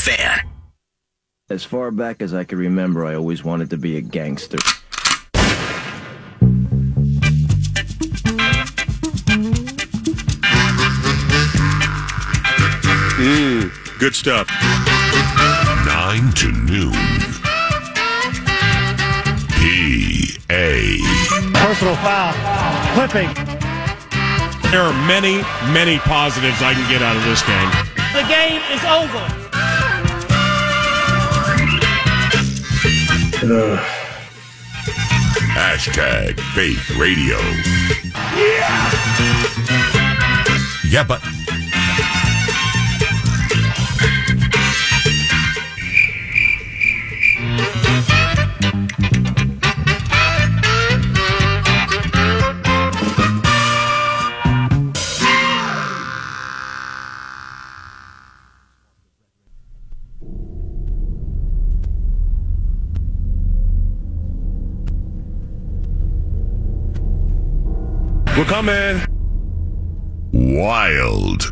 Fan. As far back as I can remember, I always wanted to be a gangster. Mmm, Good stuff. 9 to noon. P A. Personal foul. Clipping. There are many, many positives I can get out of this game. The game is over. Hashtag Faith Radio. Yeah, but coming. wild.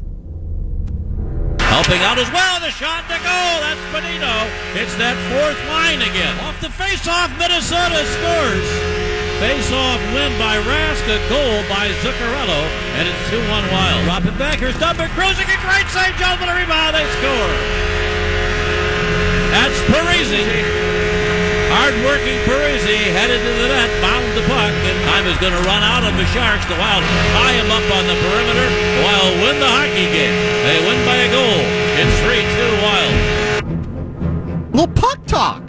Helping out as well. The shot to goal. That's Bonino. It's that fourth line again. Off the face-off, Minnesota scores. Face-off win by Rask, a goal by Zuccarello, and it's 2-1 Wild. Drop it back. Here's Dumba cruising. A great save. Jones with a rebound. They score. That's Parise. Hard-working Parise headed to the net, found the puck, and time is going to run out of the Sharks. The Wild tie him up on the perimeter. The Wild win the hockey game. They win by a goal. It's 3-2 Wild. Little puck talk.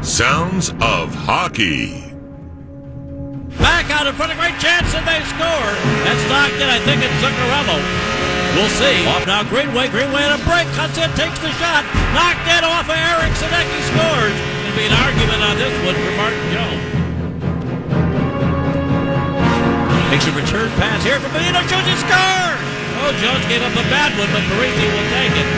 Sounds of hockey. Back out in front, of great chance, and they score. That's knocked in. I think it's Zuccarello. We'll see. Off now, Greenway. Greenway on a break. Cuts in, takes the shot. Knocked in off of Eric Sadecki scores. There'll be an argument on this one for Martin Jones. Makes a return pass here from Bonino. Shoots and scores. Oh, Jones gave up a bad one, but Parise will take it.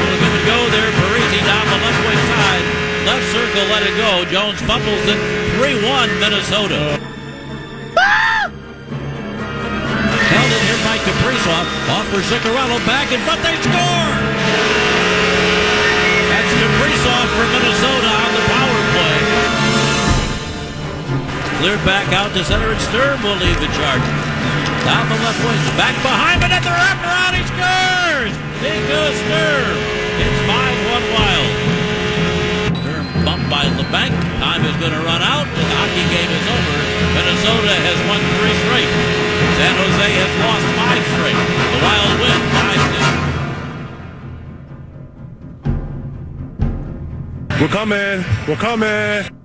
Little give and go there. Parise down the left wing side. Left circle, let it go. Jones fumbles it. 3-1 Minnesota. Held in here by Kaprizov. Off for Zuccarello. Back in front. They score! That's Kaprizov for Minnesota Cleared back out to center, and Sturm will lead the Chargers. Down the left wing. Back behind, but at the wraparound, he scores! Nico Sturm. It's 5-1 Wild. Sturm bumped by Labanc. Time is going to run out, and the hockey game is over. Minnesota has won three straight. San Jose has lost five straight. The Wild win 5 We're coming. We're coming.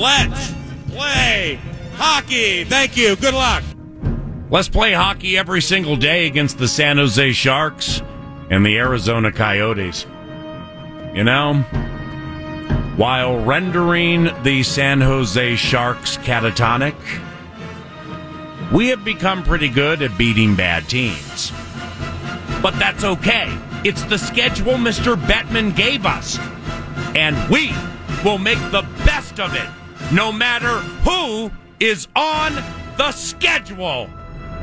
Let's play hockey. Thank you. Good luck. Let's play hockey every single day against the San Jose Sharks and the Arizona Coyotes. You know, while rendering the San Jose Sharks catatonic, we have become pretty good at beating bad teams. But that's okay. It's the schedule Mr. Bettman gave us. And we will make the best of it, no matter who is on the schedule.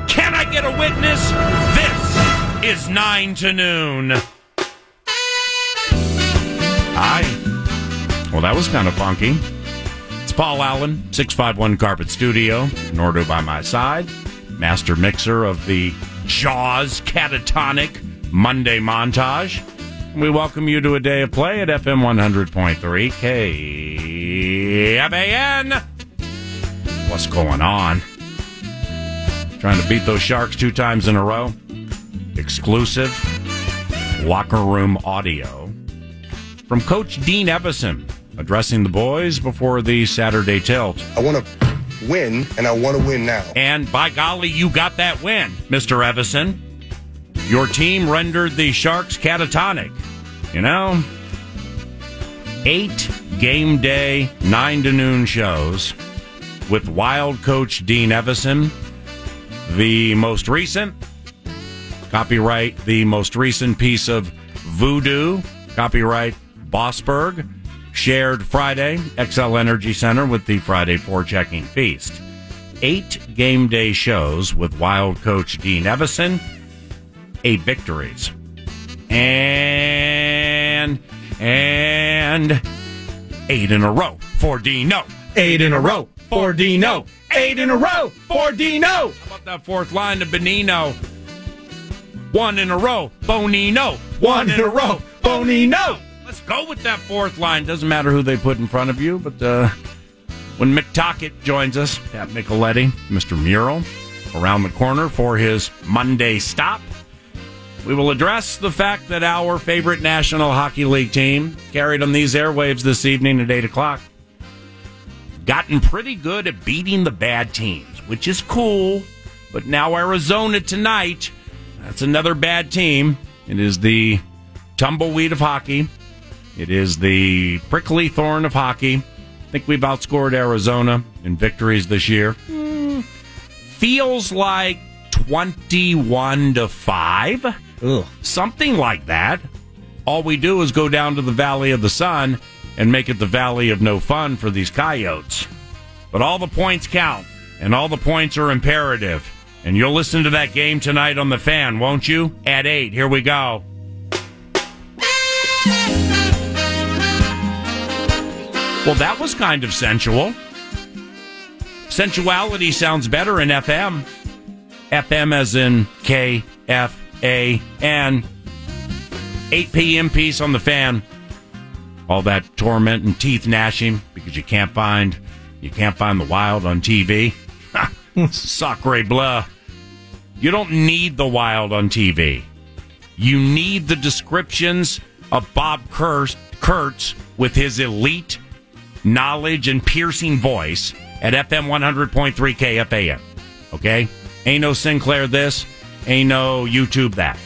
Can I get a witness? This is 9 to noon. Hi. Well, that was kind of funky. It's Paul Allen, 651 Carpet Studio, Nordo by my side, master mixer of the Jaws catatonic Monday montage. We welcome you to a day of play at FM 100.3 KFAN. What's going on? Trying to beat those Sharks two times in a row. Exclusive locker room audio from Coach Dean Evason addressing the boys before the Saturday tilt. I want to win, and I want to win now. And by golly, you got that win, Mr. Evason. Your team rendered the Sharks catatonic. You know, eight game day, nine to noon shows with wild coach Dean Evason. The most recent, copyright the most recent piece of voodoo, copyright Bossberg, shared Friday, Xcel Energy Center with the Friday Forechecking Feast. Eight game day shows with wild coach Dean Evason. eight victories. And, and eight in a row for Dino. Eight in a row for Dino. Eight in a row for Dino. How about that fourth line to Bonino? One in a row, Bonino. One in a row, Bonino. Let's go with that fourth line. Doesn't matter who they put in front of you, but uh, when Mick Tockett joins us at Micheletti, Mr. Mural, around the corner for his Monday stop, we will address the fact that our favorite National Hockey League team carried on these airwaves this evening at 8 o'clock. Gotten pretty good at beating the bad teams, which is cool. But now Arizona tonight, that's another bad team. It is the tumbleweed of hockey. It is the prickly thorn of hockey. I think we've outscored Arizona in victories this year. Hmm. feels like 21 to 5. Ugh. Something like that. All we do is go down to the Valley of the Sun and make it the Valley of No Fun for these coyotes. But all the points count, and all the points are imperative. And you'll listen to that game tonight on the fan, won't you? At 8. Here we go. Well, that was kind of sensual. Sensuality sounds better in FM. FM as in K F A N. 8 p.m. piece on the fan. All that torment and teeth gnashing because you can't find you can't find the wild on TV. Sacre bleu. You don't need the wild on TV. You need the descriptions of Bob Kurtz, with his elite knowledge and piercing voice at FM 100.3 KFAN. Okay? Ain't no Sinclair this, ain't no YouTube that.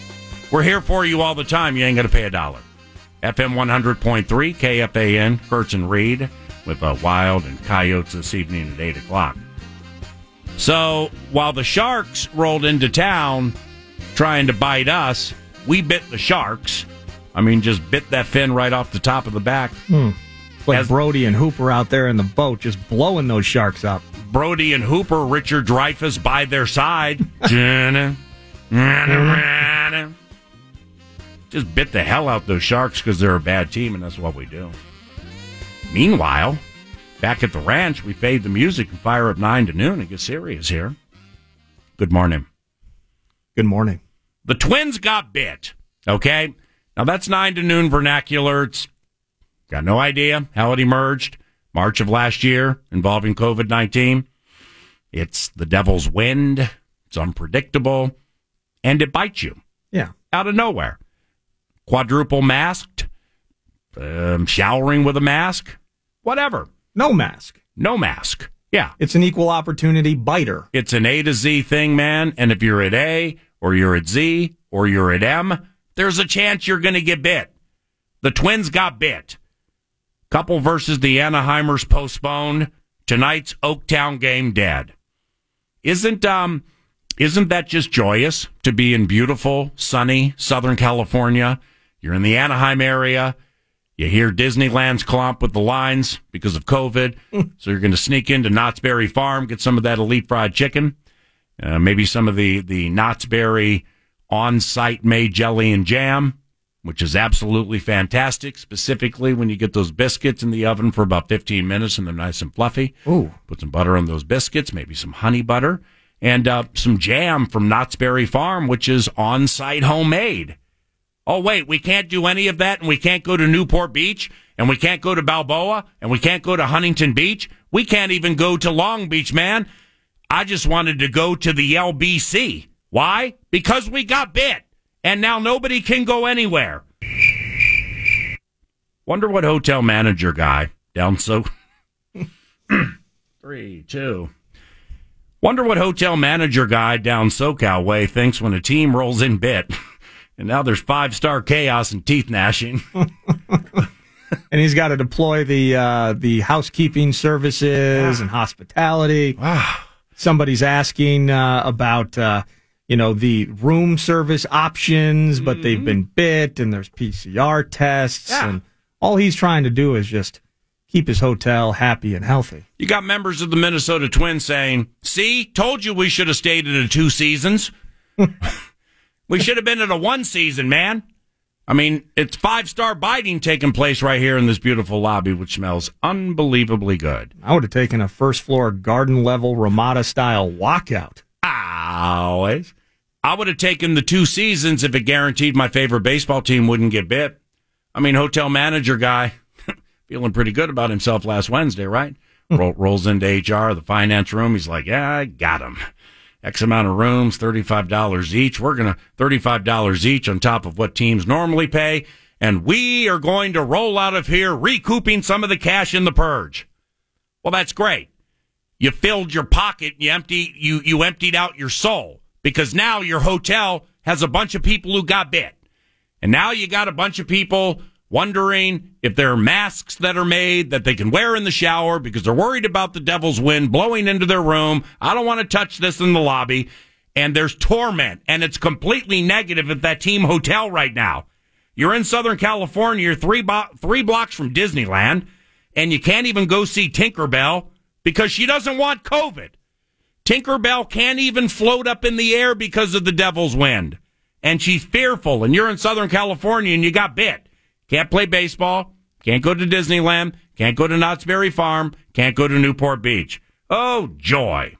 We're here for you all the time. You ain't going to pay a dollar. FM 100.3 KFAN, Kurtz and Reid with a Wild and Coyotes this evening at 8 o'clock. So while the Sharks rolled into town trying to bite us, we bit the Sharks. I mean, just bit that fin right off the top of the back. Hmm. Like As- Brody and Hooper out there in the boat just blowing those sharks up. Brody and Hooper, Richard Dreyfuss by their side. Jenna. Just bit the hell out those Sharks because they're a bad team, and that's what we do. Meanwhile, back at the ranch, we fade the music and fire up 9 to noon and get serious here. Good morning. Good morning. The Twins got bit. Okay. Now that's nine to noon vernacular. It's got no idea how it emerged. March of last year involving COVID 19. It's the devil's wind. It's unpredictable and it bites you Yeah. out of nowhere. Quadruple masked, um, showering with a mask, whatever. No mask. No mask. Yeah. It's an equal opportunity biter. It's an A to Z thing, man. And if you're at A or you're at Z or you're at M, there's a chance you're going to get bit. The Twins got bit. Couple versus the Anaheimers postponed. Tonight's Oaktown game dead. Isn't um isn't that just joyous to be in beautiful, sunny Southern California? You're in the Anaheim area. You hear Disneyland's clump with the lines because of COVID. so you're going to sneak into Knott's Berry Farm, get some of that elite fried chicken, uh, maybe some of the, the Knott's Berry on site made jelly and jam, which is absolutely fantastic, specifically when you get those biscuits in the oven for about 15 minutes and they're nice and fluffy. Ooh. Put some butter on those biscuits, maybe some honey butter, and uh, some jam from Knott's Berry Farm, which is on site homemade. Oh, wait, we can't do any of that, and we can't go to Newport Beach, and we can't go to Balboa, and we can't go to Huntington Beach. We can't even go to Long Beach, man. I just wanted to go to the LBC. Why? Because we got bit, and now nobody can go anywhere. Wonder what hotel manager guy down so. Three, two. Wonder what hotel manager guy down SoCal way thinks when a team rolls in bit. And now there's five star chaos and teeth gnashing. And he's got to deploy the uh, the housekeeping services and hospitality. Wow. Somebody's asking uh, about uh, you know the room service options, but they've been bit, and there's PCR tests, Yeah. and all he's trying to do is just keep his hotel happy and healthy. You got members of the Minnesota Twins saying, See, told you we should have stayed at the two seasons. We should have been at a one season, man. I mean, it's five star biting taking place right here in this beautiful lobby, which smells unbelievably good. I would have taken a first floor garden level Ramada style walkout. Always. I would have taken the two seasons if it guaranteed my favorite baseball team wouldn't get bit. I mean, hotel manager guy feeling pretty good about himself last Wednesday, right? Hmm. Roll, rolls into HR, the finance room. He's like, yeah, I got him. X amount of rooms, $35 each. We're going to $35 each on top of what teams normally pay. And we are going to roll out of here recouping some of the cash in the purge. Well, that's great. You filled your pocket. You empty, you, you emptied out your soul because now your hotel has a bunch of people who got bit. And now you got a bunch of people wondering if there are masks that are made that they can wear in the shower because they're worried about the devil's wind blowing into their room. I don't want to touch this in the lobby. And there's torment and it's completely negative at that team hotel right now. You're in Southern California, you're three, bo- three blocks from Disneyland and you can't even go see Tinkerbell because she doesn't want COVID. Tinkerbell can't even float up in the air because of the devil's wind. And she's fearful and you're in Southern California and you got bit. Can't play baseball. Can't go to Disneyland. Can't go to Knott's Berry Farm. Can't go to Newport Beach. Oh, joy.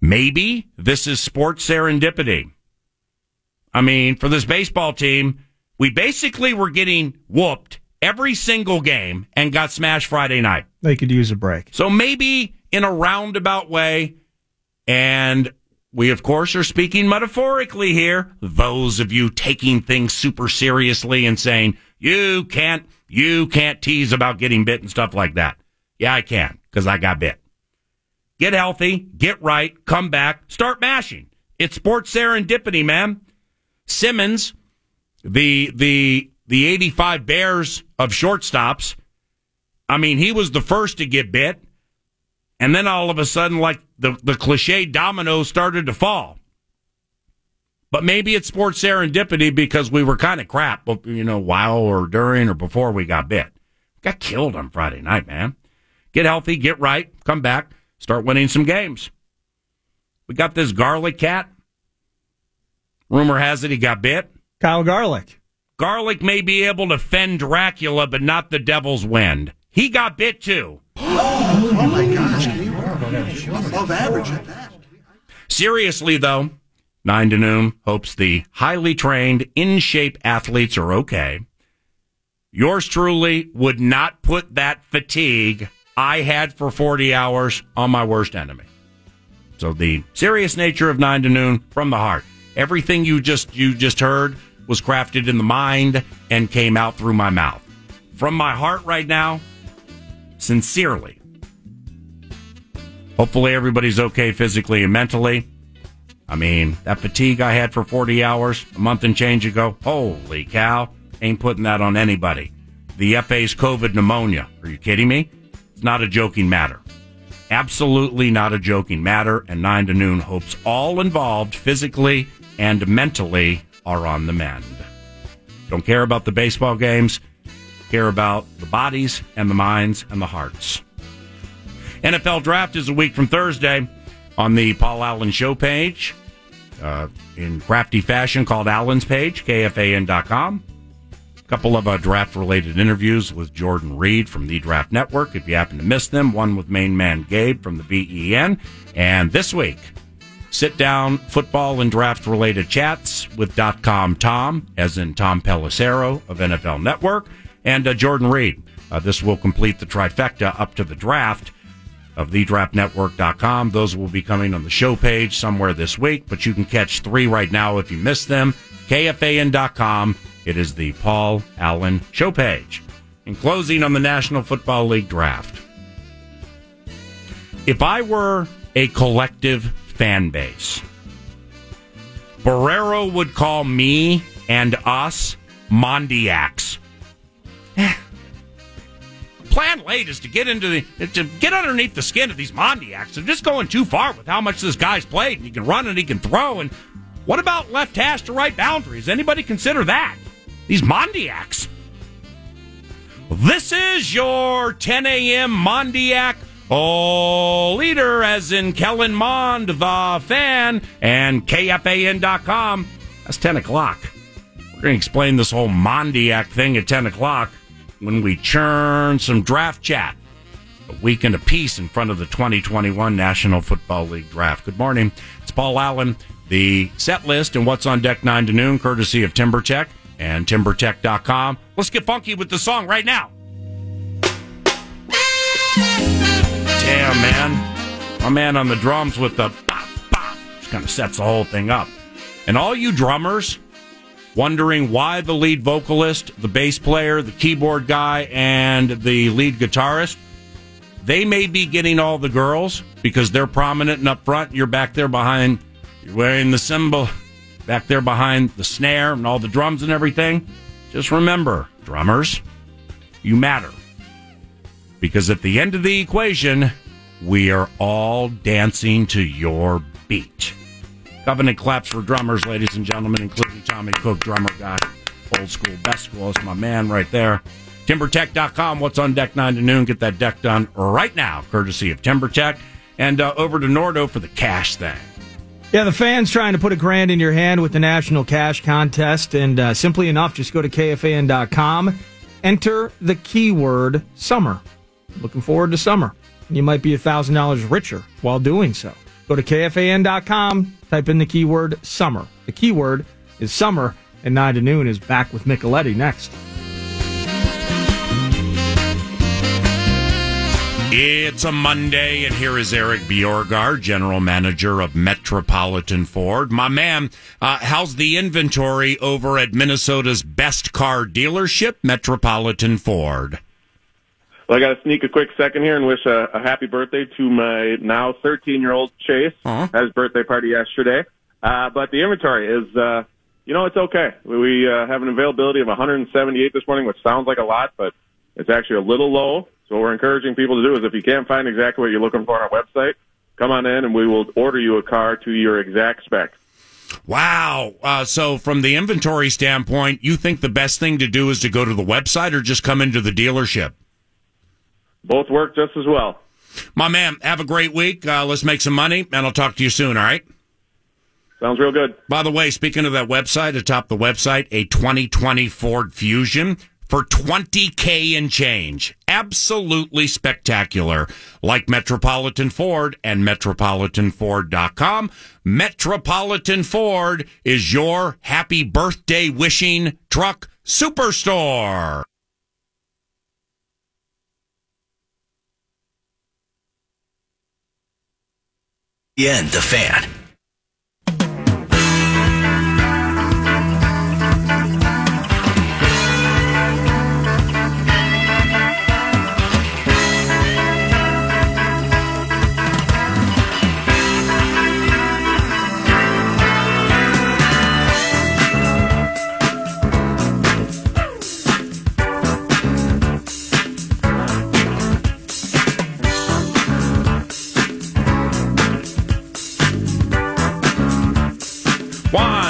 Maybe this is sports serendipity. I mean, for this baseball team, we basically were getting whooped every single game and got smashed Friday night. They could use a break. So maybe in a roundabout way, and we, of course, are speaking metaphorically here. Those of you taking things super seriously and saying, you can't, you can't tease about getting bit and stuff like that. Yeah, I can, because I got bit. Get healthy, get right, come back, start mashing. It's sports serendipity, man. Simmons, the, the, the 85 Bears of shortstops, I mean, he was the first to get bit. And then all of a sudden, like the, the cliche domino started to fall. But maybe it's sports serendipity because we were kind of crap, you know, while or during or before we got bit. Got killed on Friday night, man. Get healthy, get right, come back, start winning some games. We got this garlic cat. Rumor has it he got bit. Kyle Garlick. Garlic may be able to fend Dracula, but not the devil's wind. He got bit too. Oh my gosh, above average at that. Seriously, though, 9 to noon hopes the highly trained, in shape athletes are okay. Yours truly would not put that fatigue I had for 40 hours on my worst enemy. So the serious nature of 9 to noon from the heart. Everything you just you just heard was crafted in the mind and came out through my mouth. From my heart right now, sincerely. Hopefully everybody's okay physically and mentally. I mean, that fatigue I had for 40 hours a month and change ago, holy cow, ain't putting that on anybody. The FA's COVID pneumonia. Are you kidding me? It's not a joking matter. Absolutely not a joking matter. And 9 to noon hopes all involved physically and mentally are on the mend. Don't care about the baseball games, care about the bodies and the minds and the hearts. NFL draft is a week from Thursday on the Paul Allen Show page uh, in crafty fashion called Allen's page, KFAN.com. A couple of uh, draft related interviews with Jordan Reid from the Draft Network. If you happen to miss them, one with main man Gabe from the BEN. And this week, sit down football and draft related chats with .com Tom, as in Tom Pelissero of NFL Network, and uh, Jordan Reid. Uh, this will complete the trifecta up to the draft of thedraftnetwork.com. Those will be coming on the show page somewhere this week, but you can catch three right now if you missed them. KFAN.com. It is the Paul Allen show page. In closing on the National Football League draft, if I were a collective fan base, Barrero would call me and us Mondiacs. Plan late is to get into the to get underneath the skin of these Mondiacs. They're just going too far with how much this guy's played. and He can run and he can throw. And what about left hash to right boundaries? Anybody consider that? These Mondiacs. This is your 10 a.m. Mondiac Oh, leader, as in Kellen Mond, the fan, and KFAN.com. That's 10 o'clock. We're going to explain this whole Mondiac thing at 10 o'clock when we churn some draft chat. A week and a piece in front of the 2021 National Football League draft. Good morning. It's Paul Allen. The set list and what's on deck 9 to noon, courtesy of TimberTech and TimberTech.com. Let's get funky with the song right now. Damn, man. My man on the drums with the bop, bop. Just kind of sets the whole thing up. And all you drummers wondering why the lead vocalist, the bass player, the keyboard guy, and the lead guitarist, they may be getting all the girls because they're prominent and up front. You're back there behind, you're wearing the cymbal, back there behind the snare and all the drums and everything. Just remember, drummers, you matter. Because at the end of the equation, we are all dancing to your beat. Covenant claps for drummers, ladies and gentlemen, including Tommy Cook, drummer guy. Old school, best school. It's my man right there. TimberTech.com. What's on deck 9 to noon? Get that deck done right now, courtesy of TimberTech. And uh, over to Nordo for the cash thing. Yeah, the fans trying to put a grand in your hand with the National Cash Contest. And uh, simply enough, just go to KFAN.com, enter the keyword summer. Looking forward to summer. You might be a $1,000 richer while doing so. Go to KFAN.com, type in the keyword summer. The keyword is summer, and 9 to noon is back with Micheletti next. It's a Monday, and here is Eric Bjorgar, general manager of Metropolitan Ford. My man, uh, how's the inventory over at Minnesota's best car dealership, Metropolitan Ford? Well, I got to sneak a quick second here and wish a, a happy birthday to my now 13 year old Chase. Uh-huh. Had his birthday party yesterday. Uh, but the inventory is, uh, you know, it's okay. We uh, have an availability of 178 this morning, which sounds like a lot, but it's actually a little low. So what we're encouraging people to do is if you can't find exactly what you're looking for on our website, come on in and we will order you a car to your exact spec. Wow. Uh, so, from the inventory standpoint, you think the best thing to do is to go to the website or just come into the dealership? Both work just as well. My man, have a great week. Uh, let's make some money, and I'll talk to you soon, all right? Sounds real good. By the way, speaking of that website, atop the website, a 2020 Ford Fusion for 20K and change. Absolutely spectacular. Like Metropolitan Ford and MetropolitanFord.com. Metropolitan Ford is your happy birthday wishing truck superstore. And the fan.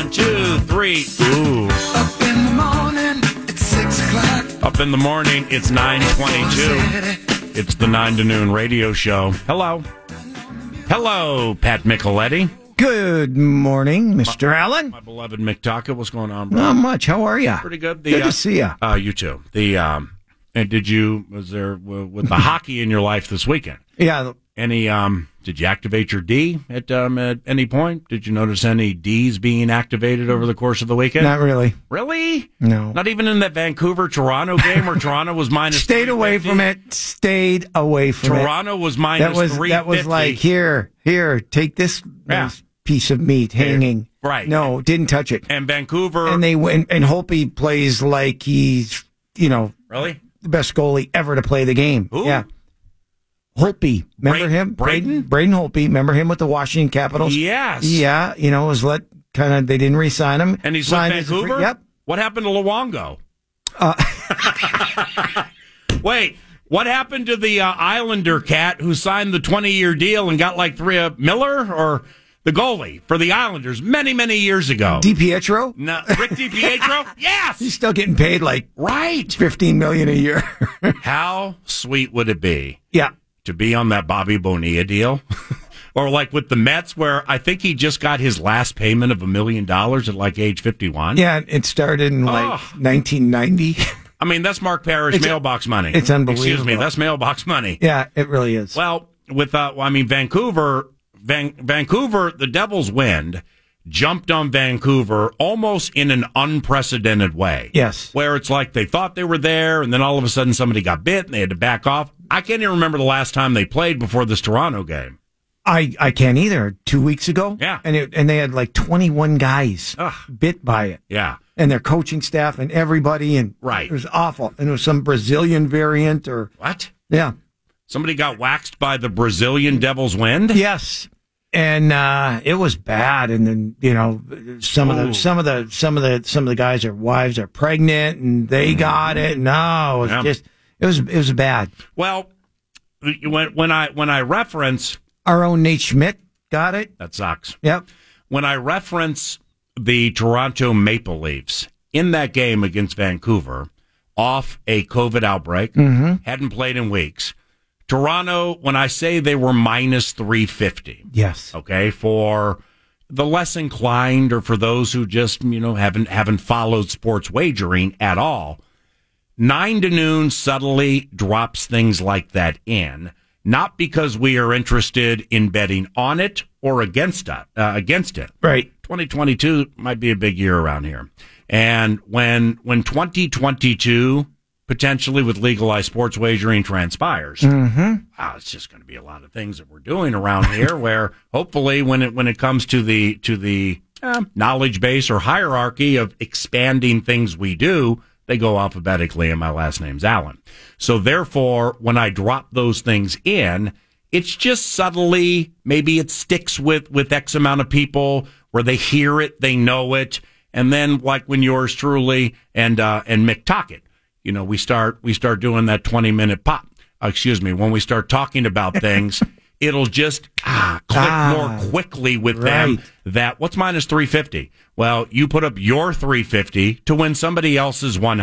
One, two, three. Ooh. Up in the morning, it's six o'clock. Up in the morning, it's 922. It's the 9 to noon radio show. Hello. Hello, Pat Micheletti. Good morning, Mr. Allen. My beloved McTucket. What's going on, bro? Not much. How are you? Pretty good. Good uh, to see you. Uh, you too. The um, and did you was there with the hockey in your life this weekend? Yeah. Any um, did you activate your D at um at any point? Did you notice any Ds being activated over the course of the weekend? Not really. Really? No. Not even in that Vancouver Toronto game where Toronto was minus. Stayed away from it. Stayed away from it. Toronto was minus That was that was like here, here, take this Yeah. nice piece of meat hanging. Right. No, didn't touch it. And Vancouver. And they went and Holtby plays like he's you know really the best goalie ever to play the game. Who? Yeah. Holtby, remember Bra- him? Braden? Braden Holtby, remember him with the Washington Capitals? Yes. Yeah, you know, was let kind of they didn't re-sign him. And he's Signed with as free- Vancouver. Yep. What happened to Luongo? Uh, Wait, what happened to the uh, Islander cat who signed the 20 year deal and got like three uh, Miller or the goalie for the Islanders many, many years ago? DiPietro? no, Rick DiPietro? yes! He's still getting paid like Right. 15 million a year. How sweet would it be yeah. To be on that Bobby Bonilla deal? or like with the Mets, where I think he just got his last payment of a million dollars at like age 51. Yeah, it started in like Oh. 1990. I mean, that's Mark Parrish It's- mailbox money. it's unbelievable. Excuse me, that's mailbox money. yeah, it really is. Well, with uh, well, I mean Vancouver, Van, Vancouver, the Devils' wind jumped on Vancouver almost in an unprecedented way. Yes. where it's like they thought they were there, and then all of a sudden somebody got bit, and they had to back off. I can't even remember the last time they played before this Toronto game. I, I can't either. Two weeks ago, Yeah. and it, and they had like 21 guys bit by it, Yeah, and their coaching staff and everybody, and Right. it was awful. And it was some Brazilian variant, or what? yeah, Somebody got waxed by the Brazilian Devil's wind. yes, and uh, it was bad. And then you know some of the some of the some of the some of the guys, their wives are pregnant, and they got it. No, it was Yeah. just it was it was bad. Well, when when I when I reference Our own Nate Schmidt got it. that sucks. Yep. when I reference the Toronto Maple Leafs in that game against Vancouver off a COVID outbreak, hadn't played in weeks. Toronto, when I say they were minus 350, Yes. okay, for the less inclined or for those who just, you know, haven't, haven't followed sports wagering at all, nine to noon subtly drops things like that in, not because we are interested in betting on it or against it, uh, against it. Right. 2022 might be a big year around here. And when when 2022 potentially with legalized sports wagering transpires, wow, it's just going to be a lot of things that we're doing around here. where hopefully, when it when it comes to the to the knowledge base or hierarchy of expanding things we do, they go alphabetically, and my last name's Allen. So therefore, when I drop those things in, it's just subtly maybe it sticks with with X amount of people where they hear it, they know it, and then like when yours truly and uh, and Mick Tockett, you know, we start we start doing that twenty minute pop. Uh, excuse me, when we start talking about things, it'll just ah, click Ah, more quickly with right. them. That what's minus three fifty? Well, you put up your three fifty to win somebody else's one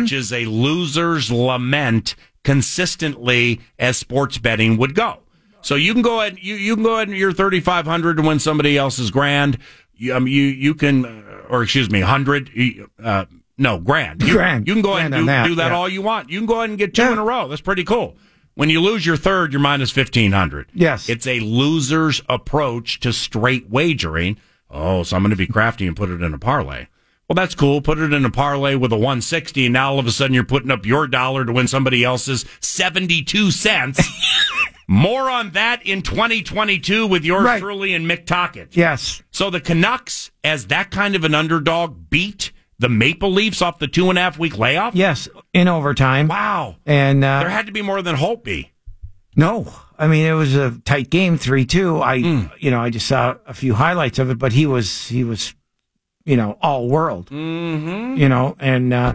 which is a loser's lament consistently as sports betting would go. So you can go ahead, you, you can go ahead and you're 3,500 to win somebody else's grand. You, um, you, you can, uh, or excuse me, 100, uh, no, grand. You, Grand. You can go ahead and do that, do that yeah. all you want. You can go ahead and get two Yeah. in a row. That's pretty cool. When you lose your third, you're minus 1,500. Yes. It's a loser's approach to straight wagering. Oh, so I'm going to be crafty and put it in a parlay. Well, that's cool. Put it in a parlay with a 160, and now all of a sudden you're putting up your dollar to win somebody else's 72 cents. More on that in 2022 with yours Right. truly and Mick Tockett. Yes. So the Canucks, as that kind of an underdog, beat the Maple Leafs off the two and a half week layoff. Yes. In overtime. Wow. And uh, There had to be more than hope be. No, I mean it was a tight game, three two. I, Hmm. you know, I just saw a few highlights of it, but he was he was, you know, all world. Mm-hmm. You know, and uh,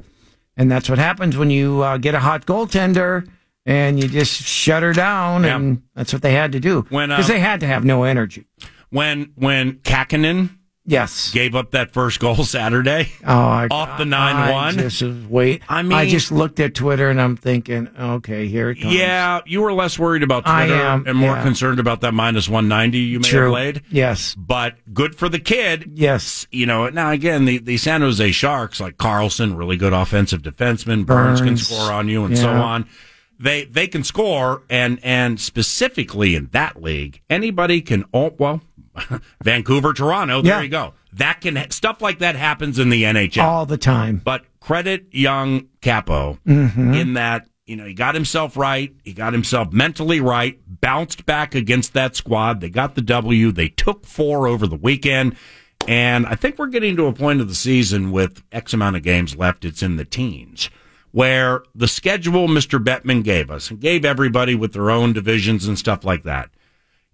and that's what happens when you uh, get a hot goaltender and you just shut her down, Yeah. and that's what they had to do When, uh, because they had to have no energy. When when Kahkonen Yes. gave up that first goal Saturday Oh, I, off the nine one. just was wait. I mean, I just looked at Twitter and I'm thinking, okay, here it comes. Yeah, you were less worried about Twitter am, and more yeah. concerned about that minus one ninety you may True. have laid. Yes. But good for the kid. Yes. You know, now again, the, the San Jose Sharks, like Karlsson, really good offensive defenseman, Burns, can score on you and so on. They they can score and and specifically in that league, anybody can oh well Vancouver, Toronto, there Yeah. you go. That can stuff like that happens in the NHL. All the time. But credit young Kaapo Mm-hmm. in that, you know, he got himself right. He got himself mentally right, bounced back against that squad. They got the W. They took four over the weekend. And I think we're getting to a point of the season with X amount of games left. It's in the teens where the schedule Mr. Bettman gave us and gave everybody with their own divisions and stuff like that.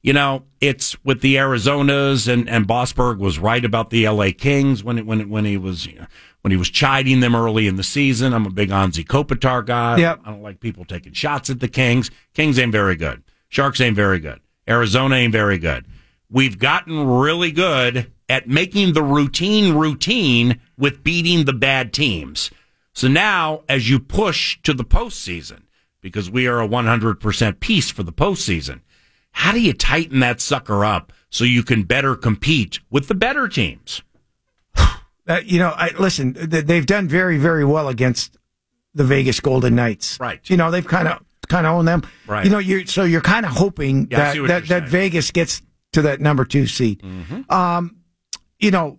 You know, it's with the Arizonas and, and Bossberg was right about the LA Kings when it, when it, when he was you know, when he was chiding them early in the season. I'm a big Anze Kopitar guy. Yep. I don't like people taking shots at the Kings. Kings ain't very good. Sharks ain't very good. Arizona ain't very good. We've gotten really good at making the routine routine with beating the bad teams. So now, as you push to the postseason, because we are a 100% piece for the postseason, How do you tighten that sucker up so you can better compete with the better teams? Uh, you know, I, listen, they've done very, very well against the Vegas Golden Knights. Right. You know, they've kind of kind of owned them. Right. You know, you're so you're kind of hoping Yeah, that that, that Vegas gets to that number two seed. Mm-hmm. Um, you know,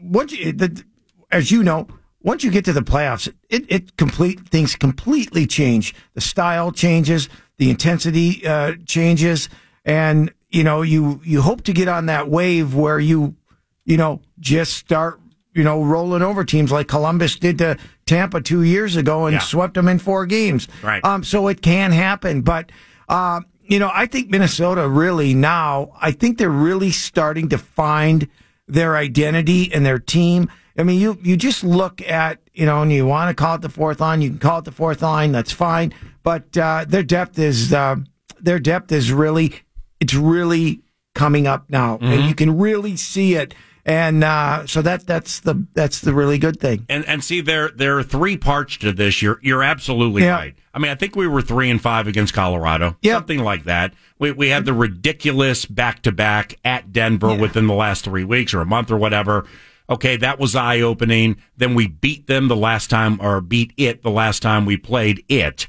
once you, the, as you know, once you get to the playoffs, it, it complete things completely change. The style changes, the intensity uh, changes, and you know, you you hope to get on that wave where you, you know, just start, you know, rolling over teams like Columbus did to Tampa two years ago and Yeah. swept them in four games. Right. Um, so it can happen, but. Uh, you know, I think Minnesota really now, I think they're really starting to find their identity and their team. I mean, you, you just look at, you know, and you want to call it the fourth line, you can call it the fourth line, that's fine. But, uh, their depth is, uh, their depth is really, it's really coming up now and you can really see it. And, uh, so that, that's the, that's the really good thing. And and see there there are three parts to this. You're you're absolutely Yeah. right. I mean, I think we were three and five against Colorado, yeah. something like that. We we had the ridiculous back to back at Denver within the last three weeks or a month or whatever. Okay, that was eye opening. Then we beat them the last time, or beat it the last time we played it.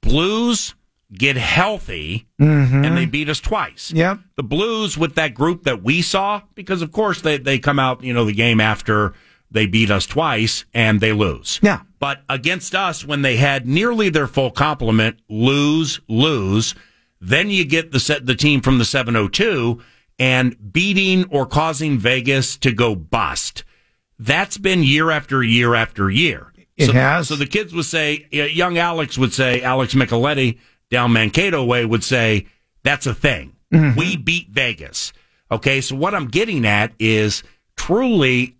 Blues get healthy, mm-hmm. and they beat us twice. Yep. The Blues with that group that we saw, because of course they, they come out, you know, the game after they beat us twice and they lose. Yeah. But against us, when they had nearly their full complement, lose, lose, then you get the set, the team from the 702 and beating or causing Vegas to go bust. That's been year after year after year. It so, has. So the kids would say, young Alex would say, Alex Micheletti down Mankato way would say, that's a thing. Mm-hmm. We beat Vegas. Okay. So what I'm getting at is truly,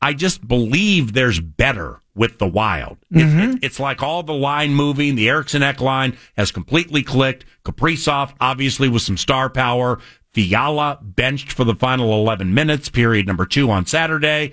I just believe there's better with the Wild. Mm-hmm. it- it's like all the line moving. The Eriksson Ek line has completely clicked. Kaprizov, obviously, with some star power. Fiala benched for the final 11 minutes, period number two on Saturday.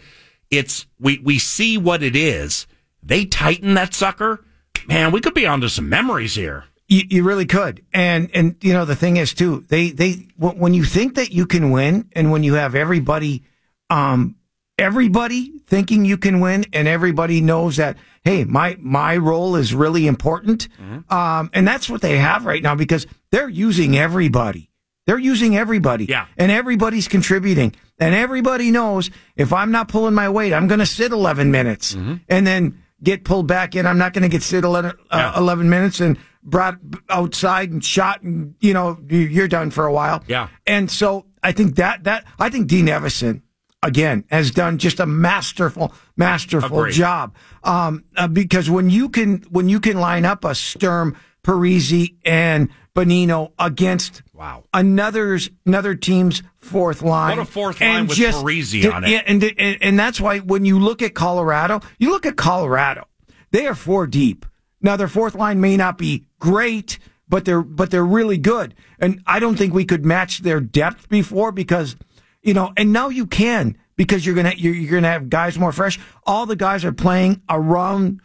It's, we, we see what it is. They tighten that sucker. Man, we could be onto some memories here. You, you really could. And, and, you know, the thing is too, they, they, when you think that you can win and when you have everybody, um, everybody thinking you can win and everybody knows that, hey, my, my role is really important. Um, and that's what they have right now because they're using everybody. They're using everybody. Yeah. And everybody's contributing. And everybody knows if I'm not pulling my weight, I'm going to sit 11 minutes and then get pulled back in. I'm not going to get sit 11, uh, 11 minutes and brought outside and shot and, you know, you- you're done for a while. Yeah. And so I think that, that, I think Dean Evason, again, has done just a masterful, masterful Agreed. job. Um, uh, because when you can, when you can line up a Sturm, Parise, and Bonino against Wow. another's another team's fourth line. What a fourth line and with Parise on it. yeah, And, and and that's why when you look at Colorado, you look at Colorado, they are four deep. Now their fourth line may not be great, but they're but they're really good. And I don't think we could match their depth before because you know, and now you can because you're gonna you're, you're gonna have guys more fresh. All the guys are playing around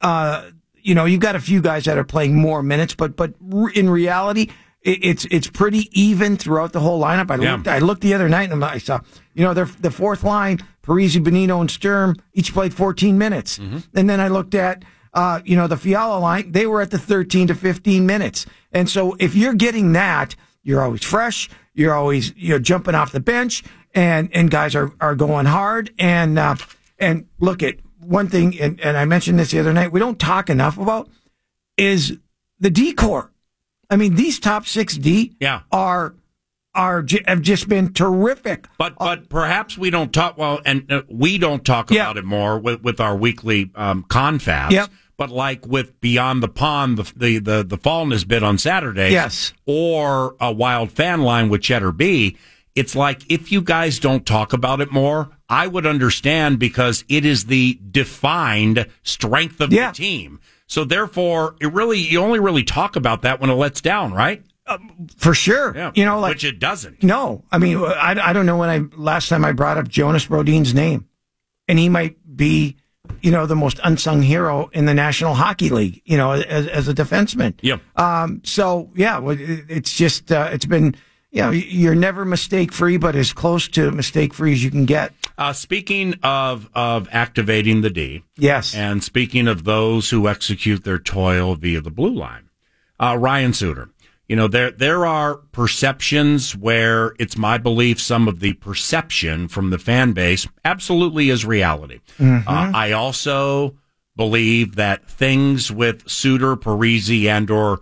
uh, you know, you've got a few guys that are playing more minutes, but but in reality, it, it's it's pretty even throughout the whole lineup. I Yeah. looked I looked the other night and I saw, you know, they're the fourth line, Parise, Bonino, and Sturm each played 14 minutes, and then I looked at. Uh, you know, the Fiala line, they were at the 13 to 15 minutes. And so if you're getting that, you're always fresh. You're always, you know, jumping off the bench and, and guys are, are going hard. And, uh, and look at one thing, and, and I mentioned this the other night, we don't talk enough about is the D core. I mean, these top six D Yeah. are, are, have just been terrific. But but perhaps we don't talk well, and uh, we don't talk about it more with, with our weekly um, confabs. Yep. But like with Beyond the Pond, the the the, the Fallness bit on Saturday, Yes. or a Wild Fan Line with Cheddar B. It's like if you guys don't talk about it more, I would understand because it is the defined strength of Yeah. the team. So therefore, it really you only really talk about that when it lets down, right? For sure. Yeah. You know, like, which it doesn't. No, I mean, I, I don't know when I last time I brought up Jonas Brodin's name, and he might be, you know, the most unsung hero in the National Hockey League, you know, as, as a defenseman. Yep. Um, so yeah, it's just, uh, it's been, you know, you're never mistake free, but as close to mistake free as you can get. Uh, speaking of of activating the D, Yes. and speaking of those who execute their toil via the blue line, uh, Ryan Suter. You know, there there are perceptions where it's my belief some of the perception from the fan base absolutely is reality. Mhm. Uh, I also believe that things with Suter, Parise, and or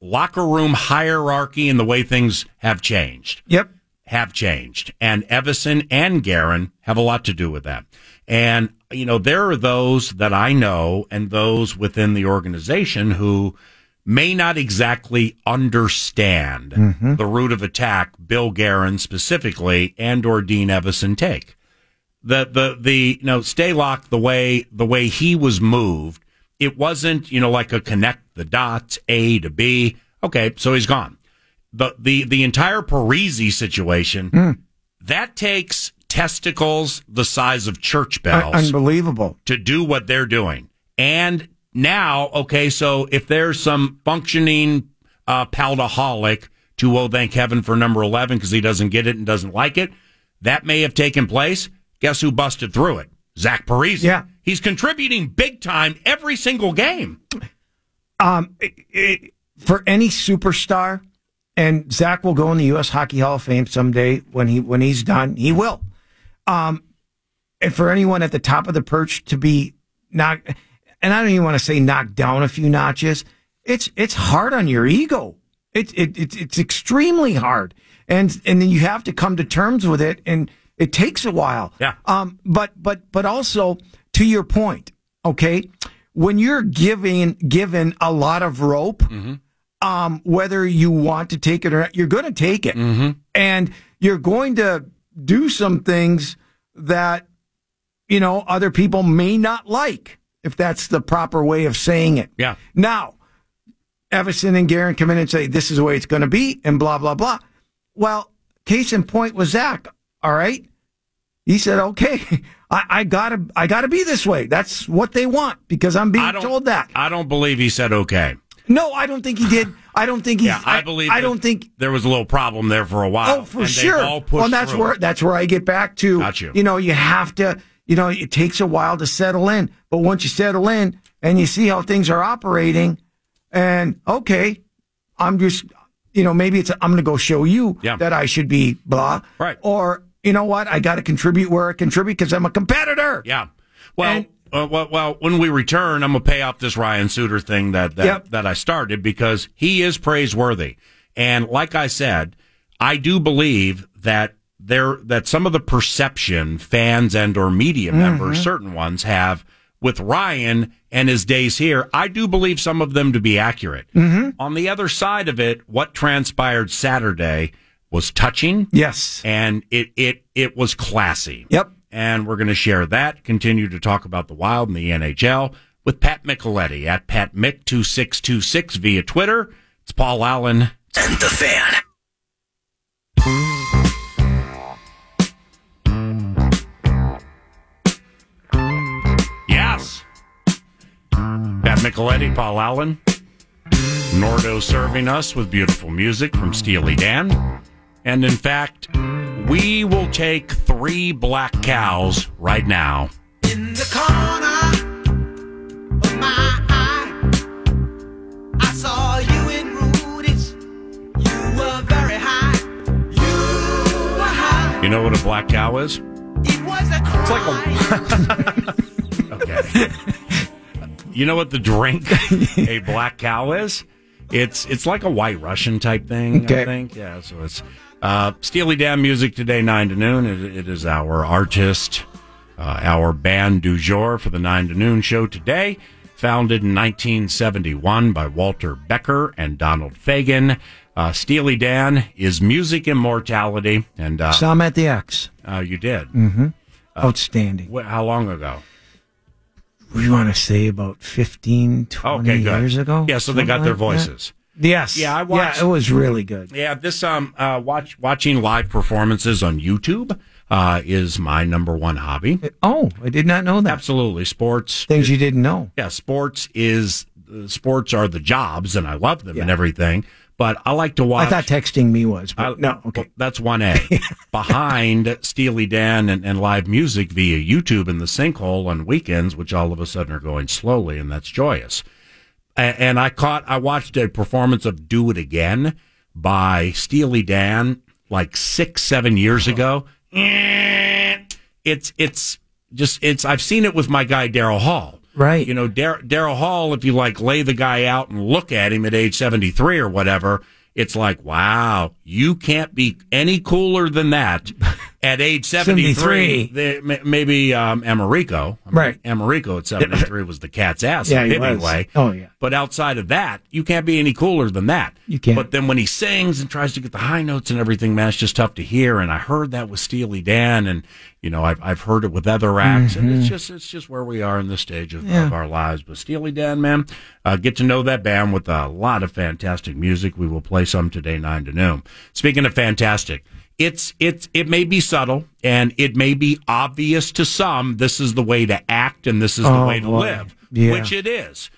locker room hierarchy and the way things have changed Yep. have changed. And Evason and Guerin have a lot to do with that. And, you know, there are those that I know and those within the organization who may not exactly understand Mhm. the route of attack Bill Guerin specifically and or Dean Evason take. The, the, the, you know, Staylock, the way, the way he was moved, it wasn't, you know, like a connect the dots, A to B. Okay. So he's gone the the the entire Parise situation that takes testicles the size of church bells Unbelievable. to do what they're doing. And now, okay, so if there's some functioning uh, paldaholic to oh thank heaven for number eleven because he doesn't get it and doesn't like it, that may have taken place. Guess who busted through it? Zach Parise. Yeah. he's contributing big time every single game. Um, it- it- for any superstar, and Zach will go in the U.S. Hockey Hall of Fame someday when he when he's done. He will. Um, and for anyone at the top of the perch to be knocked, and I don't even want to say knocked down a few notches. It's it's hard on your ego. It's it, it's it's extremely hard, and and then you have to come to terms with it, and it takes a while. Yeah. Um. But but but also to your point, okay, when you're giving given a lot of rope, um, whether you want to take it or not, you're going to take it, and you're going to do some things that you know other people may not like, if that's the proper way of saying it. Yeah. Now, Evason and Guerin come in and say this is the way it's going to be, and blah blah blah. Well, case in point was Zach. All right, he said, "Okay, I, I gotta, I gotta be this way. That's what they want because I'm being told that." I don't believe he said okay. No, I don't think he did. I don't think he. Yeah, I, believe. I don't think. there was a little problem there for a while. Oh, for and sure. all Well, that's through where that's where I get back to. Got you. You know, you have to. You know, it takes a while to settle in, but once you settle in and you see how things are operating, and okay, I'm just, you know, maybe it's I'm going to go show you Yeah. that I should be blah, Right. Or you know what, I got to contribute where I contribute because I'm a competitor. Yeah. Well, uh, well, well, when we return, I'm gonna pay off this Ryan Suter thing that that, Yep. that I started because he is praiseworthy, and like I said, I do believe that there that some of the perception fans and or media mm-hmm. members, certain ones have with Ryan and his days here, I do believe some of them to be accurate. Mm-hmm. On the other side of it, what transpired Saturday was touching. Yes. And it it it was classy. Yep. And we're going to share that, continue to talk about the Wild and the NHL with Pat Micheletti at Pat Mick2626 via Twitter. It's Paul Allen. And the fan. Micheletti, Paul Allen. Nordo serving us with beautiful music from Steely Dan. And in fact, we will take three black cows right now. In the corner of my eye, I saw you in Rudy's. You were very high. You were high. You know what a black cow is? It was a cry. Okay. You know what the drink a black cow is? It's it's like a white Russian type thing, I think. Yeah, so it's uh, Steely Dan music today, nine to noon. It, it is our artist, uh, our band du jour for the nine to noon show today. Founded in 1971 by Walter Becker and Donald Fagen. Uh, Steely Dan is music immortality, and uh, Some at the X. uh, you did. Mm-hmm. Outstanding. Wh- How long ago? We want to say about 15, 20 Okay, years ago. Yeah, so they got their like that. voices. Yes. Yeah, I watched- Yeah, it was really good. Yeah, this um uh watch watching live performances on YouTube uh, is my number one hobby. Oh, I did not know that. Absolutely, sports. Things you didn't know. Yeah, sports is uh, sports are the jobs, and I love them and everything. But I like to watch. I thought texting me was, but I- no. Okay. well, that's one A. Behind Steely Dan and, and live music via YouTube in the sinkhole on weekends, which all of a sudden are going slowly, and that's joyous. A- And I caught, I watched a performance of "Do It Again" by Steely Dan like six, seven years ago. Eh, It's it's just it's. I've seen it with my guy Daryl Hall. Right. You know, Dar- Daryl Hall, if you like lay the guy out and look at him at age 73 or whatever, it's like, wow, you can't be any cooler than that at age 73. 73. The- ma- maybe um, Americo. I mean, Right. Americo at 73 was the cat's ass Yeah, was. Oh, yeah. But outside of that, you can't be any cooler than that. You can't. But then when he sings and tries to get the high notes and everything, man, it's just tough to hear. And I heard that with Steely Dan, and you know, I've I've heard it with other acts, and it's Mhm. just it's just where we are in this stage of, Yeah. of our lives. But Steely Dan, man, uh, get to know that band with a lot of fantastic music. We will play some today, nine to noon. Speaking of fantastic. It's it's it may be subtle and it may be obvious to some. This is the way to act and this is the Oh, way to boy. live, Yeah. which it is.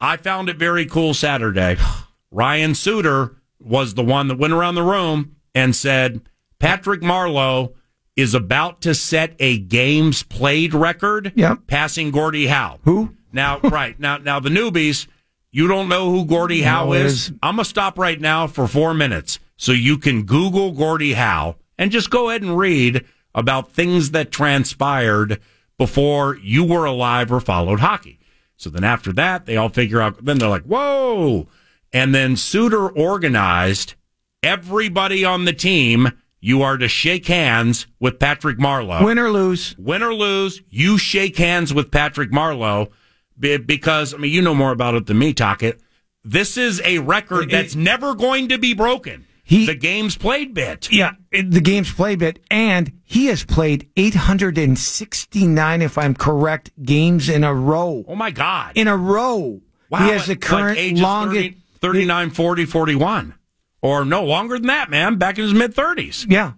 I found it very cool Saturday. Ryan Suter was the one that went around the room and said, Patrick Marleau is about to set a games played record, Yep. passing Gordie Howe. Who? Now, right now, now the newbies, you don't know who Gordie Howe No, is. is- I'm gonna stop right now for four minutes so you can Google Gordie Howe and just go ahead and read about things that transpired before you were alive or followed hockey. So then after that, they all figure out. Then they're like, "Whoa!" And then Suter organized everybody on the team. You are to shake hands with Patrick Marleau. Win or lose. Win or lose, you shake hands with Patrick Marleau because, I mean, you know more about it than me, Tockett. This is a record that's never going to be broken. The game's played bit. Yeah, the game's played bit, and he has played 869, if I'm correct, games in a row. Oh my God! In a row. Wow, he has the current ages longest. 30, 39, 40, 41. Or no, longer than that, man. Back in his mid 30s. Yeah,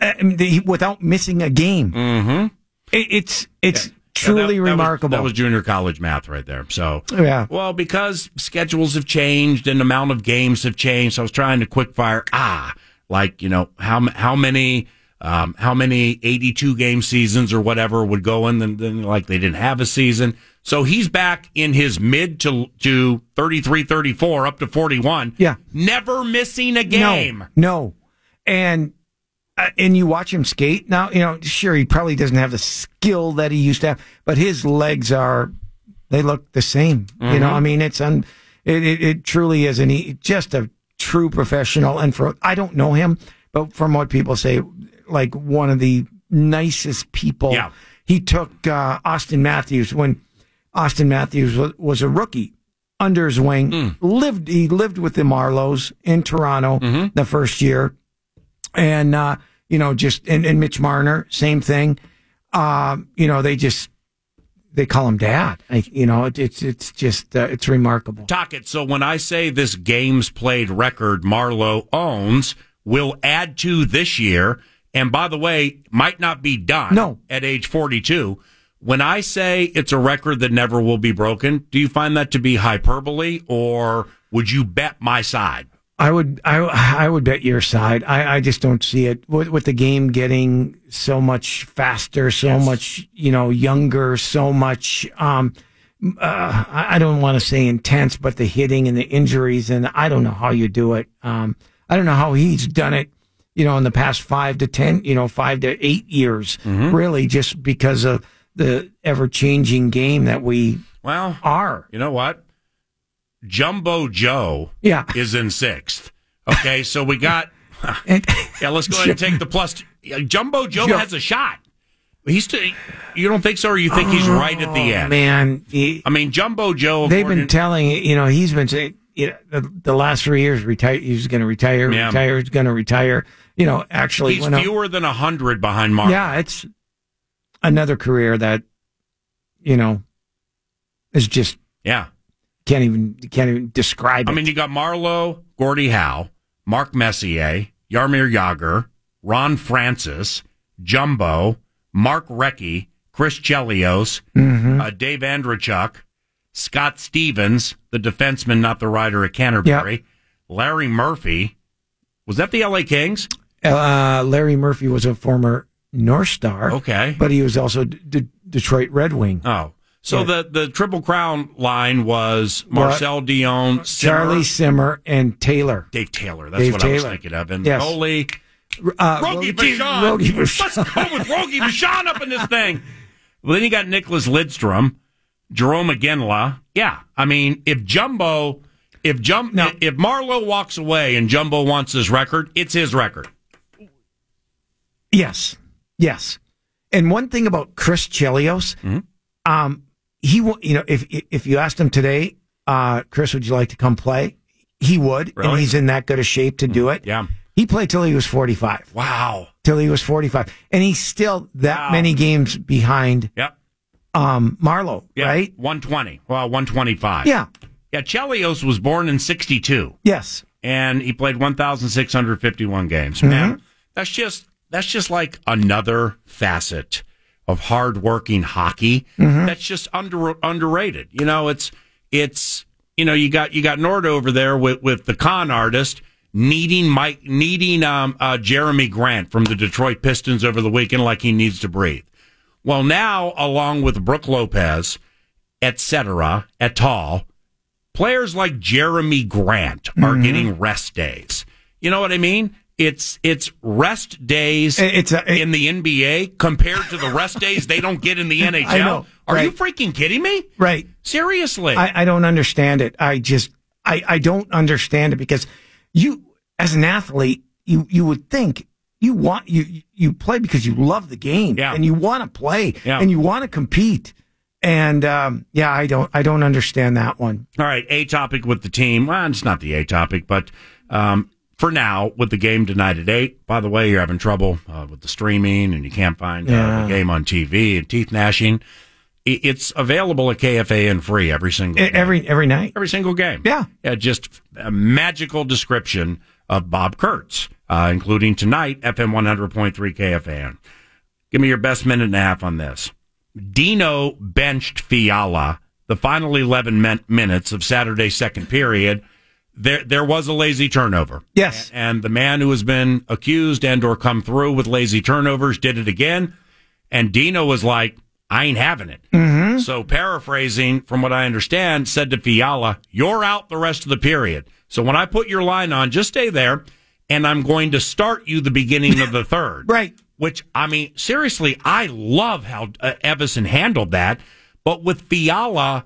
Uh, I mean, the- without missing a game. Mm-hmm. It, it's it's truly remarkable. that was junior college math right there. So, Yeah. Well, because schedules have changed and amount of games have changed, I was trying to quick fire. Ah, like you know how how many um, how many eighty two game seasons or whatever would go in, then, then like they didn't have a season. So he's back in his mid to to 33, 34, up to forty one. Yeah. never missing a game. No, no. And and you watch him skate now. You know, sure, he probably doesn't have the skill that he used to have, but his legs are they look the same. You know, Mhm. I mean, it's un, it, it, it truly is, and he just a true professional. And for I don't know him, but from what people say, like one of the nicest people. Yeah. He took uh, Auston Matthews when Auston Matthews was, was a rookie under his wing. Hmm. Lived he lived with the Marleaus in Toronto Mm-hmm. the first year, and uh, you know just and, and Mitch Marner, same thing. Um, you know they just they call him dad. I, you know it, it's it's just uh, it's remarkable. Tockett. So when I say this games played record Marleau owns, will add to this year, and by the way, might not be done No. at age 42. When I say it's a record that never will be broken, do you find that to be hyperbole, or would you bet my side? I would I I would bet your side. I, I just don't see it with, with the game getting so much faster, so much you know younger, so much. Um, uh, I I don't want to say intense, but the hitting and the injuries, and I don't know how you do it. Um, I don't know how he's done it. You know, in the past five to ten, you know, five to eight years, really, just because of the ever changing game that we Well, are. you know what? Jumbo Joe Yeah. is in sixth. Okay, so we got. yeah, let's go ahead and take the plus. yeah, Jumbo Joe Joe- has a shot. He's still. You don't think so, or you think he's oh, right at the Oh, end? man. He- I mean, Jumbo Joe. They've been telling you know he's been saying you know the, the last three years retire he's going to retire Yeah. retire he's going to retire you know actually He's went up- fewer than hundred behind Mark. yeah it's another career that you know is just yeah. Can't even can't even describe it I mean, you got Marleau, Gordie Howe, Mark Messier, Jaromir Jagr, Ron Francis, Jumbo, Mark Recchi, Chris Chelios, Mhm. uh, Dave Andreychuk, Scott Stevens, the defenseman, not the writer at Canterbury, Larry Murphy. Was that the LA Kings? Uh, Larry Murphy was a former North Star. Okay. But he was also D- Detroit Red Wing. Oh. So Yeah. the, the Triple Crown line was Marcel Dionne, Simmer, Charlie Simmer and Taylor. Dave Taylor. That's Dave what I was thinking of. And Yes. Uh, Rogie Rogie- Vachon. Rogie Vachon. Let's go with Rogie Vachon up in this thing. Well, then you got Nicklas Lidstrom, Jarome Iginla. Yeah, I mean, if Jumbo, if Jum, if Marleau walks away and Jumbo wants his record, it's his record. Yes, yes. And one thing about Chris Chelios, Mm-hmm. um, he will. You know, if if you asked him today, uh, Chris, would you like to come play? He would, and Really? Mm-hmm. he's in that good a shape to do it. Yeah. He played till he was forty five. Wow. Till he was forty five, and he's still that Wow. many games behind. Yep. Um, Marleau, Yeah, right? 120. Well, 125. Yeah. Yeah, Chelios was born in 62. Yes. And he played 1,651 games. Mm-hmm. Man, that's just that's just like another facet of hardworking hockey Mhm. that's just under underrated. You know, it's it's you know, you got you got Nord over there with with the con artist needing Mike needing um uh, Jerami Grant from the Detroit Pistons over the weekend like he needs to breathe. Well, now along with Brook Lopez, etc., et al., players like Jerami Grant are Mhm. getting rest days. You know what I mean? It's it's rest days It's in the NBA compared to the rest days they don't get in the NHL. I know, Are you freaking kidding me? Right. Seriously. I, I don't understand it. I just I, I don't understand it because you as an athlete you you would think you want you you play because you love the game Yeah. and you want to play Yeah. and you want to compete and um, yeah I don't I don't understand that one. All right, a topic with the team. Well, it's not the a topic, but um, for now, with the game tonight at eight. By the way, you're having trouble uh, with the streaming, and you can't find uh, Yeah. the game on TV and teeth gnashing. It's available at KFA and free every single Every every night. every single game. Yeah. Yeah, just a magical description of Bob Kurtz, uh, including tonight, FM 100.3 KFAN. Give me your best minute and a half on this. Dino benched Fiala the final 11 min- minutes of Saturday's second period. There, there was a lazy turnover. Yes. And the man who has been accused and or come through with lazy turnovers did it again. And Dino was like, I ain't having it. Mm-hmm. So paraphrasing from what I understand, said to Fiala, you're out the rest of the period. So when I put your line on, just stay there and I'm going to start you the beginning of the third. Right. Which, I mean, seriously, I love how uh, Evason handled that. But with Fiala,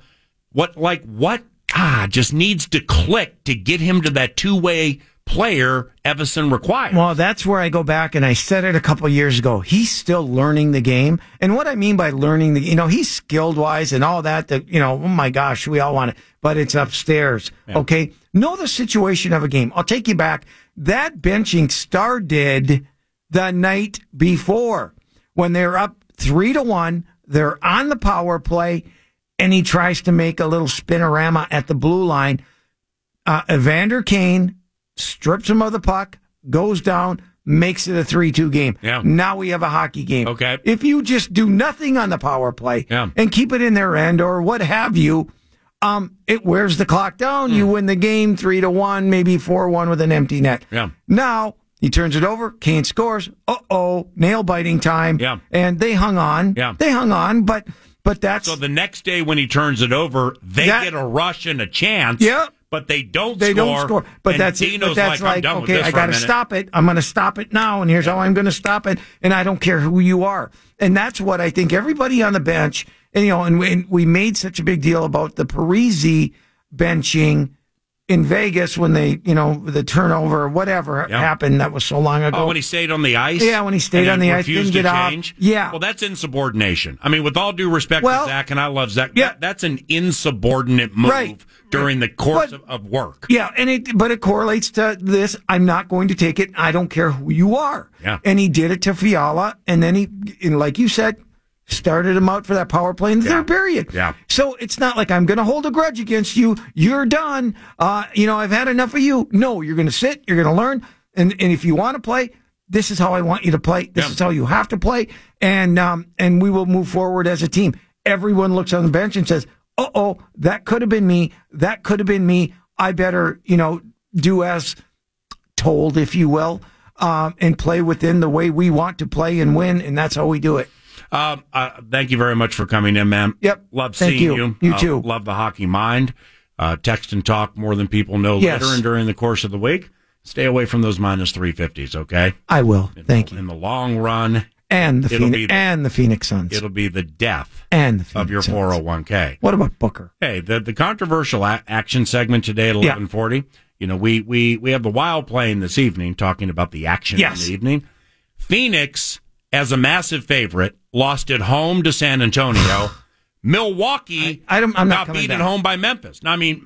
what, like, what, ah, just needs to click to get him to that two way player Evason requires. Well, that's where I go back and I said it a couple years ago. He's still learning the game. And what I mean by learning the, you know, he's skilled wise and all that, that, you know, oh my gosh, we all want it, but it's upstairs. Okay. Know the situation of a game. I'll take you back. That benching started the night before when they're up three to one. They're on the power play and he tries to make a little spinorama at the blue line. Uh, Evander Kane strips him of the puck, goes down, makes it a 3 2 game. Yeah. Now we have a hockey game. Okay. If you just do nothing on the power play Yeah. and keep it in their end or what have you, um, it wears the clock down. Hmm. You win the game 3 to 1, maybe 4 1 with an empty net. Yeah. Now he turns it over. Kane scores. Uh oh, nail biting time. Yeah. And they hung on. Yeah. They hung on, but but that's So the next day when he turns it over, they That- get a rush and a chance. Yeah. But they don't they score. don't score. But and that's. Dino's But that's like, like, okay, I got to stop it. I'm going to stop it now, and here's how I'm going to stop it. And I don't care who you are. And that's what I think everybody on the bench, and you know, and we, and we made such a big deal about the Parise benching in Vegas when they, you know, the turnover or whatever Yeah. happened. That was so long ago. Oh, when he stayed on the ice? Yeah, when he stayed on the ice, refused didn't to get off. change? Yeah. Well, that's insubordination. I mean, with all due respect Well- to Zach, and I love Zach, Yeah. that- that's an insubordinate move Right. during the course But- of, of work. Yeah, and it but it correlates to this. I'm not going to take it. I don't care who you are. Yeah. And he did it to Fiala, and then he, and like you said, started him out for that power play in the third period. Yeah. So it's not like I'm going to hold a grudge against you. You're done. Uh, you know, I've had enough of you. No, you're going to sit. You're going to learn, and and if you want to play, this is how I want you to play. This is how you have to play, and um, and we will move forward as a team. Everyone looks on the bench and says, "Uh oh, that could have been me. That could have been me. I better, you know, do as told, if you will, um, and play within the way we want to play and win, and that's how we do it." Um, uh, thank you very much for coming in, man. Yep. Love Thank seeing you. you. You Uh, too. Love the hockey mind. Uh, text and talk more than people know Yes. later and during the course of the week. Stay away from those minus 350s, okay? I will. Thank you. In the long run, And the Phoenix the- and the Phoenix Suns it'll be the death and the of your Suns. 401k. What about Booker? Hey, the, the controversial a- action segment today at Yeah. 1140. You know, we, we, we have the Wild playing this evening, talking about the action Yes. in the evening. Phoenix, as a massive favorite, lost at home to San Antonio. Milwaukee I don't- I'm not got beat back. at home by Memphis. Now, I mean,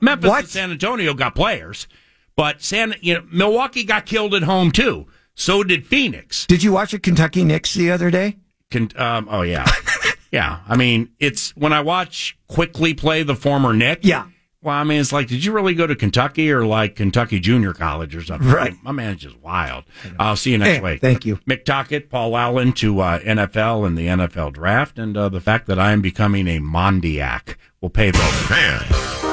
Memphis What? and San Antonio got players, but San, you know, Milwaukee got killed at home too. So did Phoenix. Did you watch the Kentucky Knicks the other day? Con- um, oh yeah, yeah. I mean, it's when I watch quickly play the former Nick. Yeah. Well, I mean, it's like, did you really go to Kentucky or like Kentucky Junior College or something? Right. My man's just wild. I'll see you next Hey, week. thank you. Mick Tockett, Paul Allen to uh, NFL and the NFL draft, and uh, the fact that I am becoming a Mondiac will pay the Fan.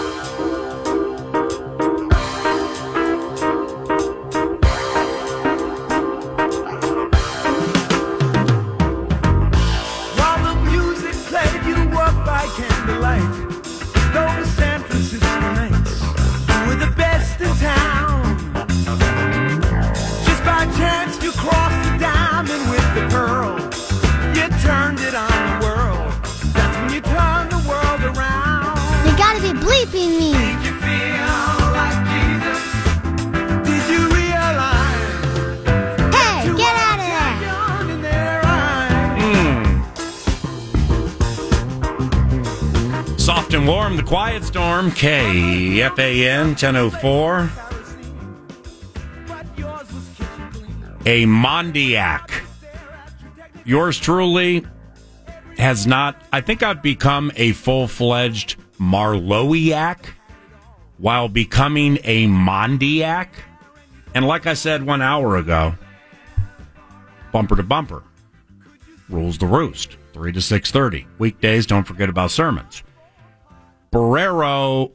And warm, the quiet storm, KFAN 1004. A Mondiac. Yours truly has not, I think I've become a full fledged Marlowiac while becoming a Mondiac. And like I said one hour ago, bumper to bumper rules the roost 3 to 6.30 weekdays don't forget about sermons barrero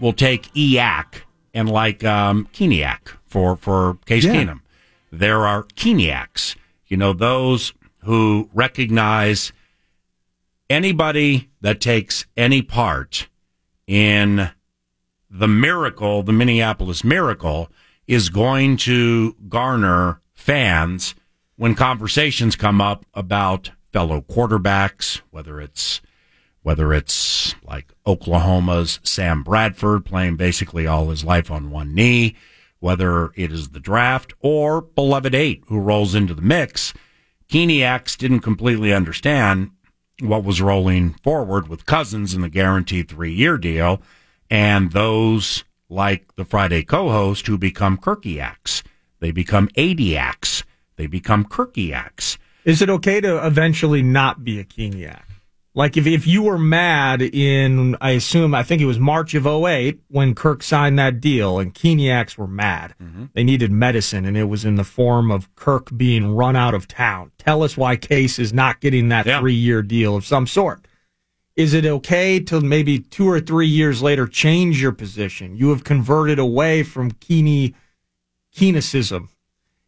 will take eac and like um Keniac for for case Yeah. keenum there are Keniacs you know those who recognize anybody that takes any part in the miracle the minneapolis miracle is going to garner fans when conversations come up about fellow quarterbacks, whether it's whether it's like Oklahoma's Sam Bradford playing basically all his life on one knee, whether it is the draft or beloved eight who rolls into the mix, Keniacs didn't completely understand what was rolling forward with Cousins in the guaranteed three year deal, and those like the Friday co-host who become Kirkiacs. They become Adiacs. They become Kirkiacs. Is it okay to eventually not be a Keniac? Like if if you were mad in, I assume, I think it was March of 08 when Kirk signed that deal and Keniacs were mad. Mm-hmm. They needed medicine and it was in the form of Kirk being run out of town. Tell us why Case is not getting that Yeah. three year deal of some sort. Is it okay to maybe two or three years later change your position? You have converted away from Keeney, Keenicism.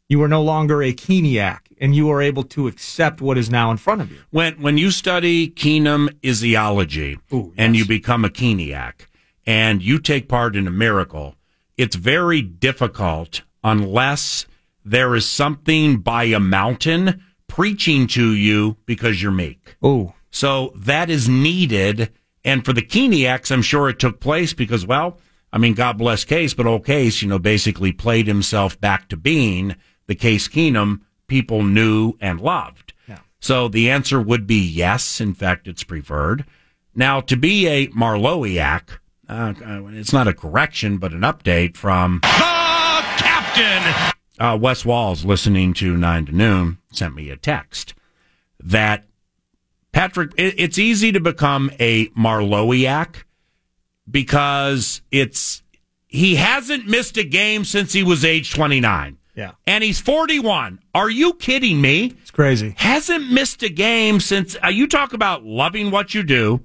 You are no longer a Keeniac, and you are able to accept what is now in front of you. When when you study Keenum isiology and you become a Keeniac and you take part in a miracle, it's very difficult unless there is something by a mountain preaching to you because you're meek. Oh, So that is needed. And for the Keeniacs, I'm sure it took place because, well, I mean, God bless Case, but old Case, you know, basically played himself back to being the Case Keenum people knew and loved. So the answer would be yes. In fact, it's preferred. Now, to be a Marlowiac, uh, uh, it's not a correction, but an update from the captain. Uh, Wes Walz, listening to 9 to noon, sent me a text that Patrick, it, it's easy to become a Marlowiac because it's he hasn't missed a game since he was age 29. Yeah. And he's 41. Are you kidding me? It's crazy. Hasn't missed a game since uh, you talk about loving what you do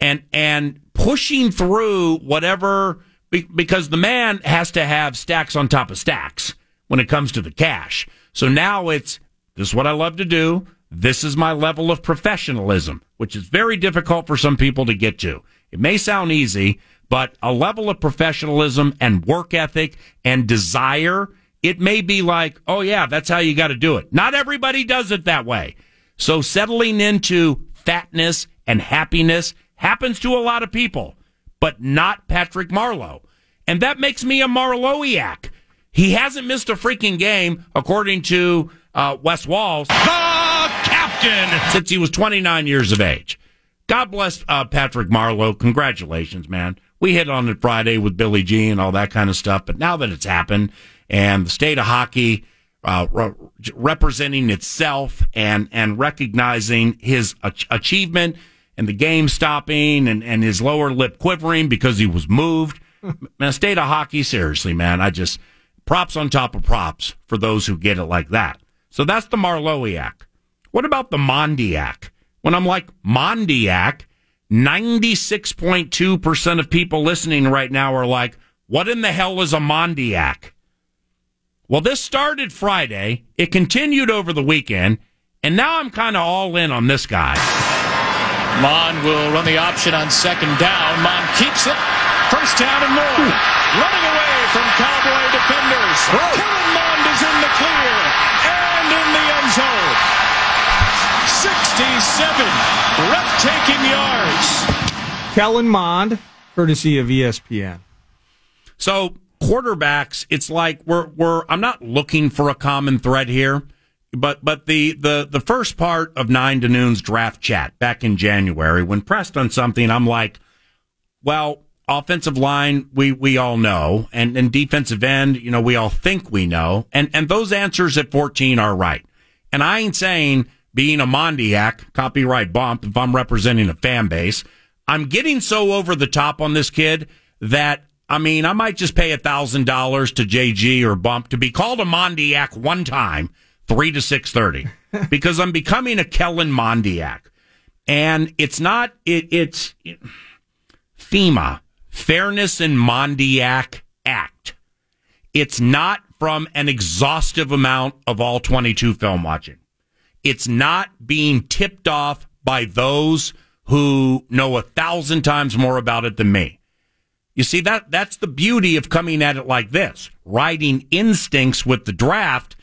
and and pushing through whatever because the man has to have stacks on top of stacks when it comes to the cash. So now it's this is what I love to do. This is my level of professionalism, which is very difficult for some people to get to. It may sound easy, but a level of professionalism and work ethic and desire, it may be like, oh yeah, that's how you got to do it. Not everybody does it that way. So settling into fatness and happiness happens to a lot of people, but not Patrick Marleau. And that makes me a Marlowiac. He hasn't missed a freaking game, according to uh, Wes Walz, the captain, since he was 29 years of age. God bless uh, Patrick Marleau. Congratulations, man. We hit on it Friday with Billy G and all that kind of stuff, but now that it's happened and the state of hockey uh, re- representing itself and and recognizing his ach- achievement and the game stopping and, and his lower lip quivering because he was moved. man, state of hockey, seriously, man. I just props on top of props for those who get it like that. So that's the Marlowiac. What about the Mondiac? When I'm like Mondiac, 96.2% of people listening right now are like, what in the hell is a Mondiac? Well, this started Friday. It continued over the weekend. And now I'm kind of all in on this guy. Mon will run the option on second down. Mon keeps it. First down and more. Running away from Cowboy defenders. Kellen Mond is in the clear and in the end zone. 67 breathtaking yards. Kellen Mond, courtesy of ESPN. So quarterbacks, it's like we're we're I'm not looking for a common thread here, but but the the the first part of nine to noon's draft chat back in January, when pressed on something, I'm like, well, offensive line, we we all know, and and defensive end, you know, we all think we know, and and those answers at 14 are right. And I ain't saying being a Mondiac, copyright bump, if I'm representing a fan base, I'm getting so over the top on this kid that I mean, I might just pay a thousand dollars to JG or Bump to be called a Mondiac one time, three to six thirty, because I'm becoming a Kellen Mondiac, and it's not it, it's FEMA Fairness and Mondiac Act. It's not from an exhaustive amount of all 22 film watching. It's not being tipped off by those who know a thousand times more about it than me. You see that that's the beauty of coming at it like this, riding instincts with the draft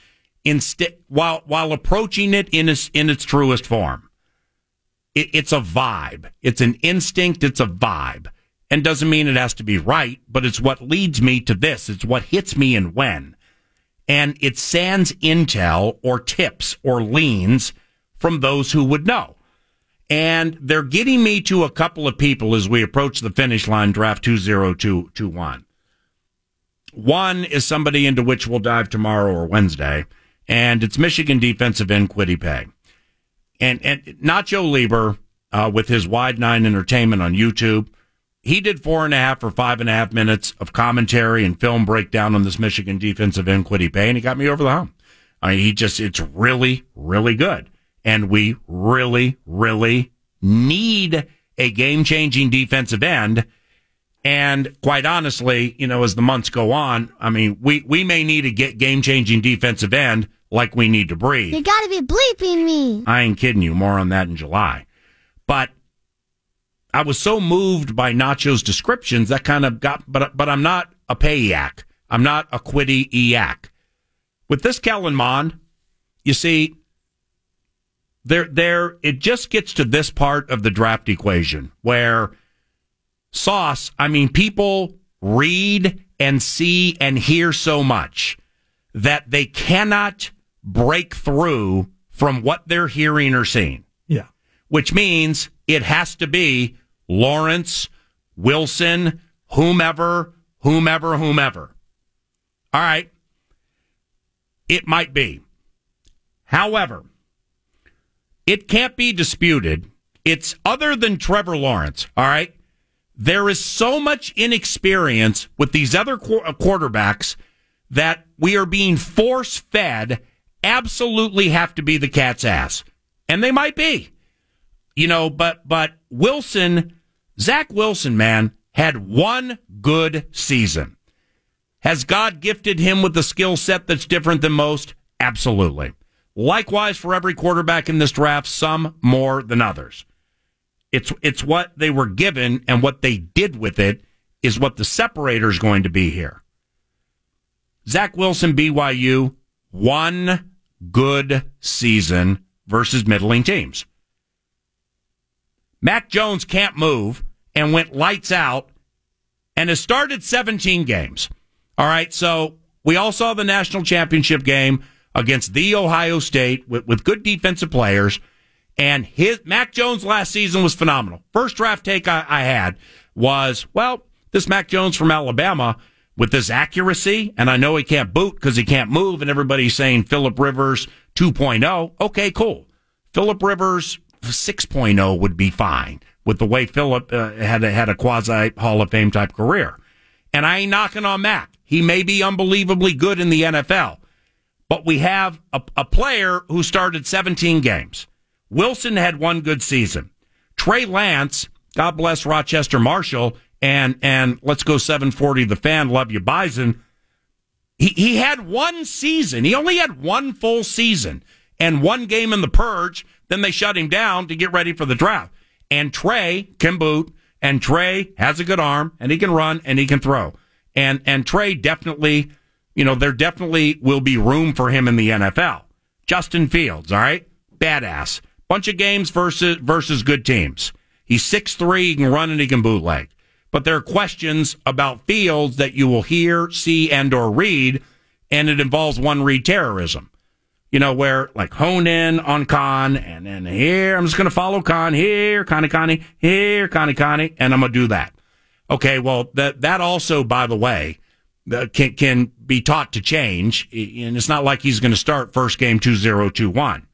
instead while while approaching it in its in its truest form. It, it's a vibe. It's an instinct. It's a vibe, and doesn't mean it has to be right, but it's what leads me to this. It's what hits me and when, and it sans intel or tips or leans from those who would know. And they're getting me to a couple of people as we approach the finish line draft 20221. One is somebody into which we'll dive tomorrow or Wednesday, and it's Michigan defensive end Kwity Paye. And, and Nacho Lieber, uh, with his Wide Nine Entertainment on YouTube, he did four and a half or five and a half minutes of commentary and film breakdown on this Michigan defensive end Kwity Paye, and he got me over the hump. I mean, he just, it's really, really good and we really, really need a game changing defensive end. And quite honestly, you know, as the months go on, I mean, we, we may need a game changing defensive end like we need to breathe. You gotta be bleeping me. I ain't kidding you. More on that in July. But I was so moved by Nacho's descriptions that kind of got, but, but I'm not a payak. I'm not a quiddy yak. With this Kellen Mond, you see, there there it just gets to this part of the draft equation where sauce i mean people read and see and hear so much that they cannot break through from what they're hearing or seeing. Yeah. which means it has to be lawrence wilson whomever whomever whomever. All right. It might be. However it can't be disputed. It's other than Trevor Lawrence, all right? There is so much inexperience with these other qu- uh, quarterbacks that we are being force fed absolutely have to be the cat's ass. And they might be. You know, but but Wilson, Zach Wilson, man, had one good season. Has God gifted him with a skill set that's different than most? Absolutely. Likewise for every quarterback in this draft, some more than others. It's it's what they were given and what they did with it is what the separator is going to be here. Zach Wilson, BYU, one good season versus middling teams. Mac Jones can't move and went lights out and has started 17 games. All right, so we all saw the national championship game against the Ohio State with, with good defensive players. And his Mac Jones last season was phenomenal. First draft take I, I had was, well, this Mac Jones from Alabama with this accuracy, and I know he can't boot because he can't move, and everybody's saying Philip Rivers 2.0. Okay, cool. Philip Rivers 6.0 would be fine with the way Philip uh, had had a quasi Hall of Fame type career. And I ain't knocking on Mac. He may be unbelievably good in the NFL, but we have a, a player who started 17 games. Wilson had one good season. Trey Lance, God bless Rochester Marshall, and and let's go 740 the fan, love you Bison. He he had one season. He only had one full season and one game in the purge. Then they shut him down to get ready for the draft. And Trey can boot, and Trey has a good arm, and he can run, and he can throw. And and Trey definitely, you know, there definitely will be room for him in the NFL. Justin Fields, all right, badass. Bunch of games versus versus good teams. He's six three, he can run and he can bootleg. But there are questions about Fields that you will hear, see, and or read, and it involves one read terrorism you know, where like hone in on Con and then here I'm just going to follow Con here, Connie Connie, here, Connie Connie, and I'm going to do that. Okay. Well, that, that also, by the way, can, can be taught to change. And it's not like he's going to start first game 2021.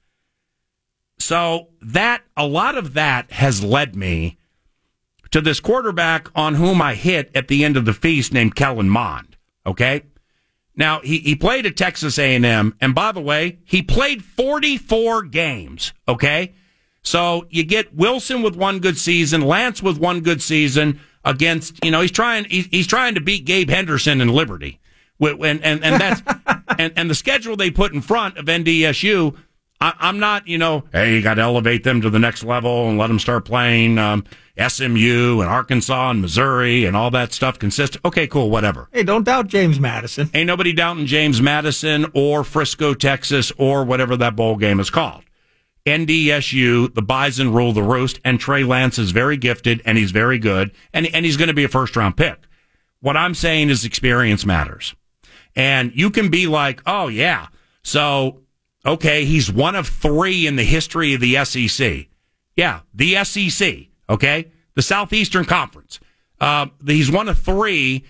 So that, a lot of that has led me to this quarterback on whom I hit at the end of the feast named Kellen Mond. Okay. Now he, he played at Texas A&M, and by the way, he played 44 games. Okay, so you get Wilson with one good season, Lance with one good season against you know he's trying he's, he's trying to beat Gabe Henderson and Liberty, and and and that's and and the schedule they put in front of NDSU. I, I'm not you know hey you got to elevate them to the next level and let them start playing. Um, SMU and Arkansas and Missouri and all that stuff consistent. Okay, cool, whatever. Hey, don't doubt James Madison. Ain't nobody doubting James Madison or Frisco, Texas, or whatever that bowl game is called. NDSU, the Bison rule the roost, and Trey Lance is very gifted and he's very good, and, and he's going to be a first round pick. What I'm saying is experience matters. And you can be like, oh, yeah, so, okay, he's one of three in the history of the SEC. Yeah, the SEC Okay, the Southeastern Conference. Uh, he's one of three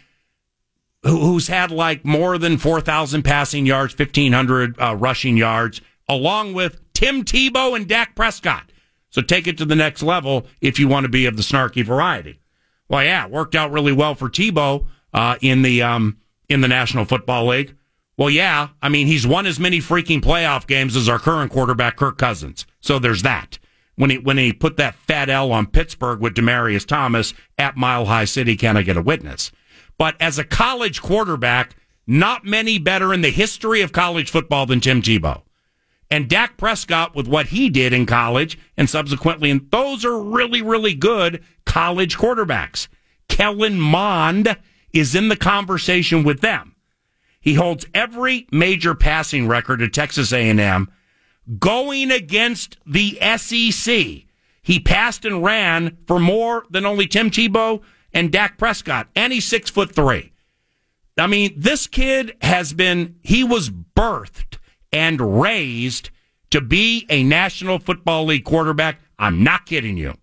who's had like more than four thousand passing yards, fifteen hundred uh, rushing yards, along with Tim Tebow and Dak Prescott. So take it to the next level if you want to be of the snarky variety. Well, yeah, worked out really well for Tebow uh, in the um, in the National Football League. Well, yeah, I mean he's won as many freaking playoff games as our current quarterback Kirk Cousins. So there's that when he when he put that fat L on Pittsburgh with Demaryius Thomas at Mile High City. Can I get a witness? But as a college quarterback, not many better in the history of college football than Tim Tebow. And Dak Prescott with what he did in college and subsequently, and those are really, really good college quarterbacks. Kellen Mond is in the conversation with them. He holds every major passing record at Texas A&M going against the SEC. He passed and ran for more than only Tim Tebow and Dak Prescott, and he's six foot three. I mean, this kid has been, he was birthed and raised to be a National Football League quarterback. I'm not kidding you.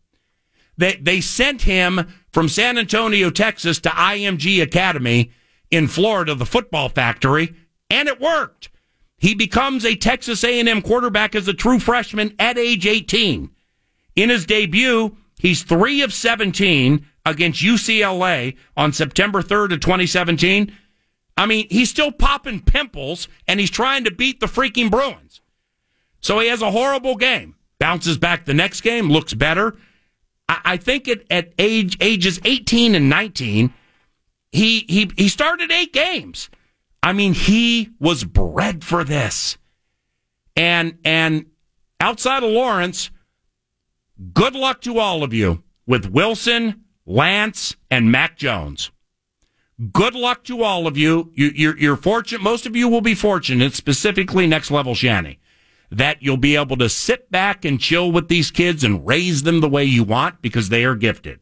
They, they sent him from San Antonio, Texas to IMG Academy in Florida, the football factory, and it worked. He becomes a Texas A&M quarterback as a true freshman at age 18. In his debut, he's 3 of 17 against UCLA on September 3rd of 2017. I mean, he's still popping pimples and he's trying to beat the freaking Bruins. So he has a horrible game. Bounces back the next game, looks better. I, I think at, at age ages 18 and 19, he he he started eight games. I mean, he was bred for this. And and outside of Lawrence, good luck to all of you with Wilson, Lance, and Mac Jones. Good luck to all of you. you you're, you're fortunate. Most of you will be fortunate, specifically next level Shanny, that you'll be able to sit back and chill with these kids and raise them the way you want because they are gifted.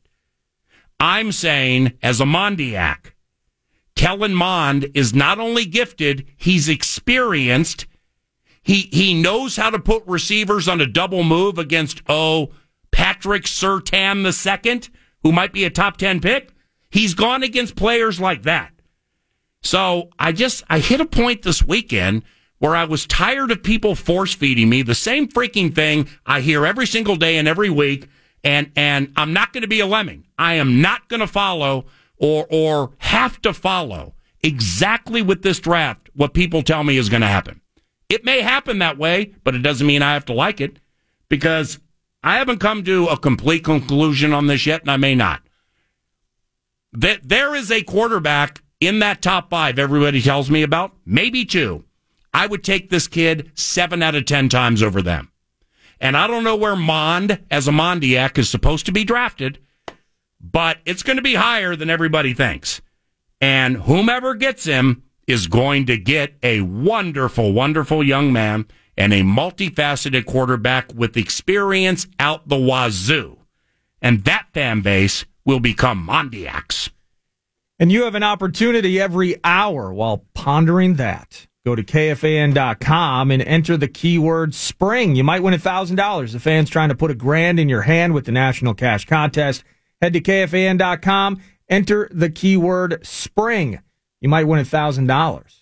I'm saying, as a Mondiac, Kellen Mond is not only gifted, he's experienced. He he knows how to put receivers on a double move against oh Patrick Surtain second, who might be a top ten pick. He's gone against players like that. So I just I hit a point this weekend where I was tired of people force feeding me the same freaking thing I hear every single day and every week. And and I'm not going to be a lemming. I am not going to follow or or have to follow exactly with this draft what people tell me is going to happen. It may happen that way, but it doesn't mean I have to like it because I haven't come to a complete conclusion on this yet, and I may not. That there is a quarterback in that top five everybody tells me about, maybe two. I would take this kid seven out of ten times over them. And I don't know where Mond, as a Mondiac, is supposed to be drafted, but it's going to be higher than everybody thinks. And whomever gets him is going to get a wonderful, wonderful young man and a multifaceted quarterback with experience out the wazoo. And that fan base will become Mondiacs. And you have an opportunity every hour while pondering that. Go to KFAN.com and enter the keyword spring. You might win $1,000. The fan's trying to put a grand in your hand with the National Cash Contest. Head to KFAN.com, enter the keyword spring. You might win $1,000.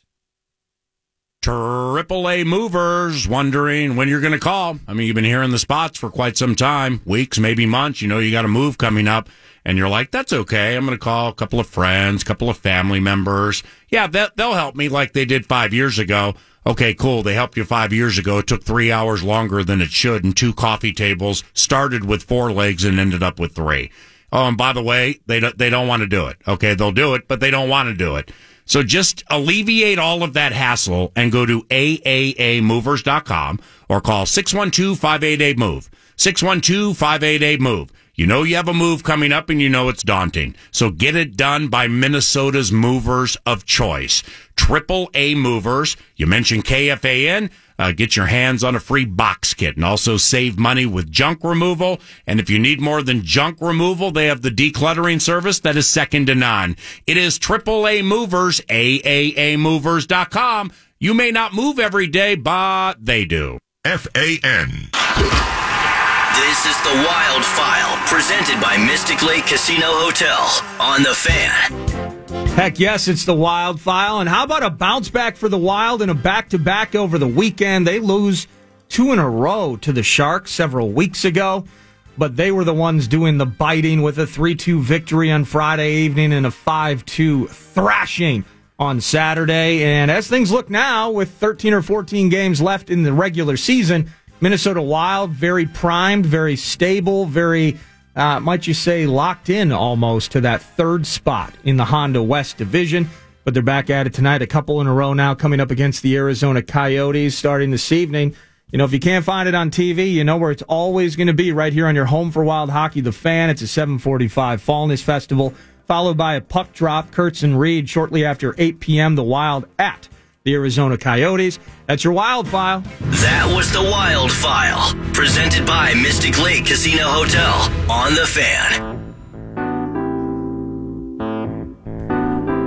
Triple A movers wondering when you're going to call. I mean, you've been hearing the spots for quite some time, weeks, maybe months. You know, you got a move coming up and you're like, that's okay. I'm going to call a couple of friends, a couple of family members. Yeah, that, they'll help me like they did five years ago. Okay, cool. They helped you five years ago. It took three hours longer than it should and two coffee tables started with four legs and ended up with three. Oh, and by the way, they don't, they don't want to do it. Okay. They'll do it, but they don't want to do it. So just alleviate all of that hassle and go to AAAmovers.com or call 612-588-MOVE. 612-588-MOVE. You know you have a move coming up and you know it's daunting. So get it done by Minnesota's movers of choice. Triple A movers. You mentioned KFAN. Uh, get your hands on a free box kit and also save money with junk removal. And if you need more than junk removal, they have the decluttering service that is second to none. It is AAA Movers, AAAmovers.com. You may not move every day, but they do. F-A-N. This is the Wild File, presented by Mystic Lake Casino Hotel on the Fan. Heck yes, it's the Wild File. And how about a bounce back for the Wild and a back to back over the weekend? They lose two in a row to the Sharks several weeks ago, but they were the ones doing the biting with a 3 2 victory on Friday evening and a 5 2 thrashing on Saturday. And as things look now, with 13 or 14 games left in the regular season, Minnesota Wild, very primed, very stable, very, uh, might you say, locked in almost to that third spot in the Honda West division. But they're back at it tonight, a couple in a row now, coming up against the Arizona Coyotes starting this evening. You know, if you can't find it on TV, you know where it's always going to be right here on your home for Wild Hockey, The Fan. It's a 745 Falness Festival, followed by a puck drop, Kurtz and Reid shortly after 8 p.m. The Wild at the Arizona Coyotes. That's your Wild File. That was the Wild File, presented by Mystic Lake Casino Hotel on the Fan.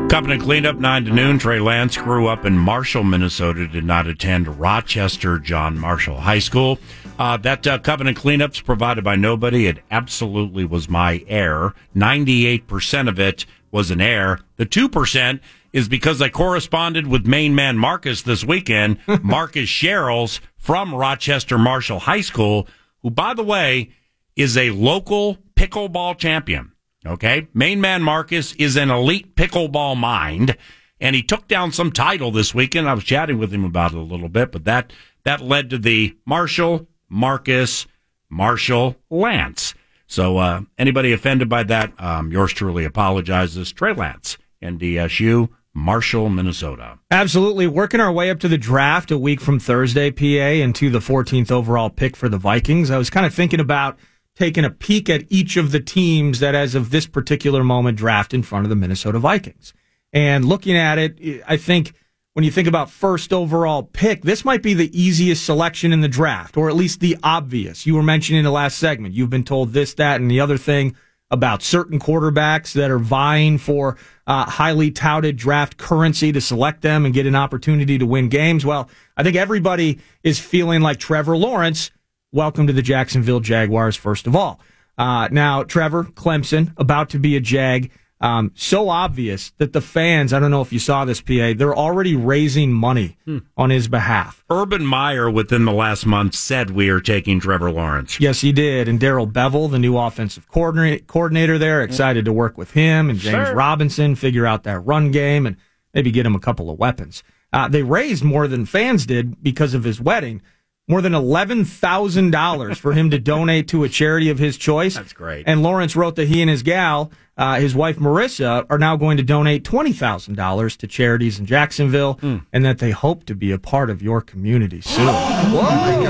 Company cleanup 9 to noon. Trey Lance grew up in Marshall, Minnesota, did not attend Rochester John Marshall High School. Uh, that uh, covenant cleanup's provided by nobody. It absolutely was my error. 98% of it was an error. The 2% is because I corresponded with main man Marcus this weekend, Marcus Sherrills from Rochester Marshall High School, who, by the way, is a local pickleball champion. Okay. Main man Marcus is an elite pickleball mind. and he took down some title this weekend. I was chatting with him about it a little bit, but that that led to the Marshall Marcus Marshall Lance. So uh, anybody offended by that, um, yours truly apologizes. Trey Lance, NDSU, Marshall, Minnesota. Absolutely. Working our way up to the draft a week from Thursday, PA, and to the 14th overall pick for the Vikings. I was kind of thinking about taking a peek at each of the teams that, as of this particular moment, draft in front of the Minnesota Vikings. And looking at it, I think when you think about first overall pick, this might be the easiest selection in the draft, or at least the obvious. You were mentioning in the last segment, you've been told this, that, and the other thing about certain quarterbacks that are vying for uh, highly touted draft currency to select them and get an opportunity to win games. Well, I think everybody is feeling like Trevor Lawrence. Welcome to the Jacksonville Jaguars, first of all. Uh, now, Trevor Clemson, about to be a Jag. Um, so obvious that the fans, I don't know if you saw this, PA, they're already raising money Hmm. on his behalf. Urban Meyer, within the last month, said we are taking Trevor Lawrence. Yes, he did. And Darrell Bevell, the new offensive coordinator, coordinator there, excited to work with him and James Sure. Robinson, figure out that run game and maybe get him a couple of weapons. Uh, they raised more than fans did because of his wedding. More than $11,000 for him to donate to a charity of his choice. That's great. And Lawrence wrote that he and his gal, uh, his wife Marissa, are now going to donate $20,000 to charities in Jacksonville and that they hope to be a part of your community soon. Whoa.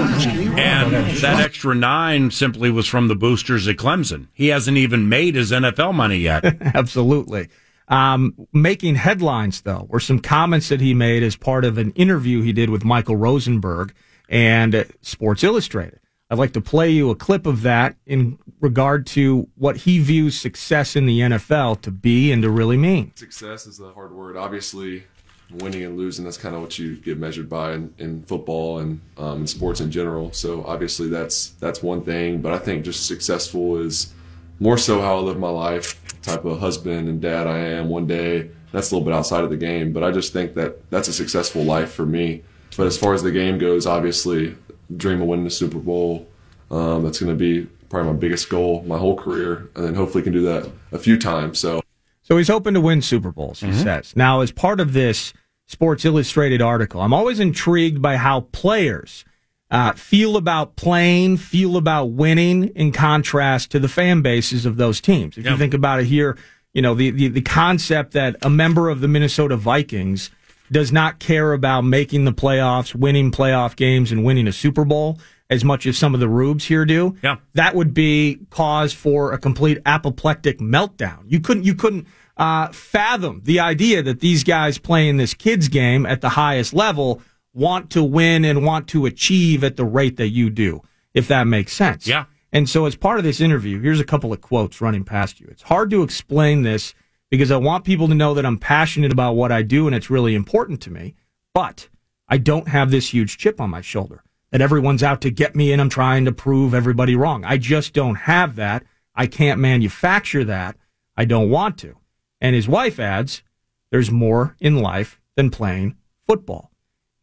And that extra nine simply was from the boosters at Clemson. He hasn't even made his NFL money yet. Absolutely. Um, making headlines, though, were some comments that he made as part of an interview he did with Michael Rosenberg and Sports Illustrated. I'd like to play you a clip of that in regard to what he views success in the NFL to be and to really mean. Success is a hard word. Obviously, winning and losing, that's kind of what you get measured by in, in football and um, in sports in general. So obviously that's that's one thing. But I think just successful is more so how I live my life, type of husband and dad I am one day. That's a little bit outside of the game, but I just think that that's a successful life for me. But as far as the game goes, obviously, dream of winning the Super Bowl. Um, that's going to be probably my biggest goal my whole career, and then hopefully can do that a few times. So So he's hoping to win Super Bowls, he Mhm. says. Now, as part of this Sports Illustrated article, I'm always intrigued by how players uh, feel about playing, feel about winning, in contrast to the fan bases of those teams. If you think about it here, you know, the, the, the concept that a member of the Minnesota Vikings does not care about making the playoffs, winning playoff games, and winning a Super Bowl as much as some of the rubes here do. Yeah. That would be cause for a complete apoplectic meltdown. You couldn't you couldn't uh, fathom the idea that these guys playing this kids game at the highest level want to win and want to achieve at the rate that you do, if that makes sense. Yeah. And so as part of this interview, here's a couple of quotes running past you. It's hard to explain this because I want people to know that I'm passionate about what I do and it's really important to me, but I don't have this huge chip on my shoulder that everyone's out to get me and I'm trying to prove everybody wrong. I just don't have that. I can't manufacture that. I don't want to. And his wife adds, there's more in life than playing football.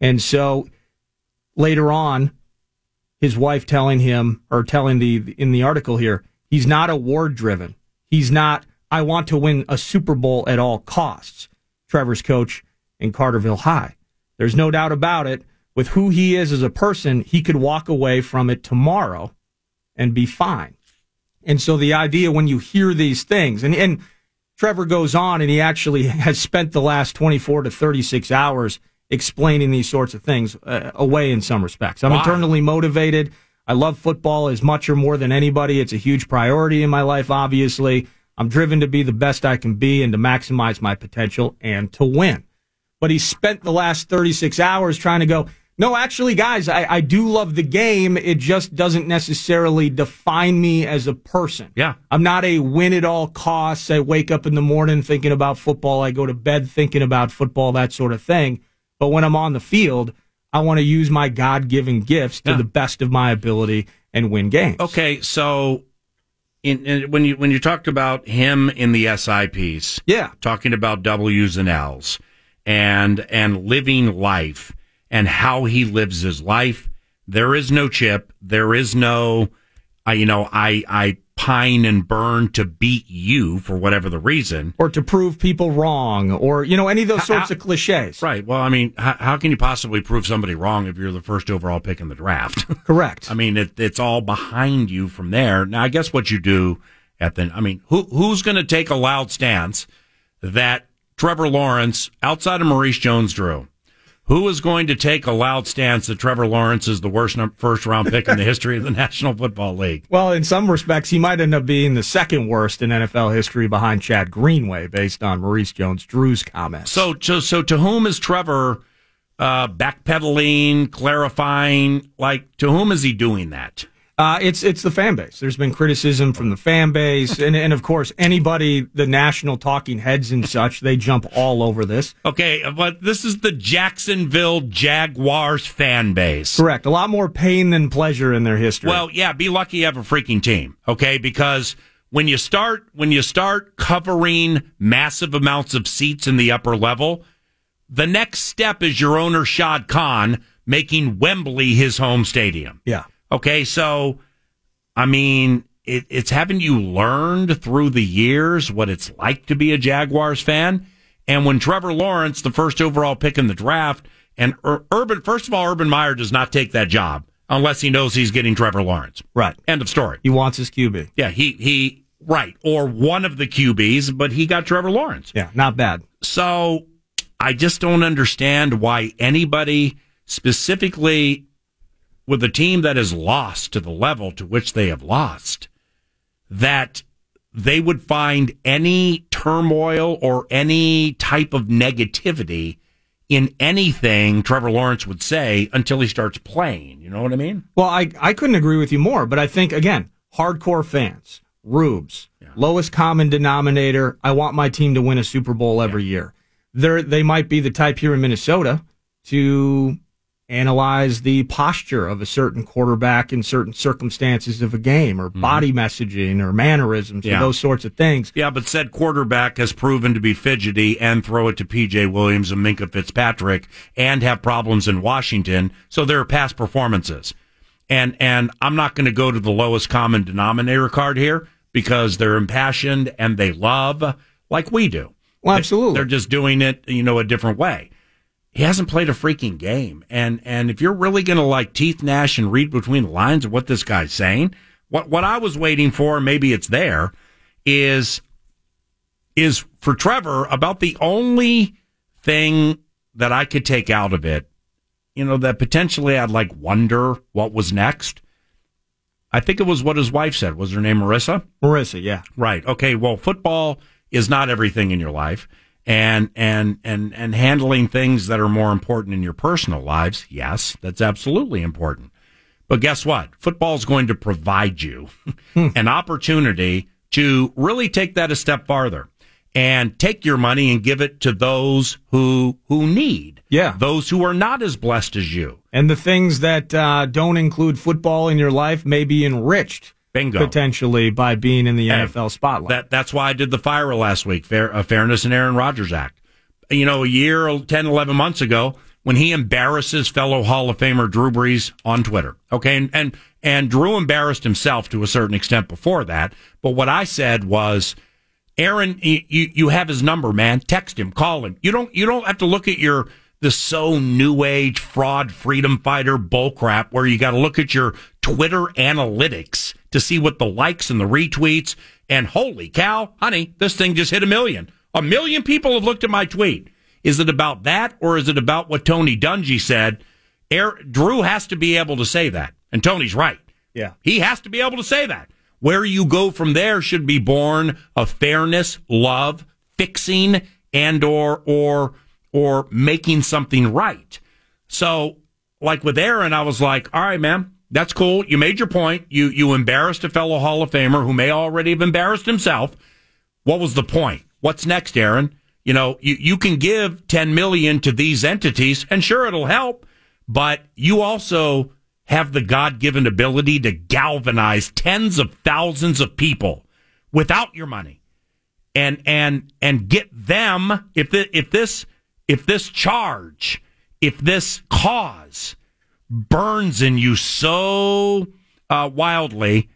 And so later on, his wife telling him or telling the in the article here, he's not award driven. He's not I want to win a Super Bowl at all costs. Trevor's coach in Cartersville High. There's no doubt about it. With who he is as a person, he could walk away from it tomorrow and be fine. And so the idea when you hear these things, and, and Trevor goes on and he actually has spent the last 24 to 36 hours explaining these sorts of things uh, away in some respects. I'm Why? internally motivated. I love football as much or more than anybody. It's a huge priority in my life, obviously. I'm driven to be the best I can be and to maximize my potential and to win. But he spent the last 36 hours trying to go, no, actually, guys, I, I do love the game. It just doesn't necessarily define me as a person. Yeah. I'm not a win at all costs. I wake up in the morning thinking about football. I go to bed thinking about football, that sort of thing. But when I'm on the field, I want to use my God given gifts to Yeah. the best of my ability and win games. Okay, so in, in, when you when you talked about him in the SI piece, yeah, talking about W's and L's, and and living life and how he lives his life, there is no chip, there is no, I you know I I pine and burn to beat you for whatever the reason. Or to prove people wrong, or, you know, any of those sorts How- of cliches. Right. Well, I mean, how, how can you possibly prove somebody wrong if you're the first overall pick in the draft? Correct. I mean, it, it's all behind you from there. Now, I guess what you do at the, I mean, who who's going to take a loud stance that Trevor Lawrence, outside of Maurice Jones-Drew, who is going to take a loud stance that Trevor Lawrence is the worst first round pick in the history of the National Football League? Well, in some respects, he might end up being the second worst in NFL history behind Chad Greenway, based on Maurice Jones Drew's comments. So, to, so to whom is Trevor uh, backpedaling, clarifying? Like, to whom is he doing that? Uh, it's it's the fan base. There's been criticism from the fan base, and and of course anybody, the national talking heads and such, they jump all over this. Okay, but this is the Jacksonville Jaguars fan base. Correct. A lot more pain than pleasure in their history. Well, yeah, be lucky you have a freaking team, okay? Because when you start when you start covering massive amounts of seats in the upper level, the next step is your owner Shad Khan making Wembley his home stadium. Yeah. Okay, so I mean, it, it's haven't you learned through the years what it's like to be a Jaguars fan? And when Trevor Lawrence, the first overall pick in the draft, and Ur- Urban, first of all, Urban Meyer does not take that job unless he knows he's getting Trevor Lawrence. Right. End of story. He wants his QB. Yeah, he he right or one of the QBs, but he got Trevor Lawrence. Yeah, not bad. So I just don't understand why anybody, specifically with a team that has lost to the level to which they have lost, that they would find any turmoil or any type of negativity in anything Trevor Lawrence would say until he starts playing. You know what I mean? Well, I, I couldn't agree with you more, but I think, again, hardcore fans, rubes, lowest common denominator. I want my team to win a Super Bowl every year. They're, they might be the type here in Minnesota to analyze the posture of a certain quarterback in certain circumstances of a game or mm-hmm. body messaging or mannerisms Yeah. or those sorts of things. Yeah, but said quarterback has proven to be fidgety and throw it to PJ Williams and Minkah Fitzpatrick and have problems in Washington. So there are past performances. And and I'm not going to go to the lowest common denominator card here because they're impassioned and they love like we do. Well, absolutely. They're just doing it, you know, a different way. He hasn't played a freaking game. And and if you're really going to like teeth gnash and read between the lines of what this guy's saying, what what I was waiting for, maybe it's there, is is for Trevor about the only thing that I could take out of it, you know, that potentially I'd like wonder what was next. I think it was what his wife said. Was her name Marissa? Marissa, yeah. Right. Okay. Well, football is not everything in your life. And, and, and, and handling things that are more important in your personal lives. Yes, that's absolutely important. But guess what? Football is going to provide you an opportunity to really take that a step farther and take your money and give it to those who, who need. Yeah. Those who are not as blessed as you. And the things that uh, don't include football in your life may be enriched Bingo. potentially by being in the NFL spotlight. That that's why I did the fire last week, Fair, uh, Fairness and Aaron Rodgers Act. You know, a year, 10, 11 months ago, when he embarrasses fellow Hall of Famer Drew Brees on Twitter. Okay, and and and Drew embarrassed himself to a certain extent before that. But what I said was, Aaron, you you you have his number, man. Text him, call him. You don't you don't have to look at your the so new age fraud freedom fighter bullcrap where you got to look at your Twitter analytics to see what the likes and the retweets and holy cow, honey, this thing just hit a million. A million people have looked at my tweet. Is it about that or is it about what Tony Dungy said? Air, Drew has to be able to say that. And Tony's right. yeah. He has to be able to say that. Where you go from there should be born of fairness, love, fixing, and or or or making something right. So, like with Aaron, I was like, all right, man, that's cool. You made your point. You you embarrassed a fellow Hall of Famer who may already have embarrassed himself. What was the point? What's next, Aaron? You know, you, you can give 10 million to these entities and sure it'll help, but you also have the God given ability to galvanize tens of thousands of people without your money and, and, and get them, if the, if this, if this charge, if this cause burns in you so uh, wildly,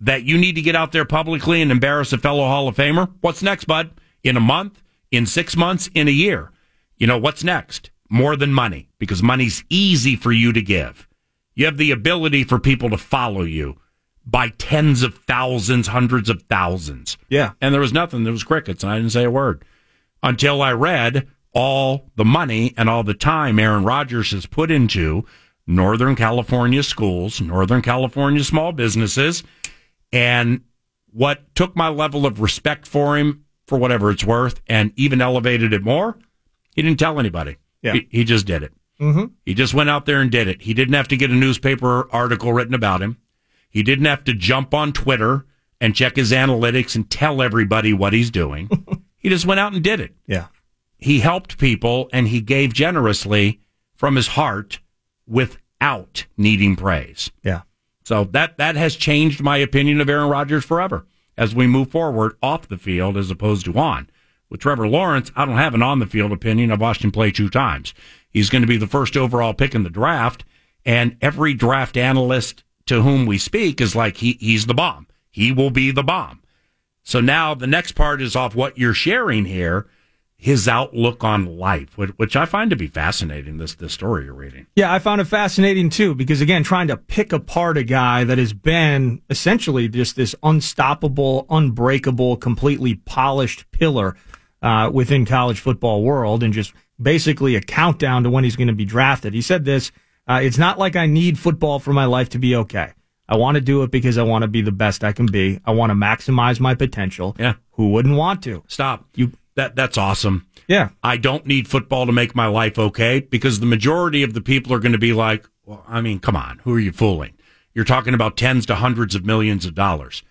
that you need to get out there publicly and embarrass a fellow Hall of Famer? What's next, bud? In a month? In six months? In a year? You know, what's next? More than money, because money's easy for you to give. You have the ability for people to follow you by tens of thousands, hundreds of thousands. Yeah. And there was nothing. There was crickets, and I didn't say a word until I read all the money and all the time Aaron Rodgers has put into Northern California schools, Northern California small businesses, and what took my level of respect for him for whatever it's worth and even elevated it more, he didn't tell anybody. Yeah. He, he just did it. Mm-hmm. He just went out there and did it. He didn't have to get a newspaper article written about him. He didn't have to jump on Twitter and check his analytics and tell everybody what he's doing. he just went out and did it. Yeah. He helped people and he gave generously from his heart without needing praise. Yeah. So that that has changed my opinion of Aaron Rodgers forever as we move forward off the field as opposed to on. With Trevor Lawrence, I don't have an on the field opinion. I've watched him play two times. He's going to be the first overall pick in the draft, and every draft analyst to whom we speak is like he he's the bomb. He will be the bomb. So now the next part is off what you're sharing here, his outlook on life, which, which I find to be fascinating. This this story you're reading. Yeah, I found it fascinating too because again, trying to pick apart a guy that has been essentially just this unstoppable, unbreakable, completely polished pillar uh, within college football world, and just basically a countdown to when he's going to be drafted. He said this: uh, "It's not like I need football for my life to be okay. I want to do it because I want to be the best I can be. I want to maximize my potential. Yeah, who wouldn't want to? Stop. You that that's awesome. Yeah. I don't need football to make my life okay because the majority of the people are going to be like, well, I mean, come on, who are you fooling? You're talking about tens to hundreds of millions of dollars.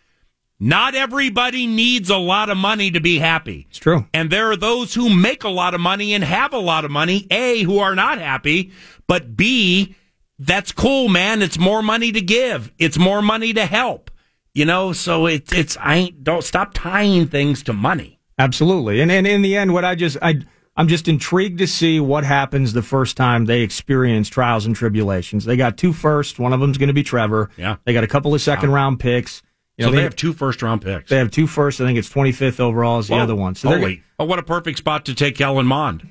Not everybody needs a lot of money to be happy. It's true. And there are those who make a lot of money and have a lot of money, A, who are not happy, but B, that's cool, man. It's more money to give. It's more money to help. You know, so it's it's I ain't don't stop tying things to money. Absolutely. And and in the end, what I just I I'm just intrigued to see what happens the first time they experience trials and tribulations. They got two first. One of them's going to be Trevor. Yeah. They got a couple of second round picks. You so know, they, have two first round picks. They have two first. I think it's 25th overall is the Whoa. other one. So Holy. Oh, what a perfect spot to take Kellen Mond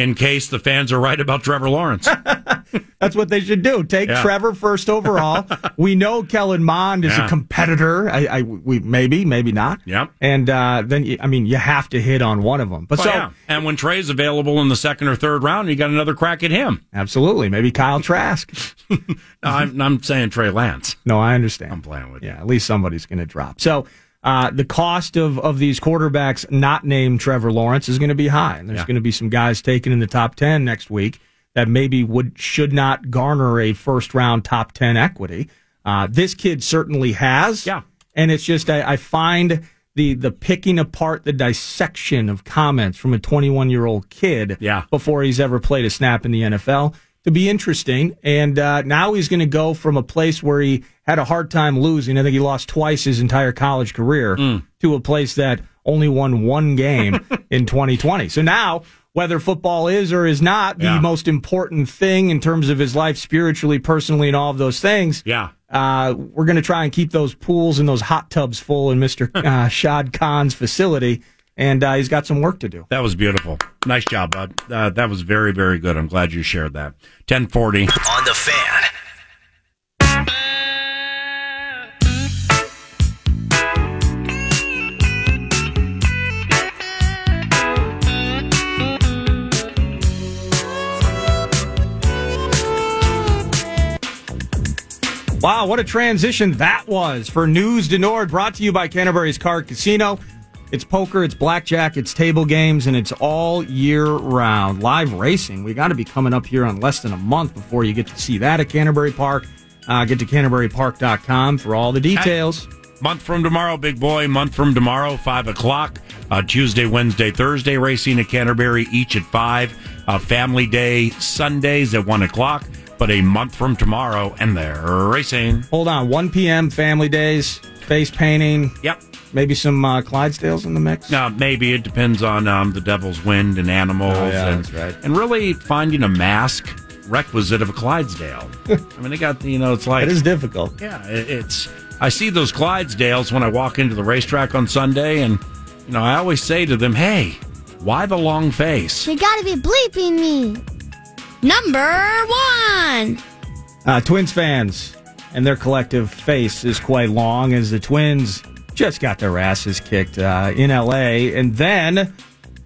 in case the fans are right about Trevor Lawrence. That's what they should do. Take Yeah. Trevor first overall. we know Kellen Mond is Yeah. a competitor. I, I, we maybe, maybe not. Yep. And uh, then you- I mean, you have to hit on one of them. But Well, so yeah. And when Trey's available in the second or third round, you got another crack at him. absolutely, maybe Kyle Trask. I'm, I'm saying Trey Lance. No, I understand. I'm playing with Yeah, at least somebody's going to drop. So uh, the cost of, of these quarterbacks not named Trevor Lawrence is going to be high. And there's Yeah. going to be some guys taken in the top 10 next week that maybe would should not garner a first round top 10 equity. Uh, this kid certainly has. Yeah. And it's just, I, I find the, the picking apart the dissection of comments from a 21 year old kid Yeah. before he's ever played a snap in the NFL to be interesting. And uh, now he's going to go from a place where he had a hard time losing. I think he lost twice his entire college career to a place that only won one game in 2020. So now, whether football is or is not the Yeah. most important thing in terms of his life spiritually, personally, and all of those things, Yeah. uh, we're going to try and keep those pools and those hot tubs full in Mr. uh, Shad Khan's facility. And uh, he's got some work to do. That was beautiful. Nice job, bud. Uh, that was very, very good. I'm glad you shared that. 1040. On the fan. Wow, what a transition that was for News de Nord, brought to you by Canterbury's Card Casino. It's poker, it's blackjack, it's table games, and it's all year round. Live racing. We got to be coming up here in less than a month before you get to see that at Canterbury Park. Uh, get to CanterburyPark.com for all the details. Month from tomorrow, big boy. Month from tomorrow, 5 o'clock. Uh, Tuesday, Wednesday, Thursday, racing at Canterbury, each at 5. Uh, family Day, Sundays at 1 o'clock. But a month from tomorrow, and they're racing. Hold on, 1 p.m. Family Days, face painting. Yep. Maybe some uh, Clydesdales in the mix. Uh, maybe it depends on um, the Devil's Wind and animals. Oh, yeah, and, that's right. And really finding a mask requisite of a Clydesdale. I mean, they got, you know, it's like. It is difficult. Yeah, it, it's I see those Clydesdales when I walk into the racetrack on Sunday, and you know I always say to them, "Hey, why the long face?" You gotta be bleeping me. Number one. Uh, Twins fans and their collective face is quite long as the Twins just got their asses kicked uh, in LA. And then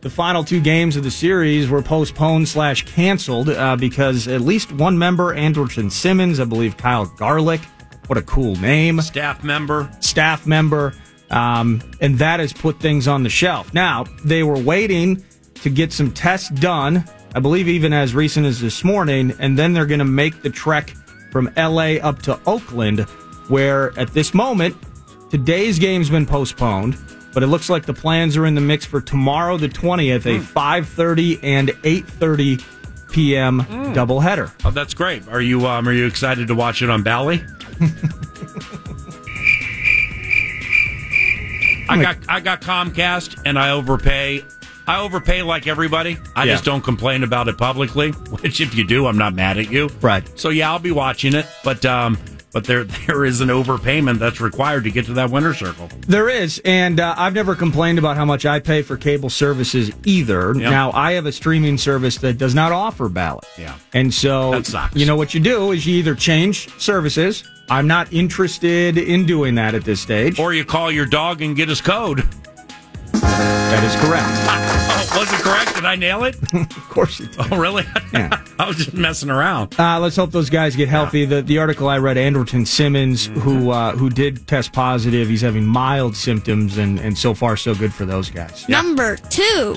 the final two games of the series were postponed slash canceled uh, because at least one member, Andrelton Simmons, I believe Kyle Garlick, what a cool name, Staff member. staff member, um, and that has put things on the shelf. Now, they were waiting to get some tests done, I believe even as recent as this morning, and then they're going to make the trek from LA up to Oakland, where at this moment, today's game's been postponed, but it looks like the plans are in the mix for tomorrow, the 20th, a 5.30 and 8.30 p.m. doubleheader. Oh, that's great. Are you um, are you excited to watch it on Bally? I got I got Comcast and I overpay. I overpay like everybody. I Yeah. just don't complain about it publicly. Which, if you do, I'm not mad at you. Right. So yeah, I'll be watching it, but um, but there there is an overpayment that's required to get to that winner circle. There is, and uh, I've never complained about how much I pay for cable services either. Yeah. Now, I have a streaming service that does not offer Bally. Yeah. And so, you know what you do is you either change services. I'm not interested in doing that at this stage. Or you call your dog and get his code. That is correct. Oh, was it correct? Did I nail it? of course you did. Oh, really? Yeah. I was just messing around. Uh, let's hope those guys get healthy. The the article I read, Andrelton Simmons, Mm-hmm. who uh, who did test positive, he's having mild symptoms, and, and so far so good for those guys. Number two.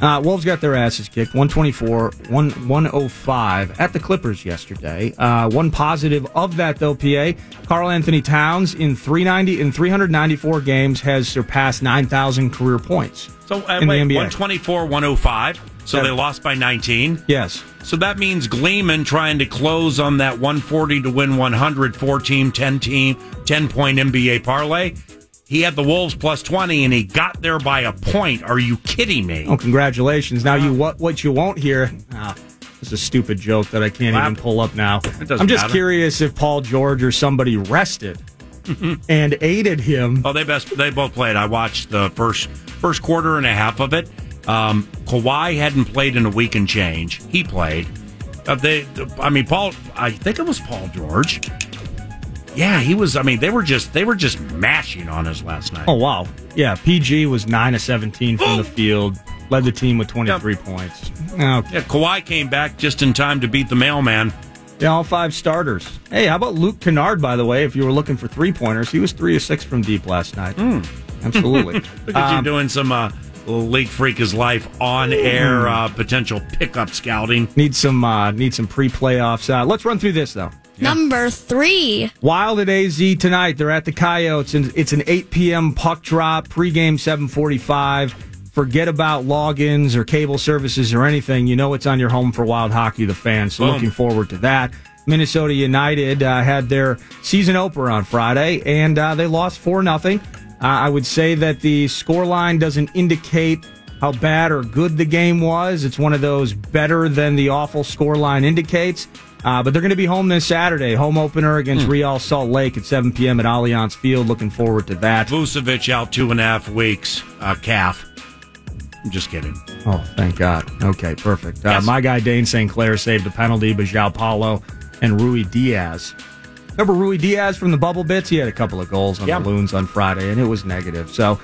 Uh, Wolves got their asses kicked, 124, 1, 105 at the Clippers yesterday. Uh, one positive of that, though, PA, Karl-Anthony Towns in 390 in 394 games has surpassed 9,000 career points. So uh, in wait, the NBA. 124, 105. So they lost by 19. Yes. So that means Gleeman trying to close on that 140 to win 100 four team, 10 team, 10 point NBA parlay. He had the Wolves plus 20 and he got there by a point. Are you kidding me? Oh, congratulations. Now, you what what you won't hear. Ah, it's a stupid joke that I can't even pull up now. doesn't I'm just matter. curious if Paul George or somebody rested and aided him. Oh, they best they both played. I watched the first first quarter and a half of it. Um, Kawhi hadn't played in a week and change. He played. Uh, they, I mean, Paul. I think it was Paul George. Yeah, he was. I mean, they were just they were just mashing on us last night. Oh wow, yeah. PG was nine of seventeen from the field, led the team with twenty three points. Okay. Yeah, Kawhi came back just in time to beat the mailman. Yeah, all five starters. Hey, how about Luke Kennard? By the way, if you were looking for three pointers, he was three of six from deep last night. Absolutely. Look at you Um, doing some uh, league freak his life on air uh, potential pickup scouting. Need some uh, need some pre playoffs. Uh, let's run through this though. Number three. Wild at AZ tonight. They're at the Coyotes, and it's an 8 p.m. puck drop. Pregame 7:45. Forget about logins or cable services or anything. You know it's on your home for Wild Hockey, the fans. So Boom. looking forward to that. Minnesota United uh, had their season opener on Friday, and uh, they lost four nothing. Uh, I would say that the scoreline doesn't indicate how bad or good the game was. It's one of those better than the awful scoreline indicates. Uh, but they're going to be home this Saturday, home opener against Real Salt Lake at 7 p.m. at Allianz Field. Looking forward to that. Vucevic out two and a half weeks, uh, calf. I'm just kidding. Oh, thank God. Okay, perfect. Uh, Yes. My guy Dayne St. Clair saved a penalty, but João Paulo and Ruidíaz. Remember Ruidíaz from the bubble bits? He had a couple of goals on Yeah. the Loons on Friday, and it was negative. So,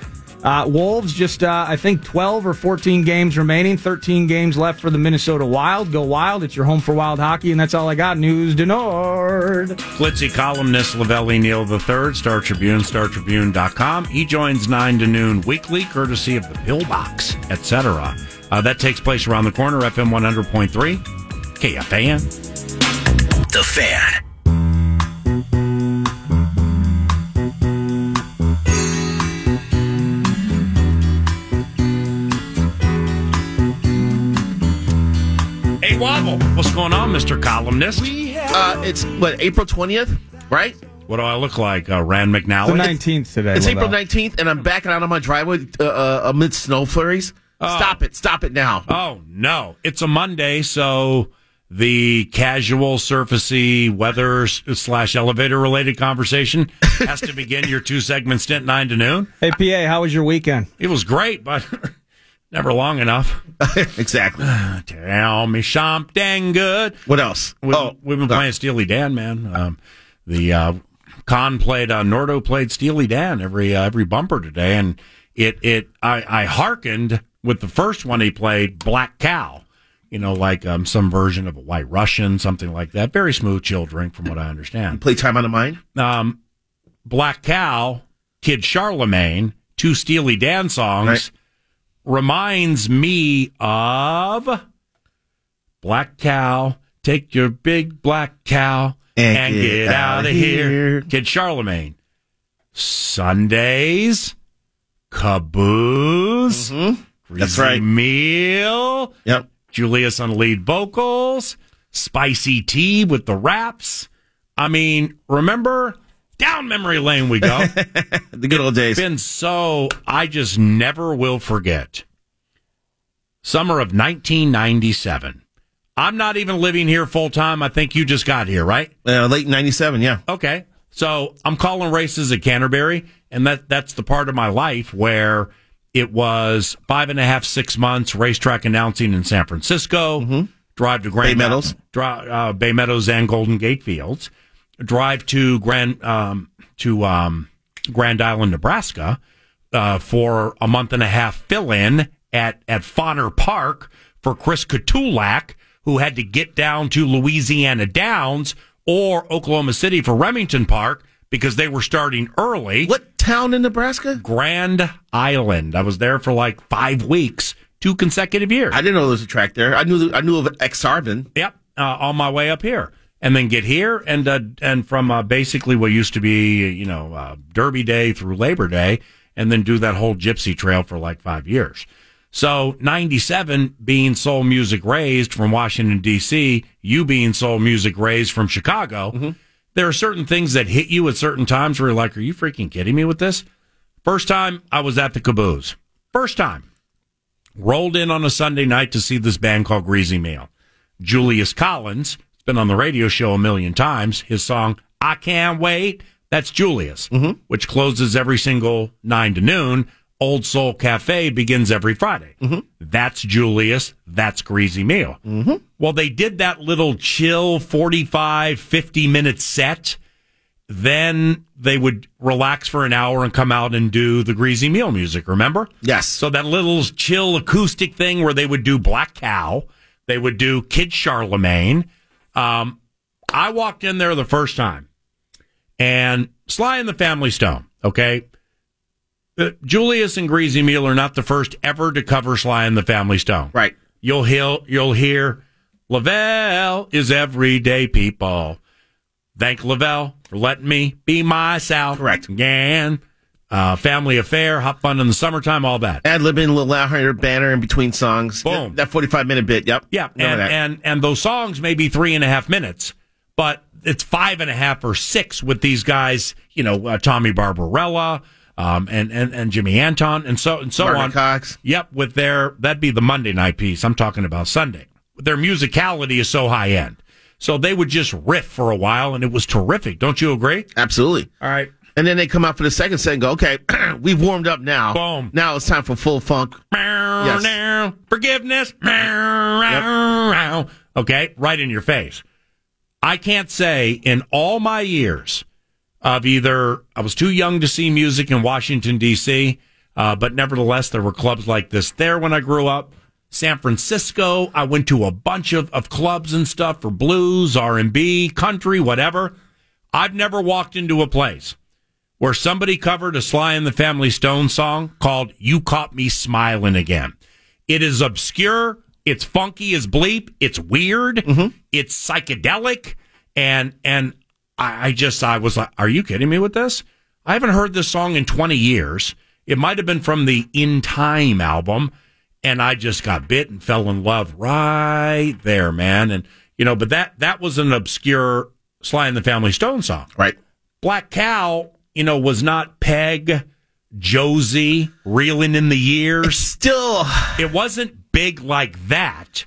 uh, Wolves just, uh, I think, 12 or 14 games remaining, 13 games left for the Minnesota Wild. Go Wild. It's your home for Wild Hockey, and that's all I got. News de Nord. Glitzy columnist Lavelle Neal III, Star Tribune, StarTribune.com. He joins 9 to noon weekly, courtesy of the Pillbox, etc. Uh, that takes place around the corner, FM 100.3, KFAN. The Fan. Wobble, what's going on, Mr. Columnist? Uh, it's what April twentieth, right? What do I look like, uh, Rand McNally? The 19th today. It's April nineteenth, and I'm backing out on my driveway uh, uh, amid snow flurries. Oh. Stop it! Stop it now! Oh, no. It's a Monday, so the casual, surfacey, weather slash elevator related conversation has to begin your two segment stint, nine to noon. Hey, PA, how was your weekend? It was great, but never long enough. exactly. Tell me something good. What else? We, oh, we've been playing Steely Dan, man. Um, the uh, Con played, uh, Nordo played Steely Dan every uh, every bumper today, and it it I, I hearkened with the first one he played, Black Cow. You know, like um, some version of a White Russian, something like that. Very smooth, chill drink, from what I understand. Play Time on the Mind. Um, Black Cow, Kid Charlemagne, two Steely Dan songs Right. Reminds me of Black Cow. Take your big black cow And and, get get, out of here. here. Kid Charlemagne. Sundays, Caboose, Mm-hmm. That's right. Meal, Yep. Julius on lead vocals, Spicy Tea with the raps. I mean, remember down memory lane we go. The good old days. It's been so I just never will forget. Summer of 1997. I'm not even living here full time. I think you just got here, right? Uh, late 97, yeah. Okay. So I'm calling races at Canterbury, and that that's the part of my life where it was five and a half, six months racetrack announcing in San Francisco. Drive to Grand Mm-hmm. Bay Meadows. Drive, uh, Bay Meadows and Golden Gate Fields. Drive to Grand um, to um, Grand Island, Nebraska, uh, for a month and a half fill in at at Fonner Park for Chris Katulak, who had to get down to Louisiana Downs or Oklahoma City for Remington Park because they were starting early. What town in Nebraska? Grand Island. I was there for like five weeks, two consecutive years. I didn't know there was a track there. I knew I knew of Ak-Sar-Ben. Yep, uh, on my way up here, and then get here, and uh, and from uh, basically what used to be, you know, uh, Derby Day through Labor Day, and then do that whole Gypsy Trail for like five years. So '97 being soul music raised from Washington D.C., you being soul music raised from Chicago. There are certain things that hit you at certain times where you're like, "Are you freaking kidding me with this?" First time I was at the Caboose. First time rolled in on a Sunday night to see this band called Greasy Meal. Julius Collins, been on the radio show a million times. His song, I Can't Wait, that's Julius, mm-hmm. which closes every single nine to noon. Old Soul Cafe begins every Friday. Mm-hmm. That's Julius. That's Greasy Meal. Mm-hmm. Well, they did that little chill 45, 50 minute set. Then they would relax for an hour and come out and do the Greasy Meal music, remember? Yes. So that little chill acoustic thing where they would do Black Cow, they would do Kid Charlemagne. Um, I walked in there the first time, and Sly and the Family Stone. Okay, Uh, Julius and Greasy Meal are not the first ever to cover Sly and the Family Stone. Right. You'll hear you'll hear Lavelle is everyday people. Thank Lavelle for letting me be myself. Correct. Again. Uh, family affair, hot fun in the summertime, all that. Ad libbing, a little Larry banner in between songs. Boom. That 45 minute bit. Yep. Yeah, and, that. and and those songs may be three and a half minutes, but it's five and a half or six with these guys. You know, uh, Tommy Barbarella, um, and and and Jimmy Anton, and so and so Martin on. Cox. Yep, with their that'd be the Monday night piece. I'm talking about Sunday. Their musicality is so high end, so they would just riff for a while, and it was terrific. Don't you agree? Absolutely. All right. And then they come out for the second set and go, okay, we've warmed up now. Boom. Now it's time for full funk. Yes. Forgiveness. Okay, right in your face. I can't say in all my years of either I was too young to see music in Washington D.C., uh, but nevertheless there were clubs like this there when I grew up. San Francisco, I went to a bunch of, of clubs and stuff for blues, R and B, country, whatever. I've never walked into a place where somebody covered a Sly and the Family Stone song called "You Caught Me Smiling Again." It is obscure. It's funky as bleep. It's weird. Mm-hmm. It's psychedelic. And, and I, I just, I was like, are you kidding me with this? I haven't heard this song in 20 years. It might have been from the In Time album. And I just got bit and fell in love right there, man. And, you know, but that, that was an obscure Sly and the Family Stone song. Right. Black Cow, you know, was not Peg, Josie, reeling in the years. Still, it wasn't big like that.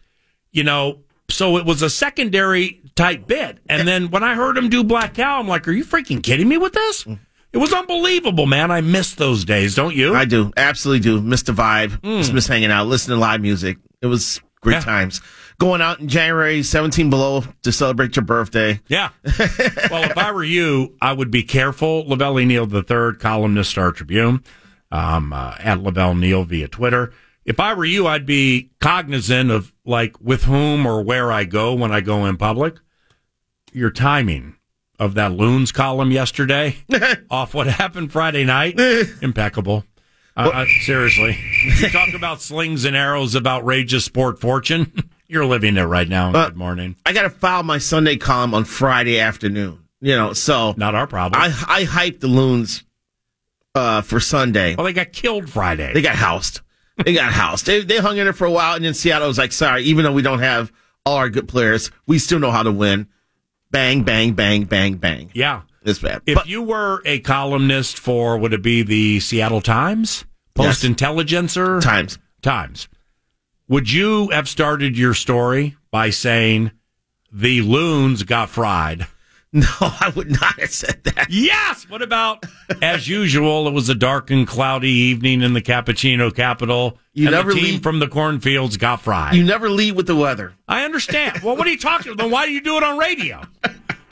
You know, so it was a secondary type bit. And then when I heard him do Black Cow, I'm like, are you freaking kidding me with this? It was unbelievable, man. I miss those days, don't you? I do. Absolutely do. Miss the vibe. Just hmm. miss hanging out, listening to live music. It was great Yeah. times. Going out in January, 17 below to celebrate your birthday. Yeah. well, if I were you, I would be careful. Lavelle Neal III, columnist, Star Tribune, um, uh, at Lavelle Neal via Twitter. If I were you, I'd be cognizant of like with whom or where I go when I go in public. Your timing of that loons column yesterday, off what happened Friday night, impeccable. Uh, uh, seriously, you talk about slings and arrows of outrageous sport fortune. You're living it right now. Uh, Good morning. I got to file my Sunday column on Friday afternoon. You know, so not our problem. I I hyped the loons uh, for Sunday. Well, they got killed Friday. They got housed. They got housed. They they hung in there for a while, and then Seattle was like, "Sorry, even though we don't have all our good players, we still know how to win." Bang, bang, bang, bang, bang. Yeah, it's bad. If you were a columnist for, would it be the Seattle Times, Post Intelligencer, Times, Times? Would you have started your story by saying the loons got fried? No, I would not have said that. Yes. What about, as usual, it was a dark and cloudy evening in the cappuccino capital. You never the team leave- from the cornfields got fried. You never lead with the weather. I understand. Well, what are you talking about? Then why do you do it on radio?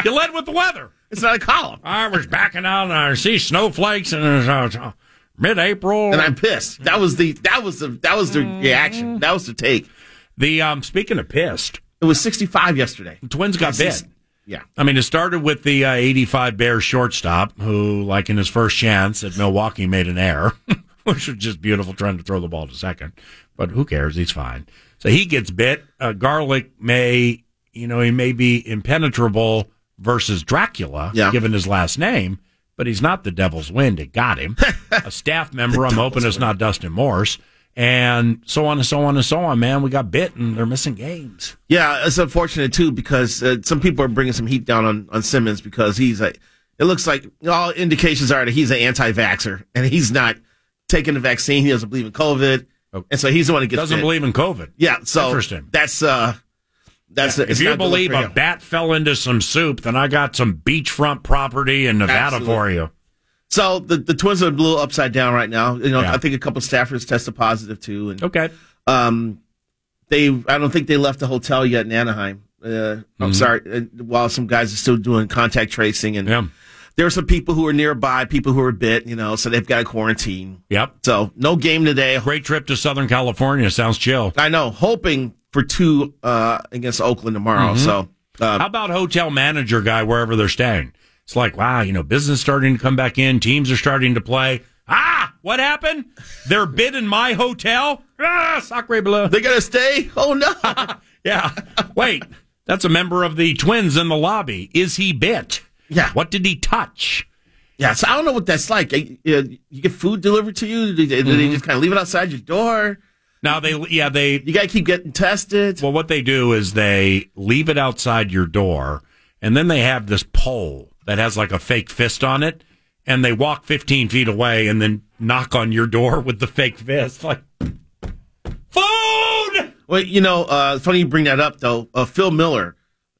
You led with the weather. It's not a column. I was backing out and I see snowflakes and uh, mid-April. And I'm pissed. That was the that was the that was the reaction. That was the take. The um speaking of pissed, it was 65 yesterday. The Twins got bit. Yeah. I mean, it started with the uh, 85 Bears shortstop who, like in his first chance at Milwaukee, made an error, which was just beautiful trying to throw the ball to second. But who cares? He's fine. So he gets bit. Uh, Garlick may, you know, he may be impenetrable versus Dracula, Yeah. given his last name, but he's not the Devil's Wind. It got him. a staff member, I'm hoping it's not Dustin Morse. And so on and so on and so on, man. We got bit and they're missing games. Yeah, it's unfortunate too because uh, some people are bringing some heat down on, on Simmons because he's a. It looks like all indications are that he's an anti-vaxer and he's not taking the vaccine. He doesn't believe in COVID, and so he's the one that gets Doesn't bit. believe in COVID. Yeah, so Interesting. That's uh, that's if you believe a bat fell into some soup, then I got some beachfront property in Nevada Absolutely. for you. So the the Twins are a little upside down right now. You know, Yeah. I think a couple staffers tested positive too. And okay, um, they I don't think they left the hotel yet in Anaheim. Uh, I'm Mhm. sorry, uh, while some guys are still doing contact tracing, and there are some people who are nearby, people who are bit, you know, so they've got to quarantine. Yep. So no game today. Great trip to Southern California. Sounds chill. I know. Hoping for two uh, against Oakland tomorrow. Mhm. So uh, How about hotel manager guy wherever they're staying? It's like, wow, you know, business starting to come back in, teams are starting to play. Ah, what happened? They're bid in my hotel? Ah, sacre bleu. They gotta stay? Oh no. yeah. Wait, that's a member of the twins in the lobby. Is he bit? Yeah. What did he touch? Yeah, so I don't know what that's like. You you get food delivered to you? They, do they just kind of leave it outside your door? Now they, yeah, they. You got to keep getting tested. Well, what they do is they leave it outside your door, and then they have this pole that has like a fake fist on it, and they walk 15 feet away and then knock on your door with the fake fist. Like, food! Well, you know, uh, it's funny you bring that up though. Uh, Phil Miller,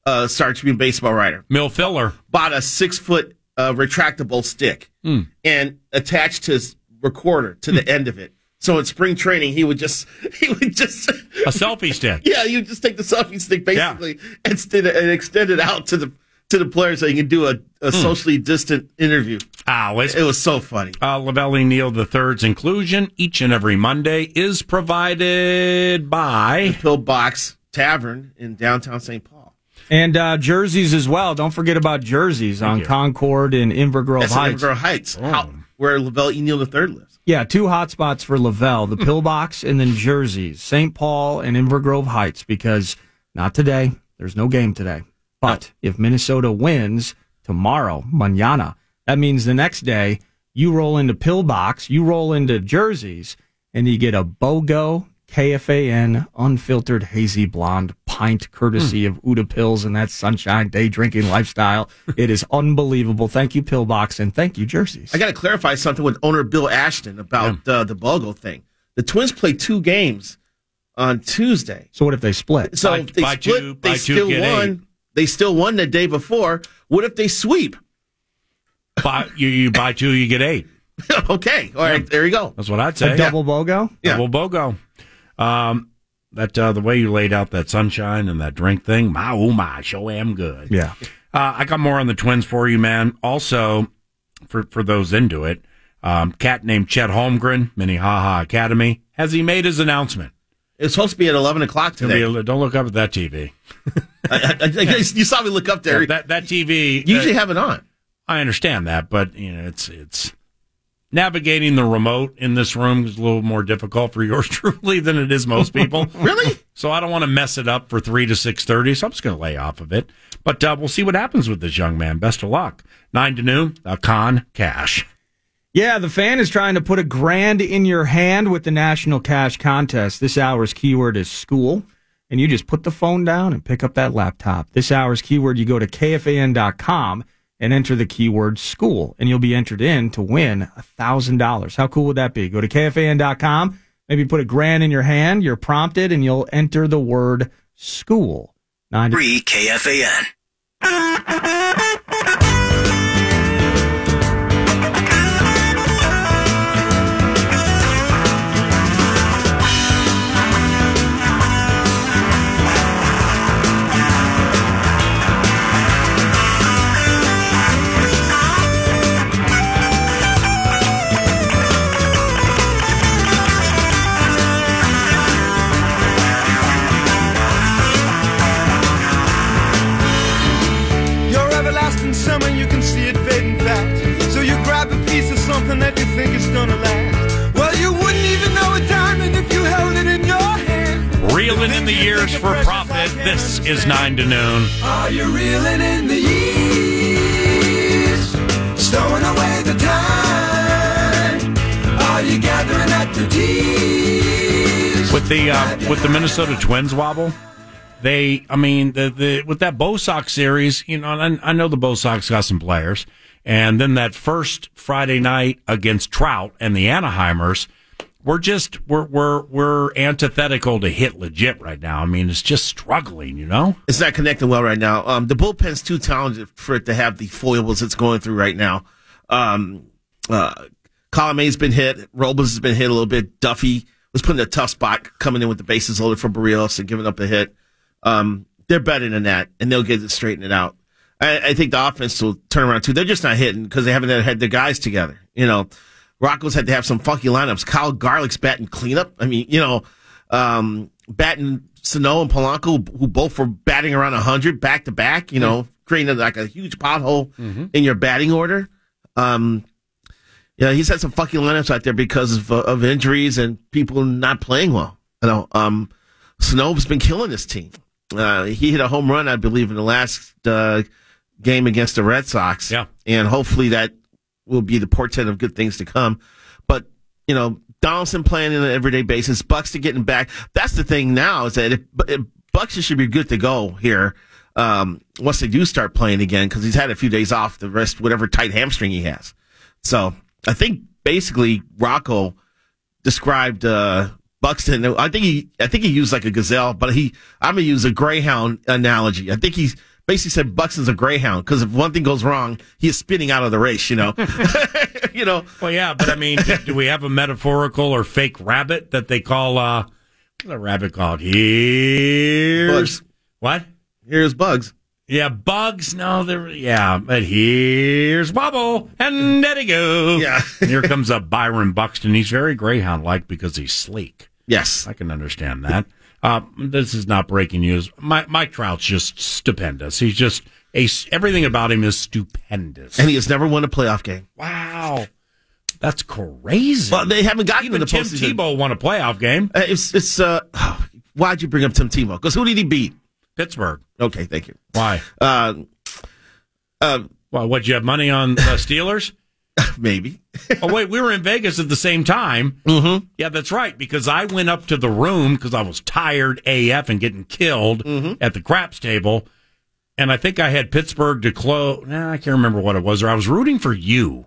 uh, Star Tribune baseball writer, Mill Filler, bought a six foot uh, retractable stick Hmm. and attached his recorder to the end of it. So in spring training, he would just he would just a selfie stick. Yeah, you just take the selfie stick basically and, st- and extend it out to the to the players so you can do a, a socially distant interview. Ah, it was so funny. Uh, Lavelli Neal III's inclusion each and every Monday is provided by Pillbox Tavern in downtown St. Paul. And uh, jerseys as well. Don't forget about jerseys on you. Concord and Inver Grove That's in Heights. Inver Grove Heights, how, where Lavelle E. Neal III lives. Yeah, two hot spots for Lavelle, the pillbox and then jerseys, St. Paul and Inver Grove Heights, because not today. There's no game today. But if Minnesota wins tomorrow, manana, that means the next day you roll into pillbox, you roll into jerseys, and you get a BOGO KFAN unfiltered hazy blonde pint courtesy of Utepils and that sunshine day drinking lifestyle. it is unbelievable. Thank you, Pillbox, and thank you, jerseys. I got to clarify something with owner Bill Ashton about uh, the BOGO thing. The Twins play two games on Tuesday. So what if they split? So Buy- if they buy split, two- they buy still get won. eight. They still won the day before. What if they sweep? Buy, you, you buy two, you get eight. okay, all right, there you go. That's what I'd say. A double BOGO? Yeah. Double BOGO. Um, that uh, the way you laid out that sunshine and that drink thing, my oh my, show am good. Yeah. Uh, I got more on the twins for you, man. Also, for for those into it, um, cat named Chet Holmgren, Minnehaha Academy, has he made his announcement? It's supposed to be at eleven o'clock today. a- don't look up at that TV. I, I, I, you saw me look up there. that that TV You usually uh, have it on. I understand that, but you know, it's it's navigating the remote in this room is a little more difficult for yours truly than it is most people. really? So I don't want to mess it up for three to six thirty. So I'm just going to lay off of it. But uh, we'll see what happens with this young man. Best of luck. Nine to noon. Uh, con cash. Yeah, the fan is trying to put a grand in your hand with the National Cash Contest. This hour's keyword is school, and you just put the phone down and pick up that laptop. This hour's keyword, you go to kfan.com and enter the keyword school, and you'll be entered in to win $1,000. How cool would that be? Go to kfan.com, maybe put a grand in your hand, you're prompted, and you'll enter the word school. Nine 3 KFAN. Summer, you can see it fading fast. So you grab a piece of something that you think is gonna last. Well, you wouldn't even know a diamond if you held it in your hand. Reeling in the years for profit. This is nine to noon. Are you reeling in the years? Stowing away the time? Are you gathering at the tears? with the uh, with the Minnesota Twins wobble. They, I mean, the the with that Bo Sox series, you know, I, I know the Bo Sox got some players, and then that first Friday night against Trout and the Anaheimers, we're just we're we're we're antithetical to hit legit right now. I mean, it's just struggling, you know. It's not connecting well right now. Um, the bullpen's too talented for it to have the foibles it's going through right now. Um, uh, Colomé's been hit. Robles has been hit a little bit. Duffy was put in a tough spot coming in with the bases loaded for Berrios and giving up a hit. Um, they're better than that, and they'll get it straightened out. I, I think the offense will turn around too. They're just not hitting because they haven't had their guys together. You know, Rocco's had to have some funky lineups. Kyle Garlick's batting cleanup. I mean, you know, um, batting Sano and Polanco, who both were batting around 100 back to back, you know, creating like a huge pothole in your batting order. Um, yeah, he's had some funky lineups out there because of, of injuries and people not playing well. You know, um, Sano's been killing this team. Uh, he hit a home run, I believe, in the last uh, game against the Red Sox. Yeah. And hopefully that will be the portent of good things to come. But, you know, Donaldson playing on an everyday basis, Buxton getting back. That's the thing now is that if, if Buxton should be good to go here um, once they do start playing again because he's had a few days off the rest, whatever tight hamstring he has. So I think basically Rocco described uh, Buxton. I think he, I think he used like a gazelle, but he, I'm gonna use a greyhound analogy. I think he basically said Buxton's a greyhound because if one thing goes wrong, he is spinning out of the race. You know, you know. Well, yeah, but I mean, do, do we have a metaphorical or fake rabbit that they call uh, a rabbit called? Here's Bugs. what? Here's bugs. Yeah, bugs. No, there. Yeah, but here's Wobble, and there he go. Yeah. Here comes up Byron Buxton. He's very Greyhound-like because he's sleek. Yes, I can understand that. Uh, this is not breaking news. My, Mike Trout's just stupendous. He's just a everything about him is stupendous. and he has never won a playoff game. wow, that's crazy. Well, they haven't gotten Even to the Tim postseason. Tebow won a playoff game. Uh, it's it's. Uh, why'd you bring up Tim Tebow? Because who did he beat? Pittsburgh. Okay, thank you. Why? Uh, uh, Well, what you have money on the Steelers? maybe. oh wait, we were in Vegas at the same time. Mm-hmm. Yeah, that's right. Because I went up to the room because I was tired AF and getting killed Mm-hmm. at the craps table, and I think I had Pittsburgh to close. Nah, I can't remember what it was. Or I was rooting for you,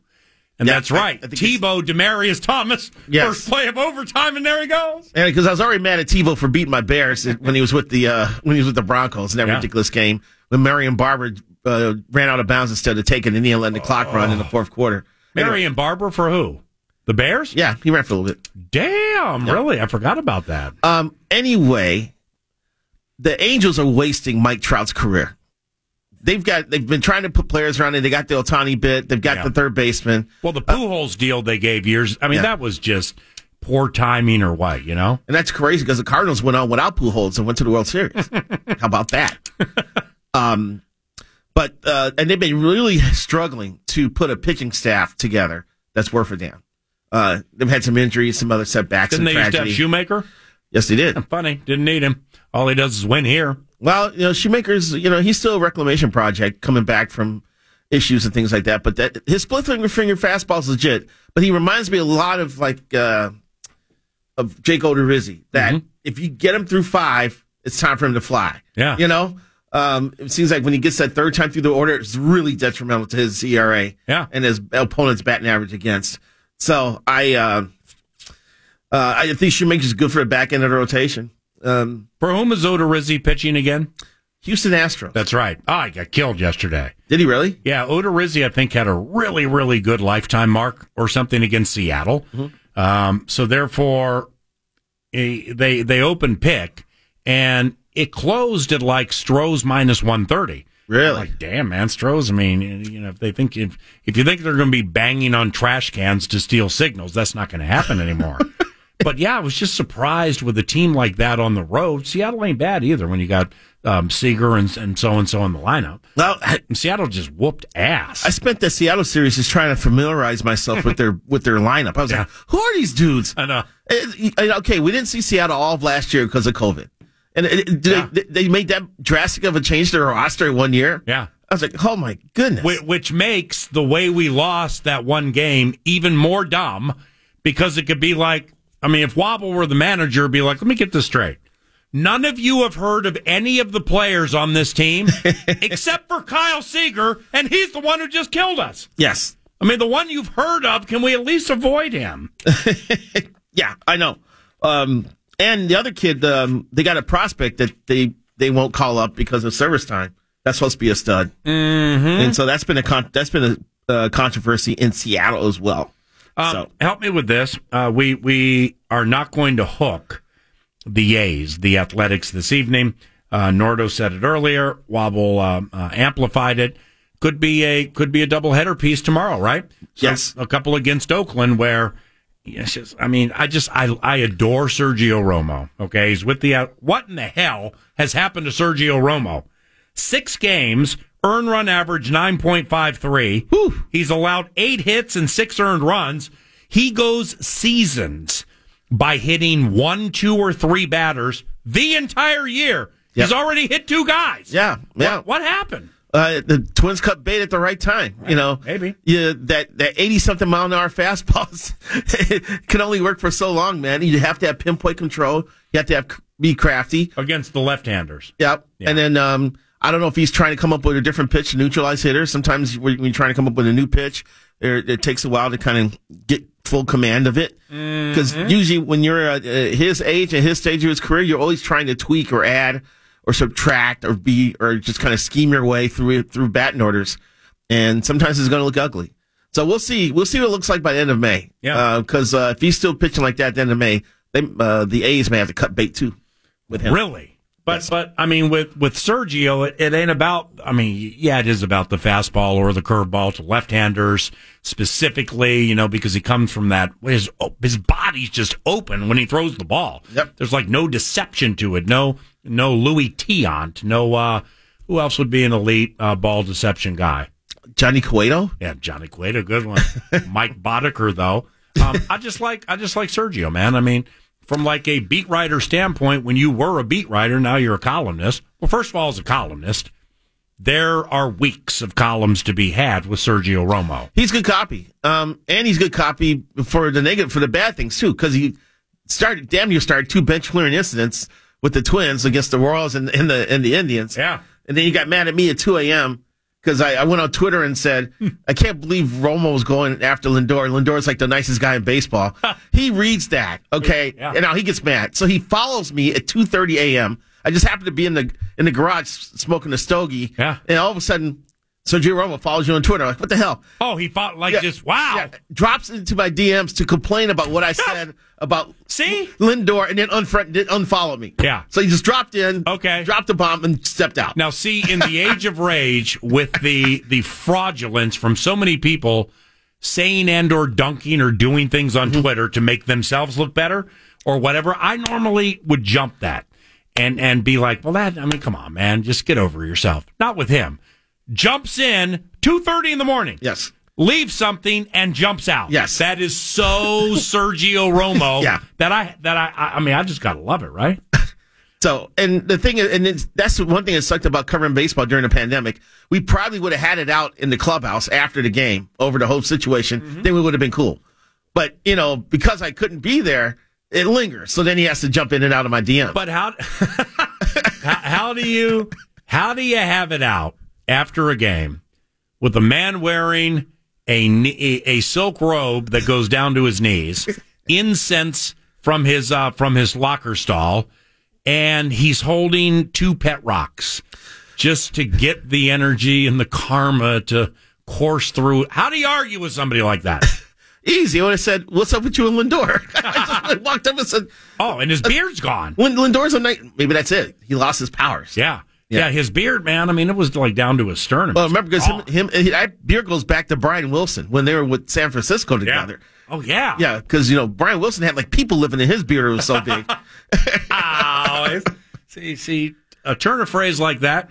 And Yeah, that's right. I- I Tebow, Demaryius Thomas, Yes. first play of overtime, and there he goes. And because I was already mad at Tebow for beating my Bears when he was with the uh, when he was with the Broncos in that Yeah. ridiculous game when Marion Barber uh, ran out of bounds instead of taking the knee and letting the clock run in the fourth quarter. Marion Barber for who? The Bears? Yeah, he ran for a little bit. Damn, really? I forgot about that. Um. Anyway, the Angels are wasting Mike Trout's career. They've got they've been trying to put players around it. They got the Ohtani bit. They've got Yeah. the third baseman. Well, the Pujols deal they gave years, I mean, Yeah. that was just poor timing or what, you know? And that's crazy because the Cardinals went on without Pujols and went to the World Series. How about that? um, but uh, and they've been really struggling to put a pitching staff together that's worth a damn. Uh, they've had some injuries, some other setbacks, Didn't and they used to have. Shoemaker? yes, they did. Funny, didn't need him. All he does is win here. Well, you know, Shoemaker's, you know, he's still a reclamation project coming back from issues and things like that. But that his split finger finger fastball is legit. But he reminds me a lot of like uh, of Jake Odorizzi. That if you get him through five, it's time for him to fly. Yeah. you know. Um, it seems like when he gets that third time through the order, it's really detrimental to his ERA. Yeah. and his opponent's batting average against. So I, uh, uh, I think Shoemaker's good for a back end of the rotation. Um, For whom is Odorizzi pitching again? Houston Astros. That's right. Oh, he got killed yesterday. Did he really? Yeah, Odorizzi, I think, had a really, really good lifetime mark or something against Seattle. Mm-hmm. Um, so therefore, they they opened pick, and it closed at like 'Stros minus one thirty. Really? Like, damn, man, 'Stros. I mean, you know, if they think if if you think they're going to be banging on trash cans to steal signals, that's not going to happen anymore. but yeah, I was just surprised with a team like that on the road. Seattle ain't bad either when you got um, Seager and and so and so in the lineup. Well, And Seattle just whooped ass. I spent the Seattle series just trying to familiarize myself with their with their lineup. I was like, who are these dudes? I know. Eh, eh, Okay, we didn't see Seattle all of last year because of COVID, and it, it- did they, they made that drastic of a change to their roster in one year. Yeah. I was like, oh my goodness. Which, which makes the way we lost that one game even more dumb because it could be like, I mean, if Wobble were the manager, it'd be like, let me get this straight. None of you have heard of any of the players on this team except for Kyle Seager, and he's the one who just killed us. Yes. I mean, the one you've heard of, can we at least avoid him? Yeah, I know. Um, and the other kid, um, they got a prospect that they they won't call up because of service time. That's supposed to be a stud, Mm-hmm. and so that's been a con- that's been a uh, controversy in Seattle as well. Um, so Help me with this. Uh, we we are not going to hook the A's, the Athletics, this evening. Uh, Nordo said it earlier. Wobble um, uh, amplified it. Could be a could be a doubleheader piece tomorrow, right? So Yes. a couple against Oakland where. Yes, just, I mean, I just I I adore Sergio Romo. Okay, he's with the uh, what in the hell has happened to Sergio Romo? Six games, earn run average nine point five three. He's allowed eight hits and six earned runs. He goes seasons by hitting one, two, or three batters the entire year. He's already hit two guys. yeah, yeah. What, what happened? Uh, the Twins cut bait at the right time. You know, maybe. Yeah, that that eighty something mile an hour fastballs can only work for so long, man. You have to have pinpoint control. You have to have be crafty against the left-handers. Yep. And then um, I don't know if he's trying to come up with a different pitch to neutralize hitters. Sometimes when you're trying to come up with a new pitch, there, it takes a while to kind of get full command of it. Because Mm-hmm. usually when you're at his age and his stage of his career, you're always trying to tweak or add or subtract or be or just kind of scheme your way through through batting orders. And sometimes it's going to look ugly. So we'll see. We'll see what it looks like by the end of May. Yeah. Because uh, if he's still pitching like that at the end of May, they, uh, the A's may have to cut bait too with him. Really? But but I mean with with Sergio, it, it ain't about. I mean, yeah, it is about the fastball or the curveball to left-handers specifically. You know, because he comes from that his his body's just open when he throws the ball. Yep. There's like no deception to it. No no Luis Tiant. No. uh Who else would be an elite uh, ball deception guy? Johnny Cueto. Yeah, Johnny Cueto, good one. Mike Boddicker, though. Um, I just like I just like Sergio, man. I mean, from like a beat writer standpoint, when you were a beat writer, now you're a columnist. Well, first of all, as a columnist, there are weeks of columns to be had with Sergio Romo. He's good copy. Um, and he's good copy for the negative, for the bad things too, because he started, damn near started two bench clearing incidents with the Twins against the Royals and, and the and the Indians. Yeah. And then he got mad at me at 2 a.m. because I, I went on Twitter and said, hmm. I can't believe Romo was going after Lindor. Lindor's like the nicest guy in baseball. he reads that, okay, Yeah. and now he gets mad. So he follows me at 2.30 a.m. I just happened to be in the in the garage smoking a stogie. Yeah. And all of a sudden, Sergio Romo follows you on Twitter. Like, what the hell? Oh, he fought like just wow. Drops into my DMs to complain about what I said about See? Lindor and then unfriend, unfollow me. Yeah. So he just dropped in, Okay. dropped a bomb, and stepped out. Now, see, in the age of rage, with the the fraudulence from so many people saying and or dunking or doing things on Mm-hmm. Twitter to make themselves look better or whatever, I normally would jump that and and be like, well, that I mean, come on, man, just get over yourself. Not with him. Jumps in two thirty in the morning. Yes. Leaves something and jumps out. Yes. That is so Sergio Romo. Yeah. That I that I I mean I just gotta love it, right? So, and the thing is, and it's, that's the one thing that sucked about covering baseball during the pandemic. We probably would have had it out in the clubhouse after the game over the whole situation. Mm-hmm. Then we would have been cool. But, you know, because I couldn't be there, it lingers. So then he has to jump in and out of my DM. But how, how how do you how do you have it out after a game with a man wearing a a, silk robe that goes down to his knees, incense from his uh, from his locker stall, and he's holding two pet rocks just to get the energy and the karma to course through. How do you argue with somebody like that? Easy. I would have said, what's up with you and Lindor? I just walked up and said, Oh, and his beard's gone. when Lindor's a night, maybe that's it. He lost his powers. Yeah. Yeah, his beard, man. I mean, it was like down to his sternum. Well, remember because him, him, that beard goes back to Brian Wilson when they were with San Francisco together. Oh yeah, Yeah, because you know Brian Wilson had like people living in his beard. It was so big. Oh, see, see, a turn of phrase like that.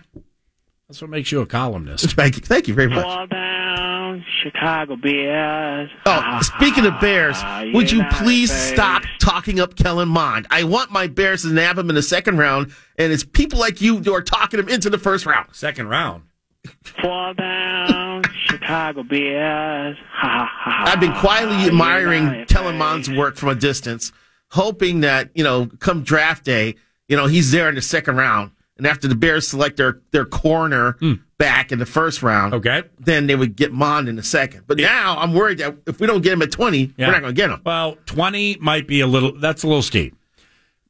That's what makes you a columnist. thank you, thank you very much. Fall down, Chicago Bears. Oh, speaking of Bears, ah, would you please stop talking up Kellen Mond? I want my Bears to nab him in the second round, and it's people like you who are talking him into the first round. Second round. Fall down, Chicago Bears. Ha ha ha. ha. I've been quietly ah, admiring not Kellen Mond's work from a distance, hoping that you know, come draft day, you know, he's there in the second round, and after the Bears select their their corner hmm. Back in the first round, Okay. then they would get Mond in the second. But now I'm worried that if we don't get him at twenty, Yeah. we're not going to get him. Well, twenty might be a little. That's a little steep.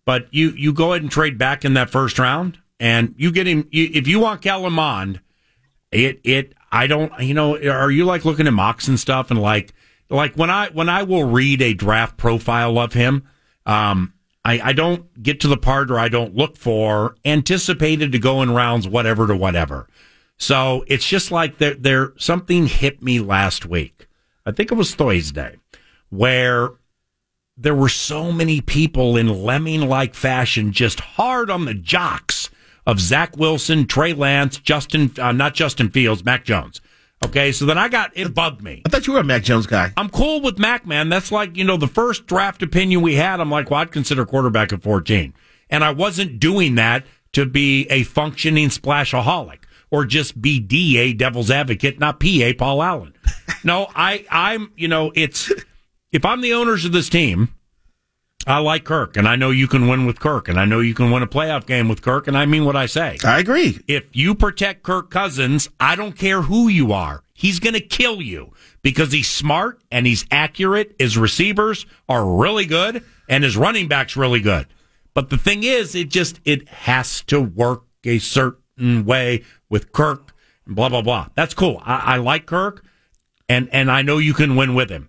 But you you go ahead and trade back in that first round, and you get him. You, if you want Kellen Mond, it it I don't. You know, are you like looking at mocks and stuff and like like when I when I will read a draft profile of him, um, I I don't get to the part or I don't look for anticipated to go in rounds whatever to whatever. So it's just like there there something hit me last week. I think it was Thursday, where there were so many people in lemming like fashion just hard on the jocks of Zach Wilson, Trey Lance, Justin, uh, not Justin Fields, Mac Jones. Okay, so then I got it bugged me. I thought you were a Mac Jones guy. I'm cool with Mac, man. That's like, you know, the first draft opinion we had. I'm like, well, I'd consider quarterback at 14. And I wasn't doing that to be a functioning splashaholic or just be DA devil's advocate, not PA Paul Allen. No, I, I'm, you know, it's, if I'm the owners of this team, I like Kirk and I know you can win with Kirk and I know you can win a playoff game with Kirk and I mean what I say. I agree. If you protect Kirk Cousins, I don't care who you are. He's going to kill you because he's smart and he's accurate. His receivers are really good and his running back's really good. But the thing is, it just, it has to work a certain way with Kirk and blah, blah, blah. That's cool. I, I like Kirk and, and I know you can win with him.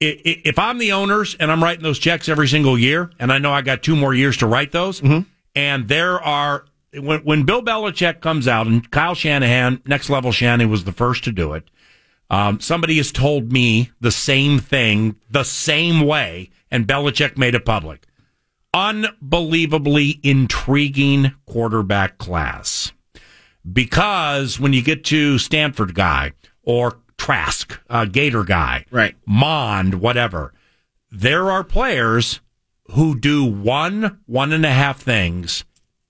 If I'm the owners and I'm writing those checks every single year, and I know I got two more years to write those, and there are when when Bill Belichick comes out and Kyle Shanahan, next level Shanahan was the first to do it. Um, somebody has told me the same thing the same way, and Belichick made it public. Unbelievably intriguing quarterback class because when you get to Stanford guy or Trask, uh, Gator guy, right, Mond, whatever, there are players who do one, one and a half things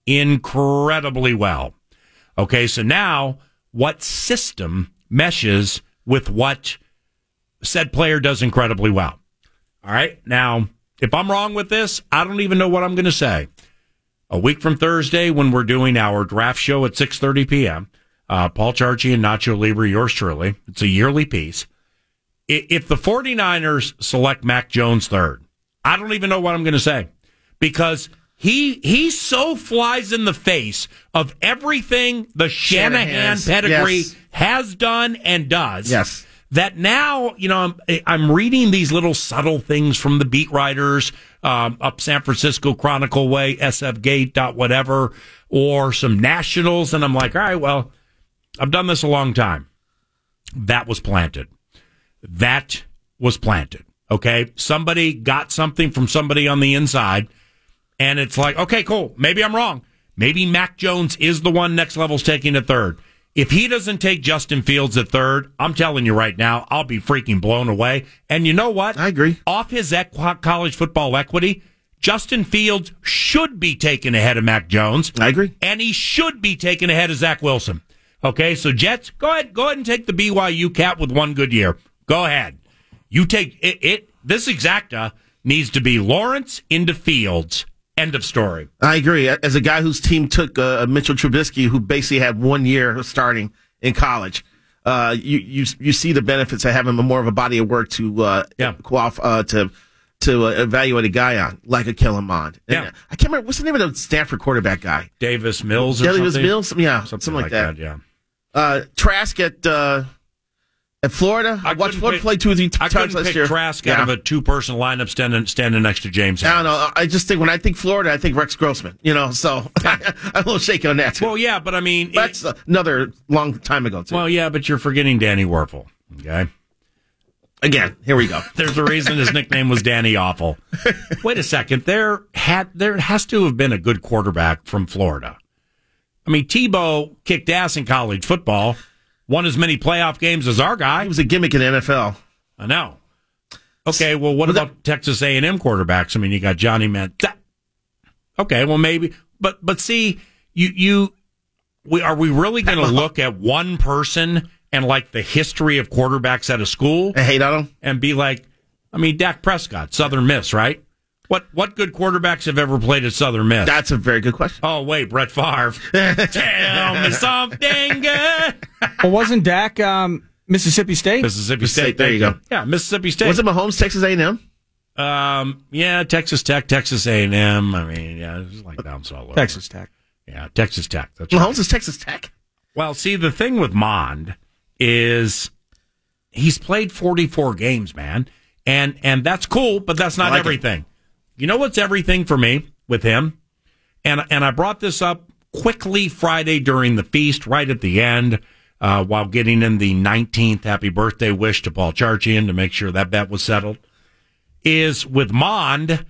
incredibly well. Okay, so now what system meshes with what said player does incredibly well? All right, now if I'm wrong with this, I don't even know what I'm going to say. A week from Thursday, when we're doing our draft show at 6:30 p.m., uh, Paul Charchi and Nacho Libre, yours truly. It's a yearly piece. If the 49ers select Mac Jones third, I don't even know what I'm going to say because he he so flies in the face of everything the Shanahan Shanahan's, pedigree yes. has done and does. Yes. That now, you know, I'm, I'm reading these little subtle things from the beat writers um, up San Francisco Chronicle way, SF Gate, dot whatever, or some nationals, and I'm like, all right, well, I've done this a long time. That was planted. That was planted. Okay. Somebody got something from somebody on the inside, and it's like, okay, cool. Maybe I'm wrong. Maybe Mac Jones is the one next level's taking a third. If he doesn't take Justin Fields at third, I'm telling you right now, I'll be freaking blown away. And you know what? I agree. Off his equ- college football equity, Justin Fields should be taken ahead of Mac Jones. I agree. And he should be taken ahead of Zach Wilson. Okay, so Jets, go ahead, go ahead and take the BYU cat with one good year. Go ahead. You take it. it this exacta needs to be Lawrence into Fields. End of story. I agree. As a guy whose team took uh, Mitchell Trubisky, who basically had one year of starting in college, uh, you you you see the benefits of having more of a body of work to uh, yeah. qualify uh, to to uh, evaluate a guy on, like a Kellen Mond. And, Yeah. I can't remember what's the name of the Stanford quarterback guy. Davis Mills or Davis something? Mills, yeah, something, like, that. Yeah. Uh, Trask at uh, at Florida. I, watched couldn't Florida pick- play two or three I times couldn't last pick year. Trask Yeah. out of a two-person lineup standing standing next to James. I don't know. I just think when I think Florida, I think Rex Grossman. You know, so I'm a little shaky on that. Too. Well, yeah, but I mean, that's another long time ago too. Well, yeah, but you're forgetting Danny Wuerffel. Okay. Again, here we go. There's a reason his nickname was Danny Awful. Wait a second. There had there has to have been a good quarterback from Florida. I mean, Tebow kicked ass in college football, won as many playoff games as our guy. He was a gimmick in NFL. I know. Okay, well, what about Texas A&M quarterbacks? I mean, you got Johnny Manziel. Okay, well, maybe, but but see, you you, we are we really going to look at one person and like the history of quarterbacks at a school? I hate on him and be like, I mean, Dak Prescott, Southern Miss, right? What what good quarterbacks have ever played at Southern Miss? That's a very good question. Oh wait, Brett Favre. Tell me something good. Well, wasn't Dak um, Mississippi State? Mississippi State. There you go. Yeah, Mississippi State. Was it Mahomes, Texas A&M? Um, yeah, Texas Tech, Texas A and M. I mean, yeah, it's like bounce all over. Texas Tech. Yeah, Texas Tech. That's Mahomes right. is Texas Tech. Well, see, the thing with Mond is he's played 44 games, man. And and that's cool, but that's not I like it. You know what's everything for me with him? And and I brought this up quickly Friday during the feast, right at the end, uh, while getting in the 19th happy birthday wish to Paul Charchian to make sure that bet was settled. Is with Mond,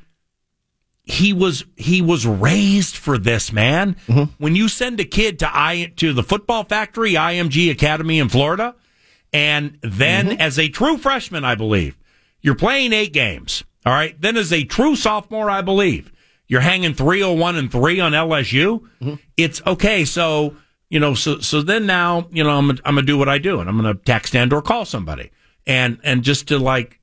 he was he was raised for this man. When you send a kid to I to the football factory, IMG Academy in Florida, and then as a true freshman, I believe you're playing eight games. All right, then as a true sophomore, I believe you're hanging three hundred one and three on LSU. It's okay. So you know, so so then now you know I'm I'm gonna do what I do, and I'm gonna text and or call somebody, and and just to like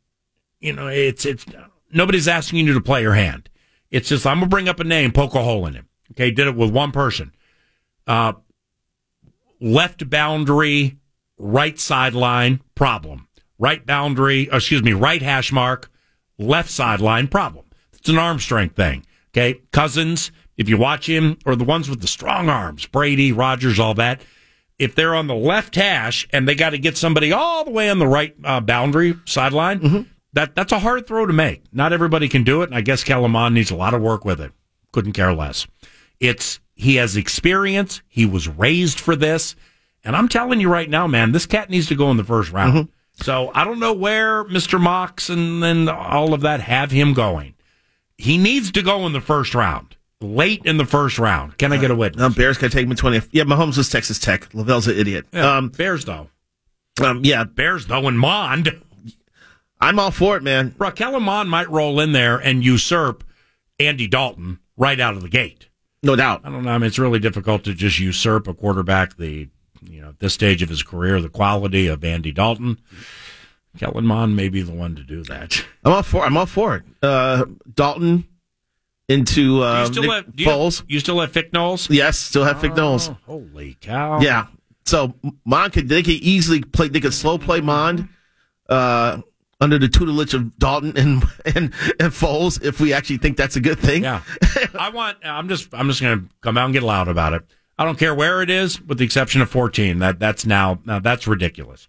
you know, it's it's nobody's asking you to play your hand. It's just I'm gonna bring up a name, poke a hole in him. Okay, did it with one person. Uh, left boundary, right sideline problem. Right boundary, excuse me, right hash mark, left sideline problem. It's an arm strength thing. Okay, Cousins, if you watch him, or the ones with the strong arms, Brady, Rodgers, all that. If they're on the left hash and they got to get somebody all the way on the right uh, boundary sideline, that that's a hard throw to make. Not everybody can do it, and I guess Kellen Mond needs a lot of work with it. Couldn't care less. It's he has experience. He was raised for this, and I'm telling you right now, man, this cat needs to go in the first round. So I don't know where Mr. Mox and then all of that have him going. He needs to go in the first round, late in the first round. Can I get a witness? No, Bears can take him 20. Yeah, Mahomes was Texas Tech. Lavelle's an idiot. Yeah, Um, Bears though. um, yeah, Bears though, and Mond. I'm all for it, man. Raquel Mond might roll in there and usurp Andy Dalton right out of the gate. No doubt. I don't know. I mean, it's really difficult to just usurp a quarterback the you know at this stage of his career the quality of Andy Dalton. Kellen Mond may be the one to do that. I'm all for. I'm all for it. Uh, Dalton into Do uh, you still Nick have do you, Foles. you still have Fick Knowles? Yes, still have Vic Knowles. Holy cow! Yeah, So Mond could they could easily play. They could slow play Mond uh, under the tutelage of Dalton and and and Foles if we actually think that's a good thing. Yeah, I want. I'm just. I'm just going to come out and get loud about it. I don't care where it is, with the exception of 14. That that's now. Now that's ridiculous.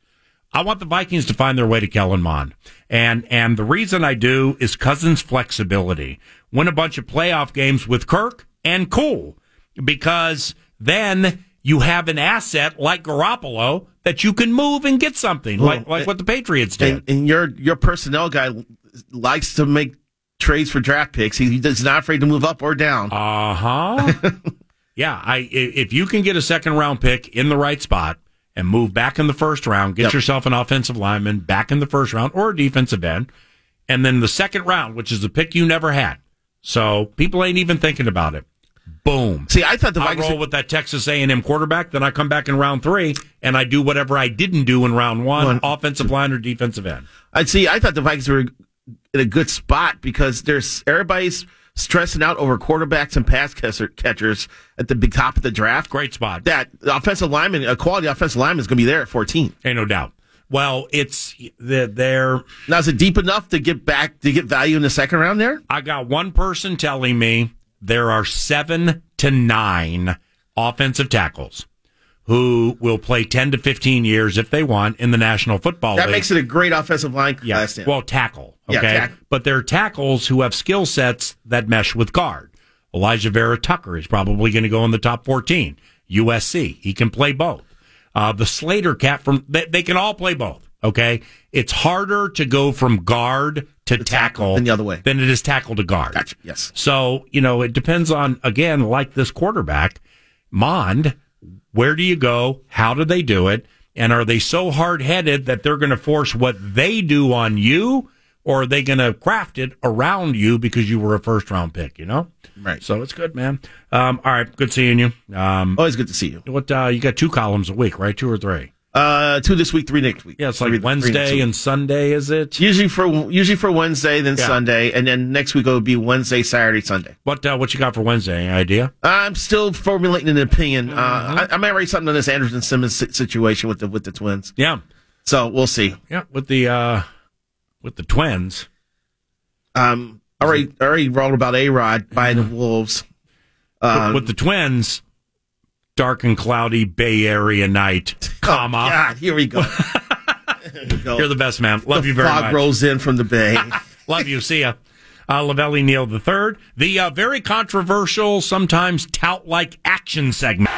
I want the Vikings to find their way to Kellen Mond, and and the reason I do is Cousins' flexibility. Win a bunch of playoff games with Kirk and cool, because then you have an asset like Garoppolo that you can move and get something like like what the Patriots did. And, and your your personnel guy likes to make trades for draft picks. He, he's not afraid to move up or down. Uh huh. yeah, I i- if you can get a second round pick in the right spot and move back in the first round, get Yep. yourself an offensive lineman back in the first round or a defensive end, and then the second round, which is a pick you never had. So people ain't even thinking about it. Boom. See, I thought the I Vikings. roll with that Texas A&M quarterback. Then I come back in round three and I do whatever I didn't do in round one, One. offensive line or defensive end. I'd see. I thought the Vikings were in a good spot because there's everybody's stressing out over quarterbacks and pass catchers at the big top of the draft. Great spot. That offensive lineman, a quality offensive lineman, is going to be there at 14. Ain't no doubt. Well, it's the- they're now is it deep enough to get back to get value in the second round there? I got one person telling me there are seven to nine offensive tackles who will play 10 to 15 years if they want in the National Football That League. That makes it a great offensive line yeah, class. then. well, tackle. Yeah, Okay. tackle. But they're tackles who have skill sets that mesh with guard. Alijah Vera Tucker is probably going to go in the top 14. USC. He can play both. Uh, the Slater cat from, they, they can all play both. Okay. It's harder to go from guard to tackle than the other way. than it is tackle to guard. Gotcha. Yes. So, you know, it depends on, again, like this quarterback, Mond, where do you go? How do they do it? And are they so hard headed that they're going to force what they do on you? Or are they going to craft it around you because you were a first round pick, you know? Right. So it's good, man. Um, all right. Good seeing you. Um, Always good to see you. what, uh, you got two columns a week, right? Two or three? Uh, two this week, three next week. Yeah. It's like three Wednesday and Sunday, is it? usually for usually for Wednesday, then Yeah. Sunday, and then next week it would be Wednesday, Saturday, Sunday. What, uh, what you got for Wednesday? Any idea? I'm still formulating an opinion. Mm-hmm. Uh, I, I might write something on this Andrelton Simmons situation with the with the Twins. Yeah. So we'll see. Yeah. With the, uh, with the twins. Um, already already wrote about A Rod by the Wolves. Um, with, with the twins, dark and cloudy Bay Area night, comma. Oh, God, here we go. Here we go. You're the best, man. Love the you very fog much. rolls in from the bay. Love you. See ya. Uh, Lavelli Neal the third, the uh, very controversial, sometimes tout-like action segment.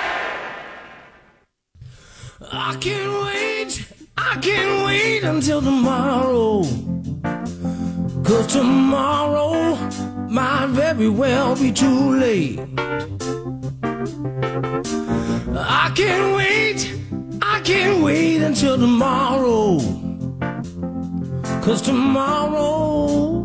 I can't wait, I can't wait until tomorrow. Cause tomorrow might very well be too late. I can't wait, I can't wait until tomorrow. Cause tomorrow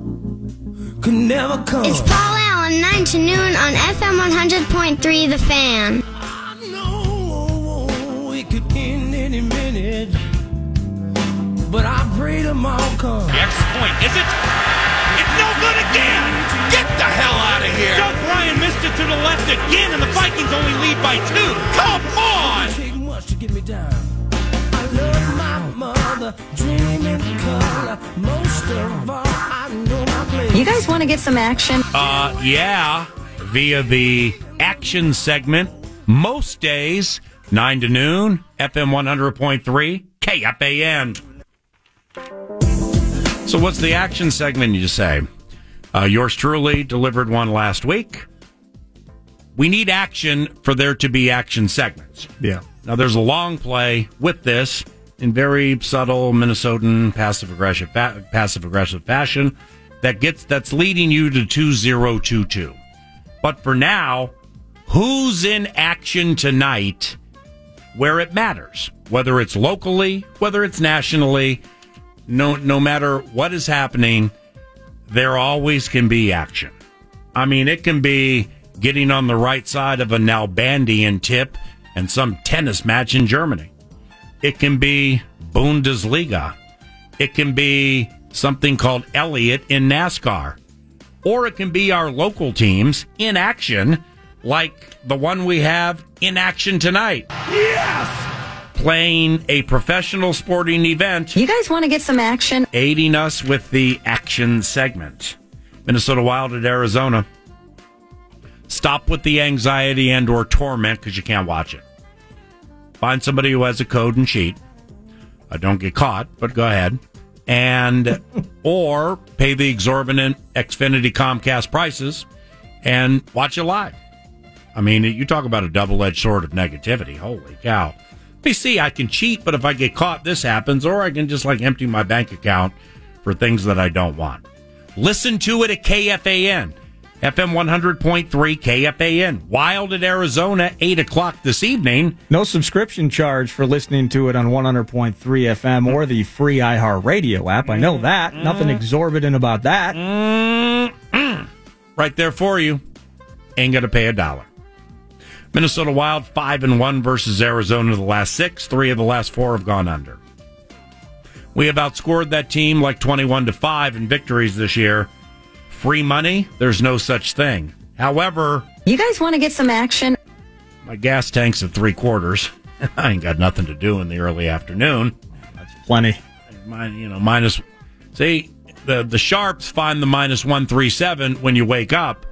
could never come. It's Paul Allen, 9 to noon on FM 100.3 The Fan. I know it could end any minute. But I pray tomorrow comes. The extra point, is it? It's no good again! Get the hell out of here! Joe Bryan missed it to the left again, and the Vikings only lead by two. Come on! Take much to get me down. I love my mother, dream in color. Most of all, I know my place. You guys want to get some action? Uh, yeah, via the action segment, most days, 9 to noon, FM 100.3, KFAN. So, what's the action segment, you say? Uh, yours truly delivered one last week. We need action for there to be action segments. Yeah. Now, there's a long play with this in very subtle Minnesotan passive aggressive fa- passive aggressive fashion that gets that's leading you to 2022. But for now, who's in action tonight where it matters? Whether it's locally, whether it's nationally, no no matter what is happening, there always can be action. I mean, it can be getting on the right side of an Albandian tip and some tennis match in Germany. It can be Bundesliga. It can be something called Elliott in NASCAR. Or it can be our local teams in action, like the one we have in action tonight. Yes! playing a professional sporting event, You guys want to get some action? aiding us with the action segment. Minnesota Wild at Arizona. Stop with the anxiety and or torment because you can't watch it. Find somebody who has a code and cheat. Uh, don't get caught, but go ahead. And or pay the exorbitant Xfinity Comcast prices and watch it live. I mean, you talk about a double-edged sword of negativity. Holy cow. They see I can cheat, but if I get caught, this happens, or I can just like empty my bank account for things that I don't want. Listen to it at KFAN, FM 100.3 KFAN. Wild at Arizona, 8 o'clock this evening. No subscription charge for listening to it on 100.3 FM or the free iHeartRadio app. I know that. Mm-hmm. Nothing mm-hmm. exorbitant about that. Mm-hmm. Right there for you. Ain't going to pay a dollar. Minnesota Wild, 5 and 1 versus Arizona the last six. Three of the last four have gone under. We have outscored that team like 21 to 5 in victories this year. Free money, there's no such thing. However, You guys want to get some action? my gas tank's at three quarters. I ain't got nothing to do in the early afternoon. That's plenty. Mine, you know, minus. See, the the sharps find the minus one three seven when you wake up.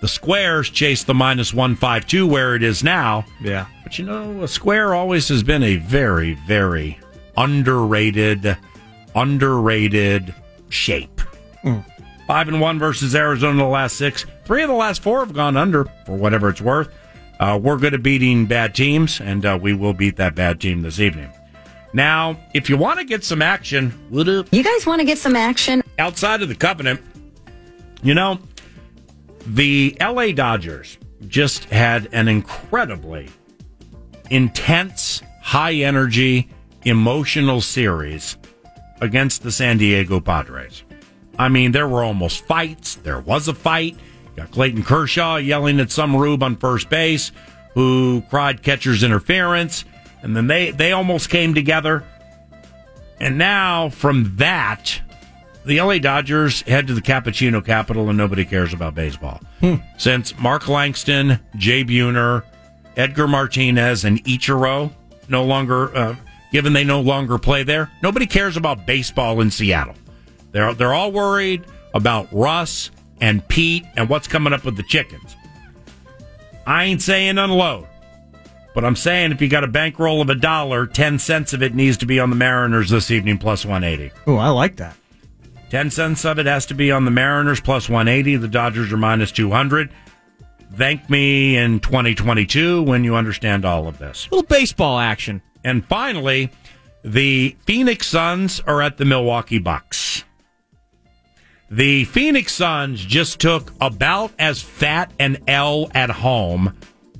The squares chase the minus one five two where it is now. Yeah, but you know, a square always has been a very, very underrated, underrated shape. Mm. Five and one versus Arizona the last six. Three of the last four have gone under for whatever it's worth. Uh, we're good at beating bad teams, and uh, we will beat that bad team this evening. Now, if you want to get some action? You guys want to get some action? outside of the covenant, you know, the LA Dodgers just had an incredibly intense, high energy, emotional series against the San Diego Padres. I mean, there were almost fights. There was a fight. You got Clayton Kershaw yelling at some rube on first base who cried catcher's interference. And then they, they almost came together. And now from that, the LA Dodgers head to the Cappuccino capital and nobody cares about baseball. Since Mark Langston, Jay Buhner, Edgar Martinez, and Ichiro no longer, uh, given they no longer play there, nobody cares about baseball in Seattle. They're, they're all worried about Russ and Pete and what's coming up with the chickens. I ain't saying unload, but I'm saying if you got a bankroll of a dollar, 10 cents of it needs to be on the Mariners this evening plus 180. Oh, I like that. 10 cents of it has to be on the Mariners plus 180. The Dodgers are minus 200. Thank me in 2022 when you understand all of this. little baseball action. And finally, the Phoenix Suns are at the Milwaukee Bucks. The Phoenix Suns just took about as fat an L at home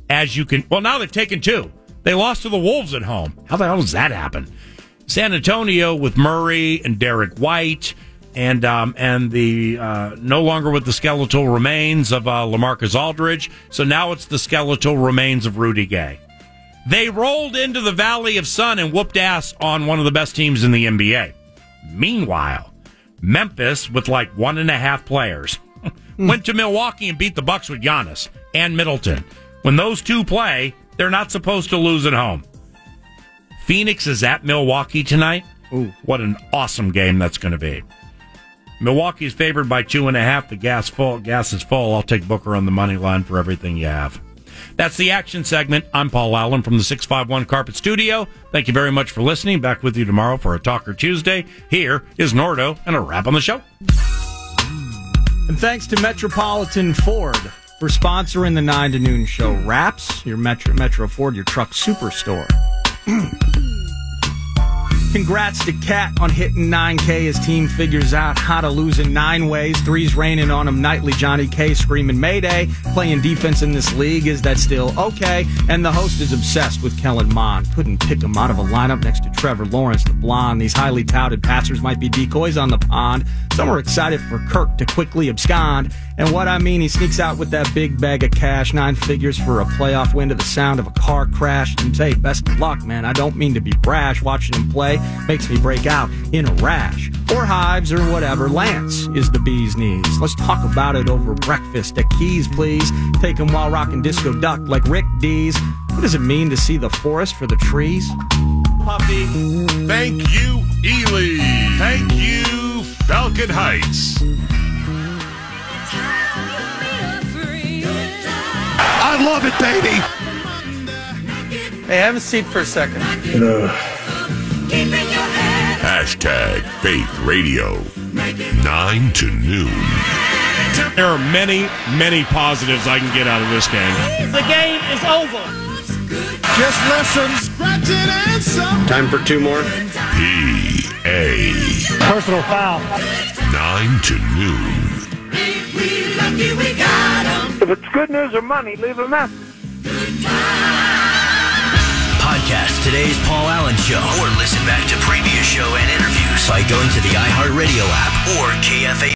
as you can. Well, now they've taken two. They lost to the Wolves at home. How the hell does that happen? San Antonio with Murray and Derrick White, and um, and the uh, no longer with the skeletal remains of uh, LaMarcus Aldridge. So now it's the skeletal remains of Rudy Gay. They rolled into the Valley of Sun and whooped ass on one of the best teams in the NBA. Meanwhile, Memphis, with like one and a half players, hmm. went to Milwaukee and beat the Bucks with Giannis and Middleton. When those two play, they're not supposed to lose at home. Phoenix is at Milwaukee tonight. Ooh, what an awesome game that's going to be. Milwaukee's favored by two and a half. The gas full. Gas is full. I'll take Booker on the money line for everything you have. That's the action segment. I'm Paul Allen from the 651 Carpet Studio. Thank you very much for listening. Back with you tomorrow for a Talker Tuesday. Here is Nordo and a wrap on the show. And thanks to Metropolitan Ford for sponsoring the 9 to noon show. Wraps, your Metro, Metro Ford, your truck superstore. Congrats to Cat on hitting 9K. His team figures out how to lose in nine ways. Threes raining on him nightly. Johnny K screaming Mayday. Playing defense in this league. Is that still okay? And the host is obsessed with Kellen Mond. Couldn't pick him out of a lineup next to Trevor Lawrence, the blonde. These highly touted passers might be decoys on the pond. Some are excited for Kirk to quickly abscond. And what I mean, he sneaks out with that big bag of cash, nine figures for a playoff win to the sound of a car crash. And say, best of luck, man. I don't mean to be brash. Watching him play makes me break out in a rash. Or hives or whatever. Lance is the bee's knees. Let's talk about it over breakfast at Keys, please. Take him while rocking disco duck like Rick Dees. What does it mean to see the forest for the trees? Puppy. Thank you, Ely. Thank you, Falcon Heights. I love it, baby. Hey, have a seat for a second. No. Hashtag Faith Radio. 9 to noon. There are many, many positives I can get out of this game. The game is over. Just listen. Scratching and some. Time for two more. P A. Personal foul. 9 to noon. If it's good news or money, leave a message. Podcast today's Paul Allen Show or listen back to previous show and interviews by going to the iHeartRadio app or KFA.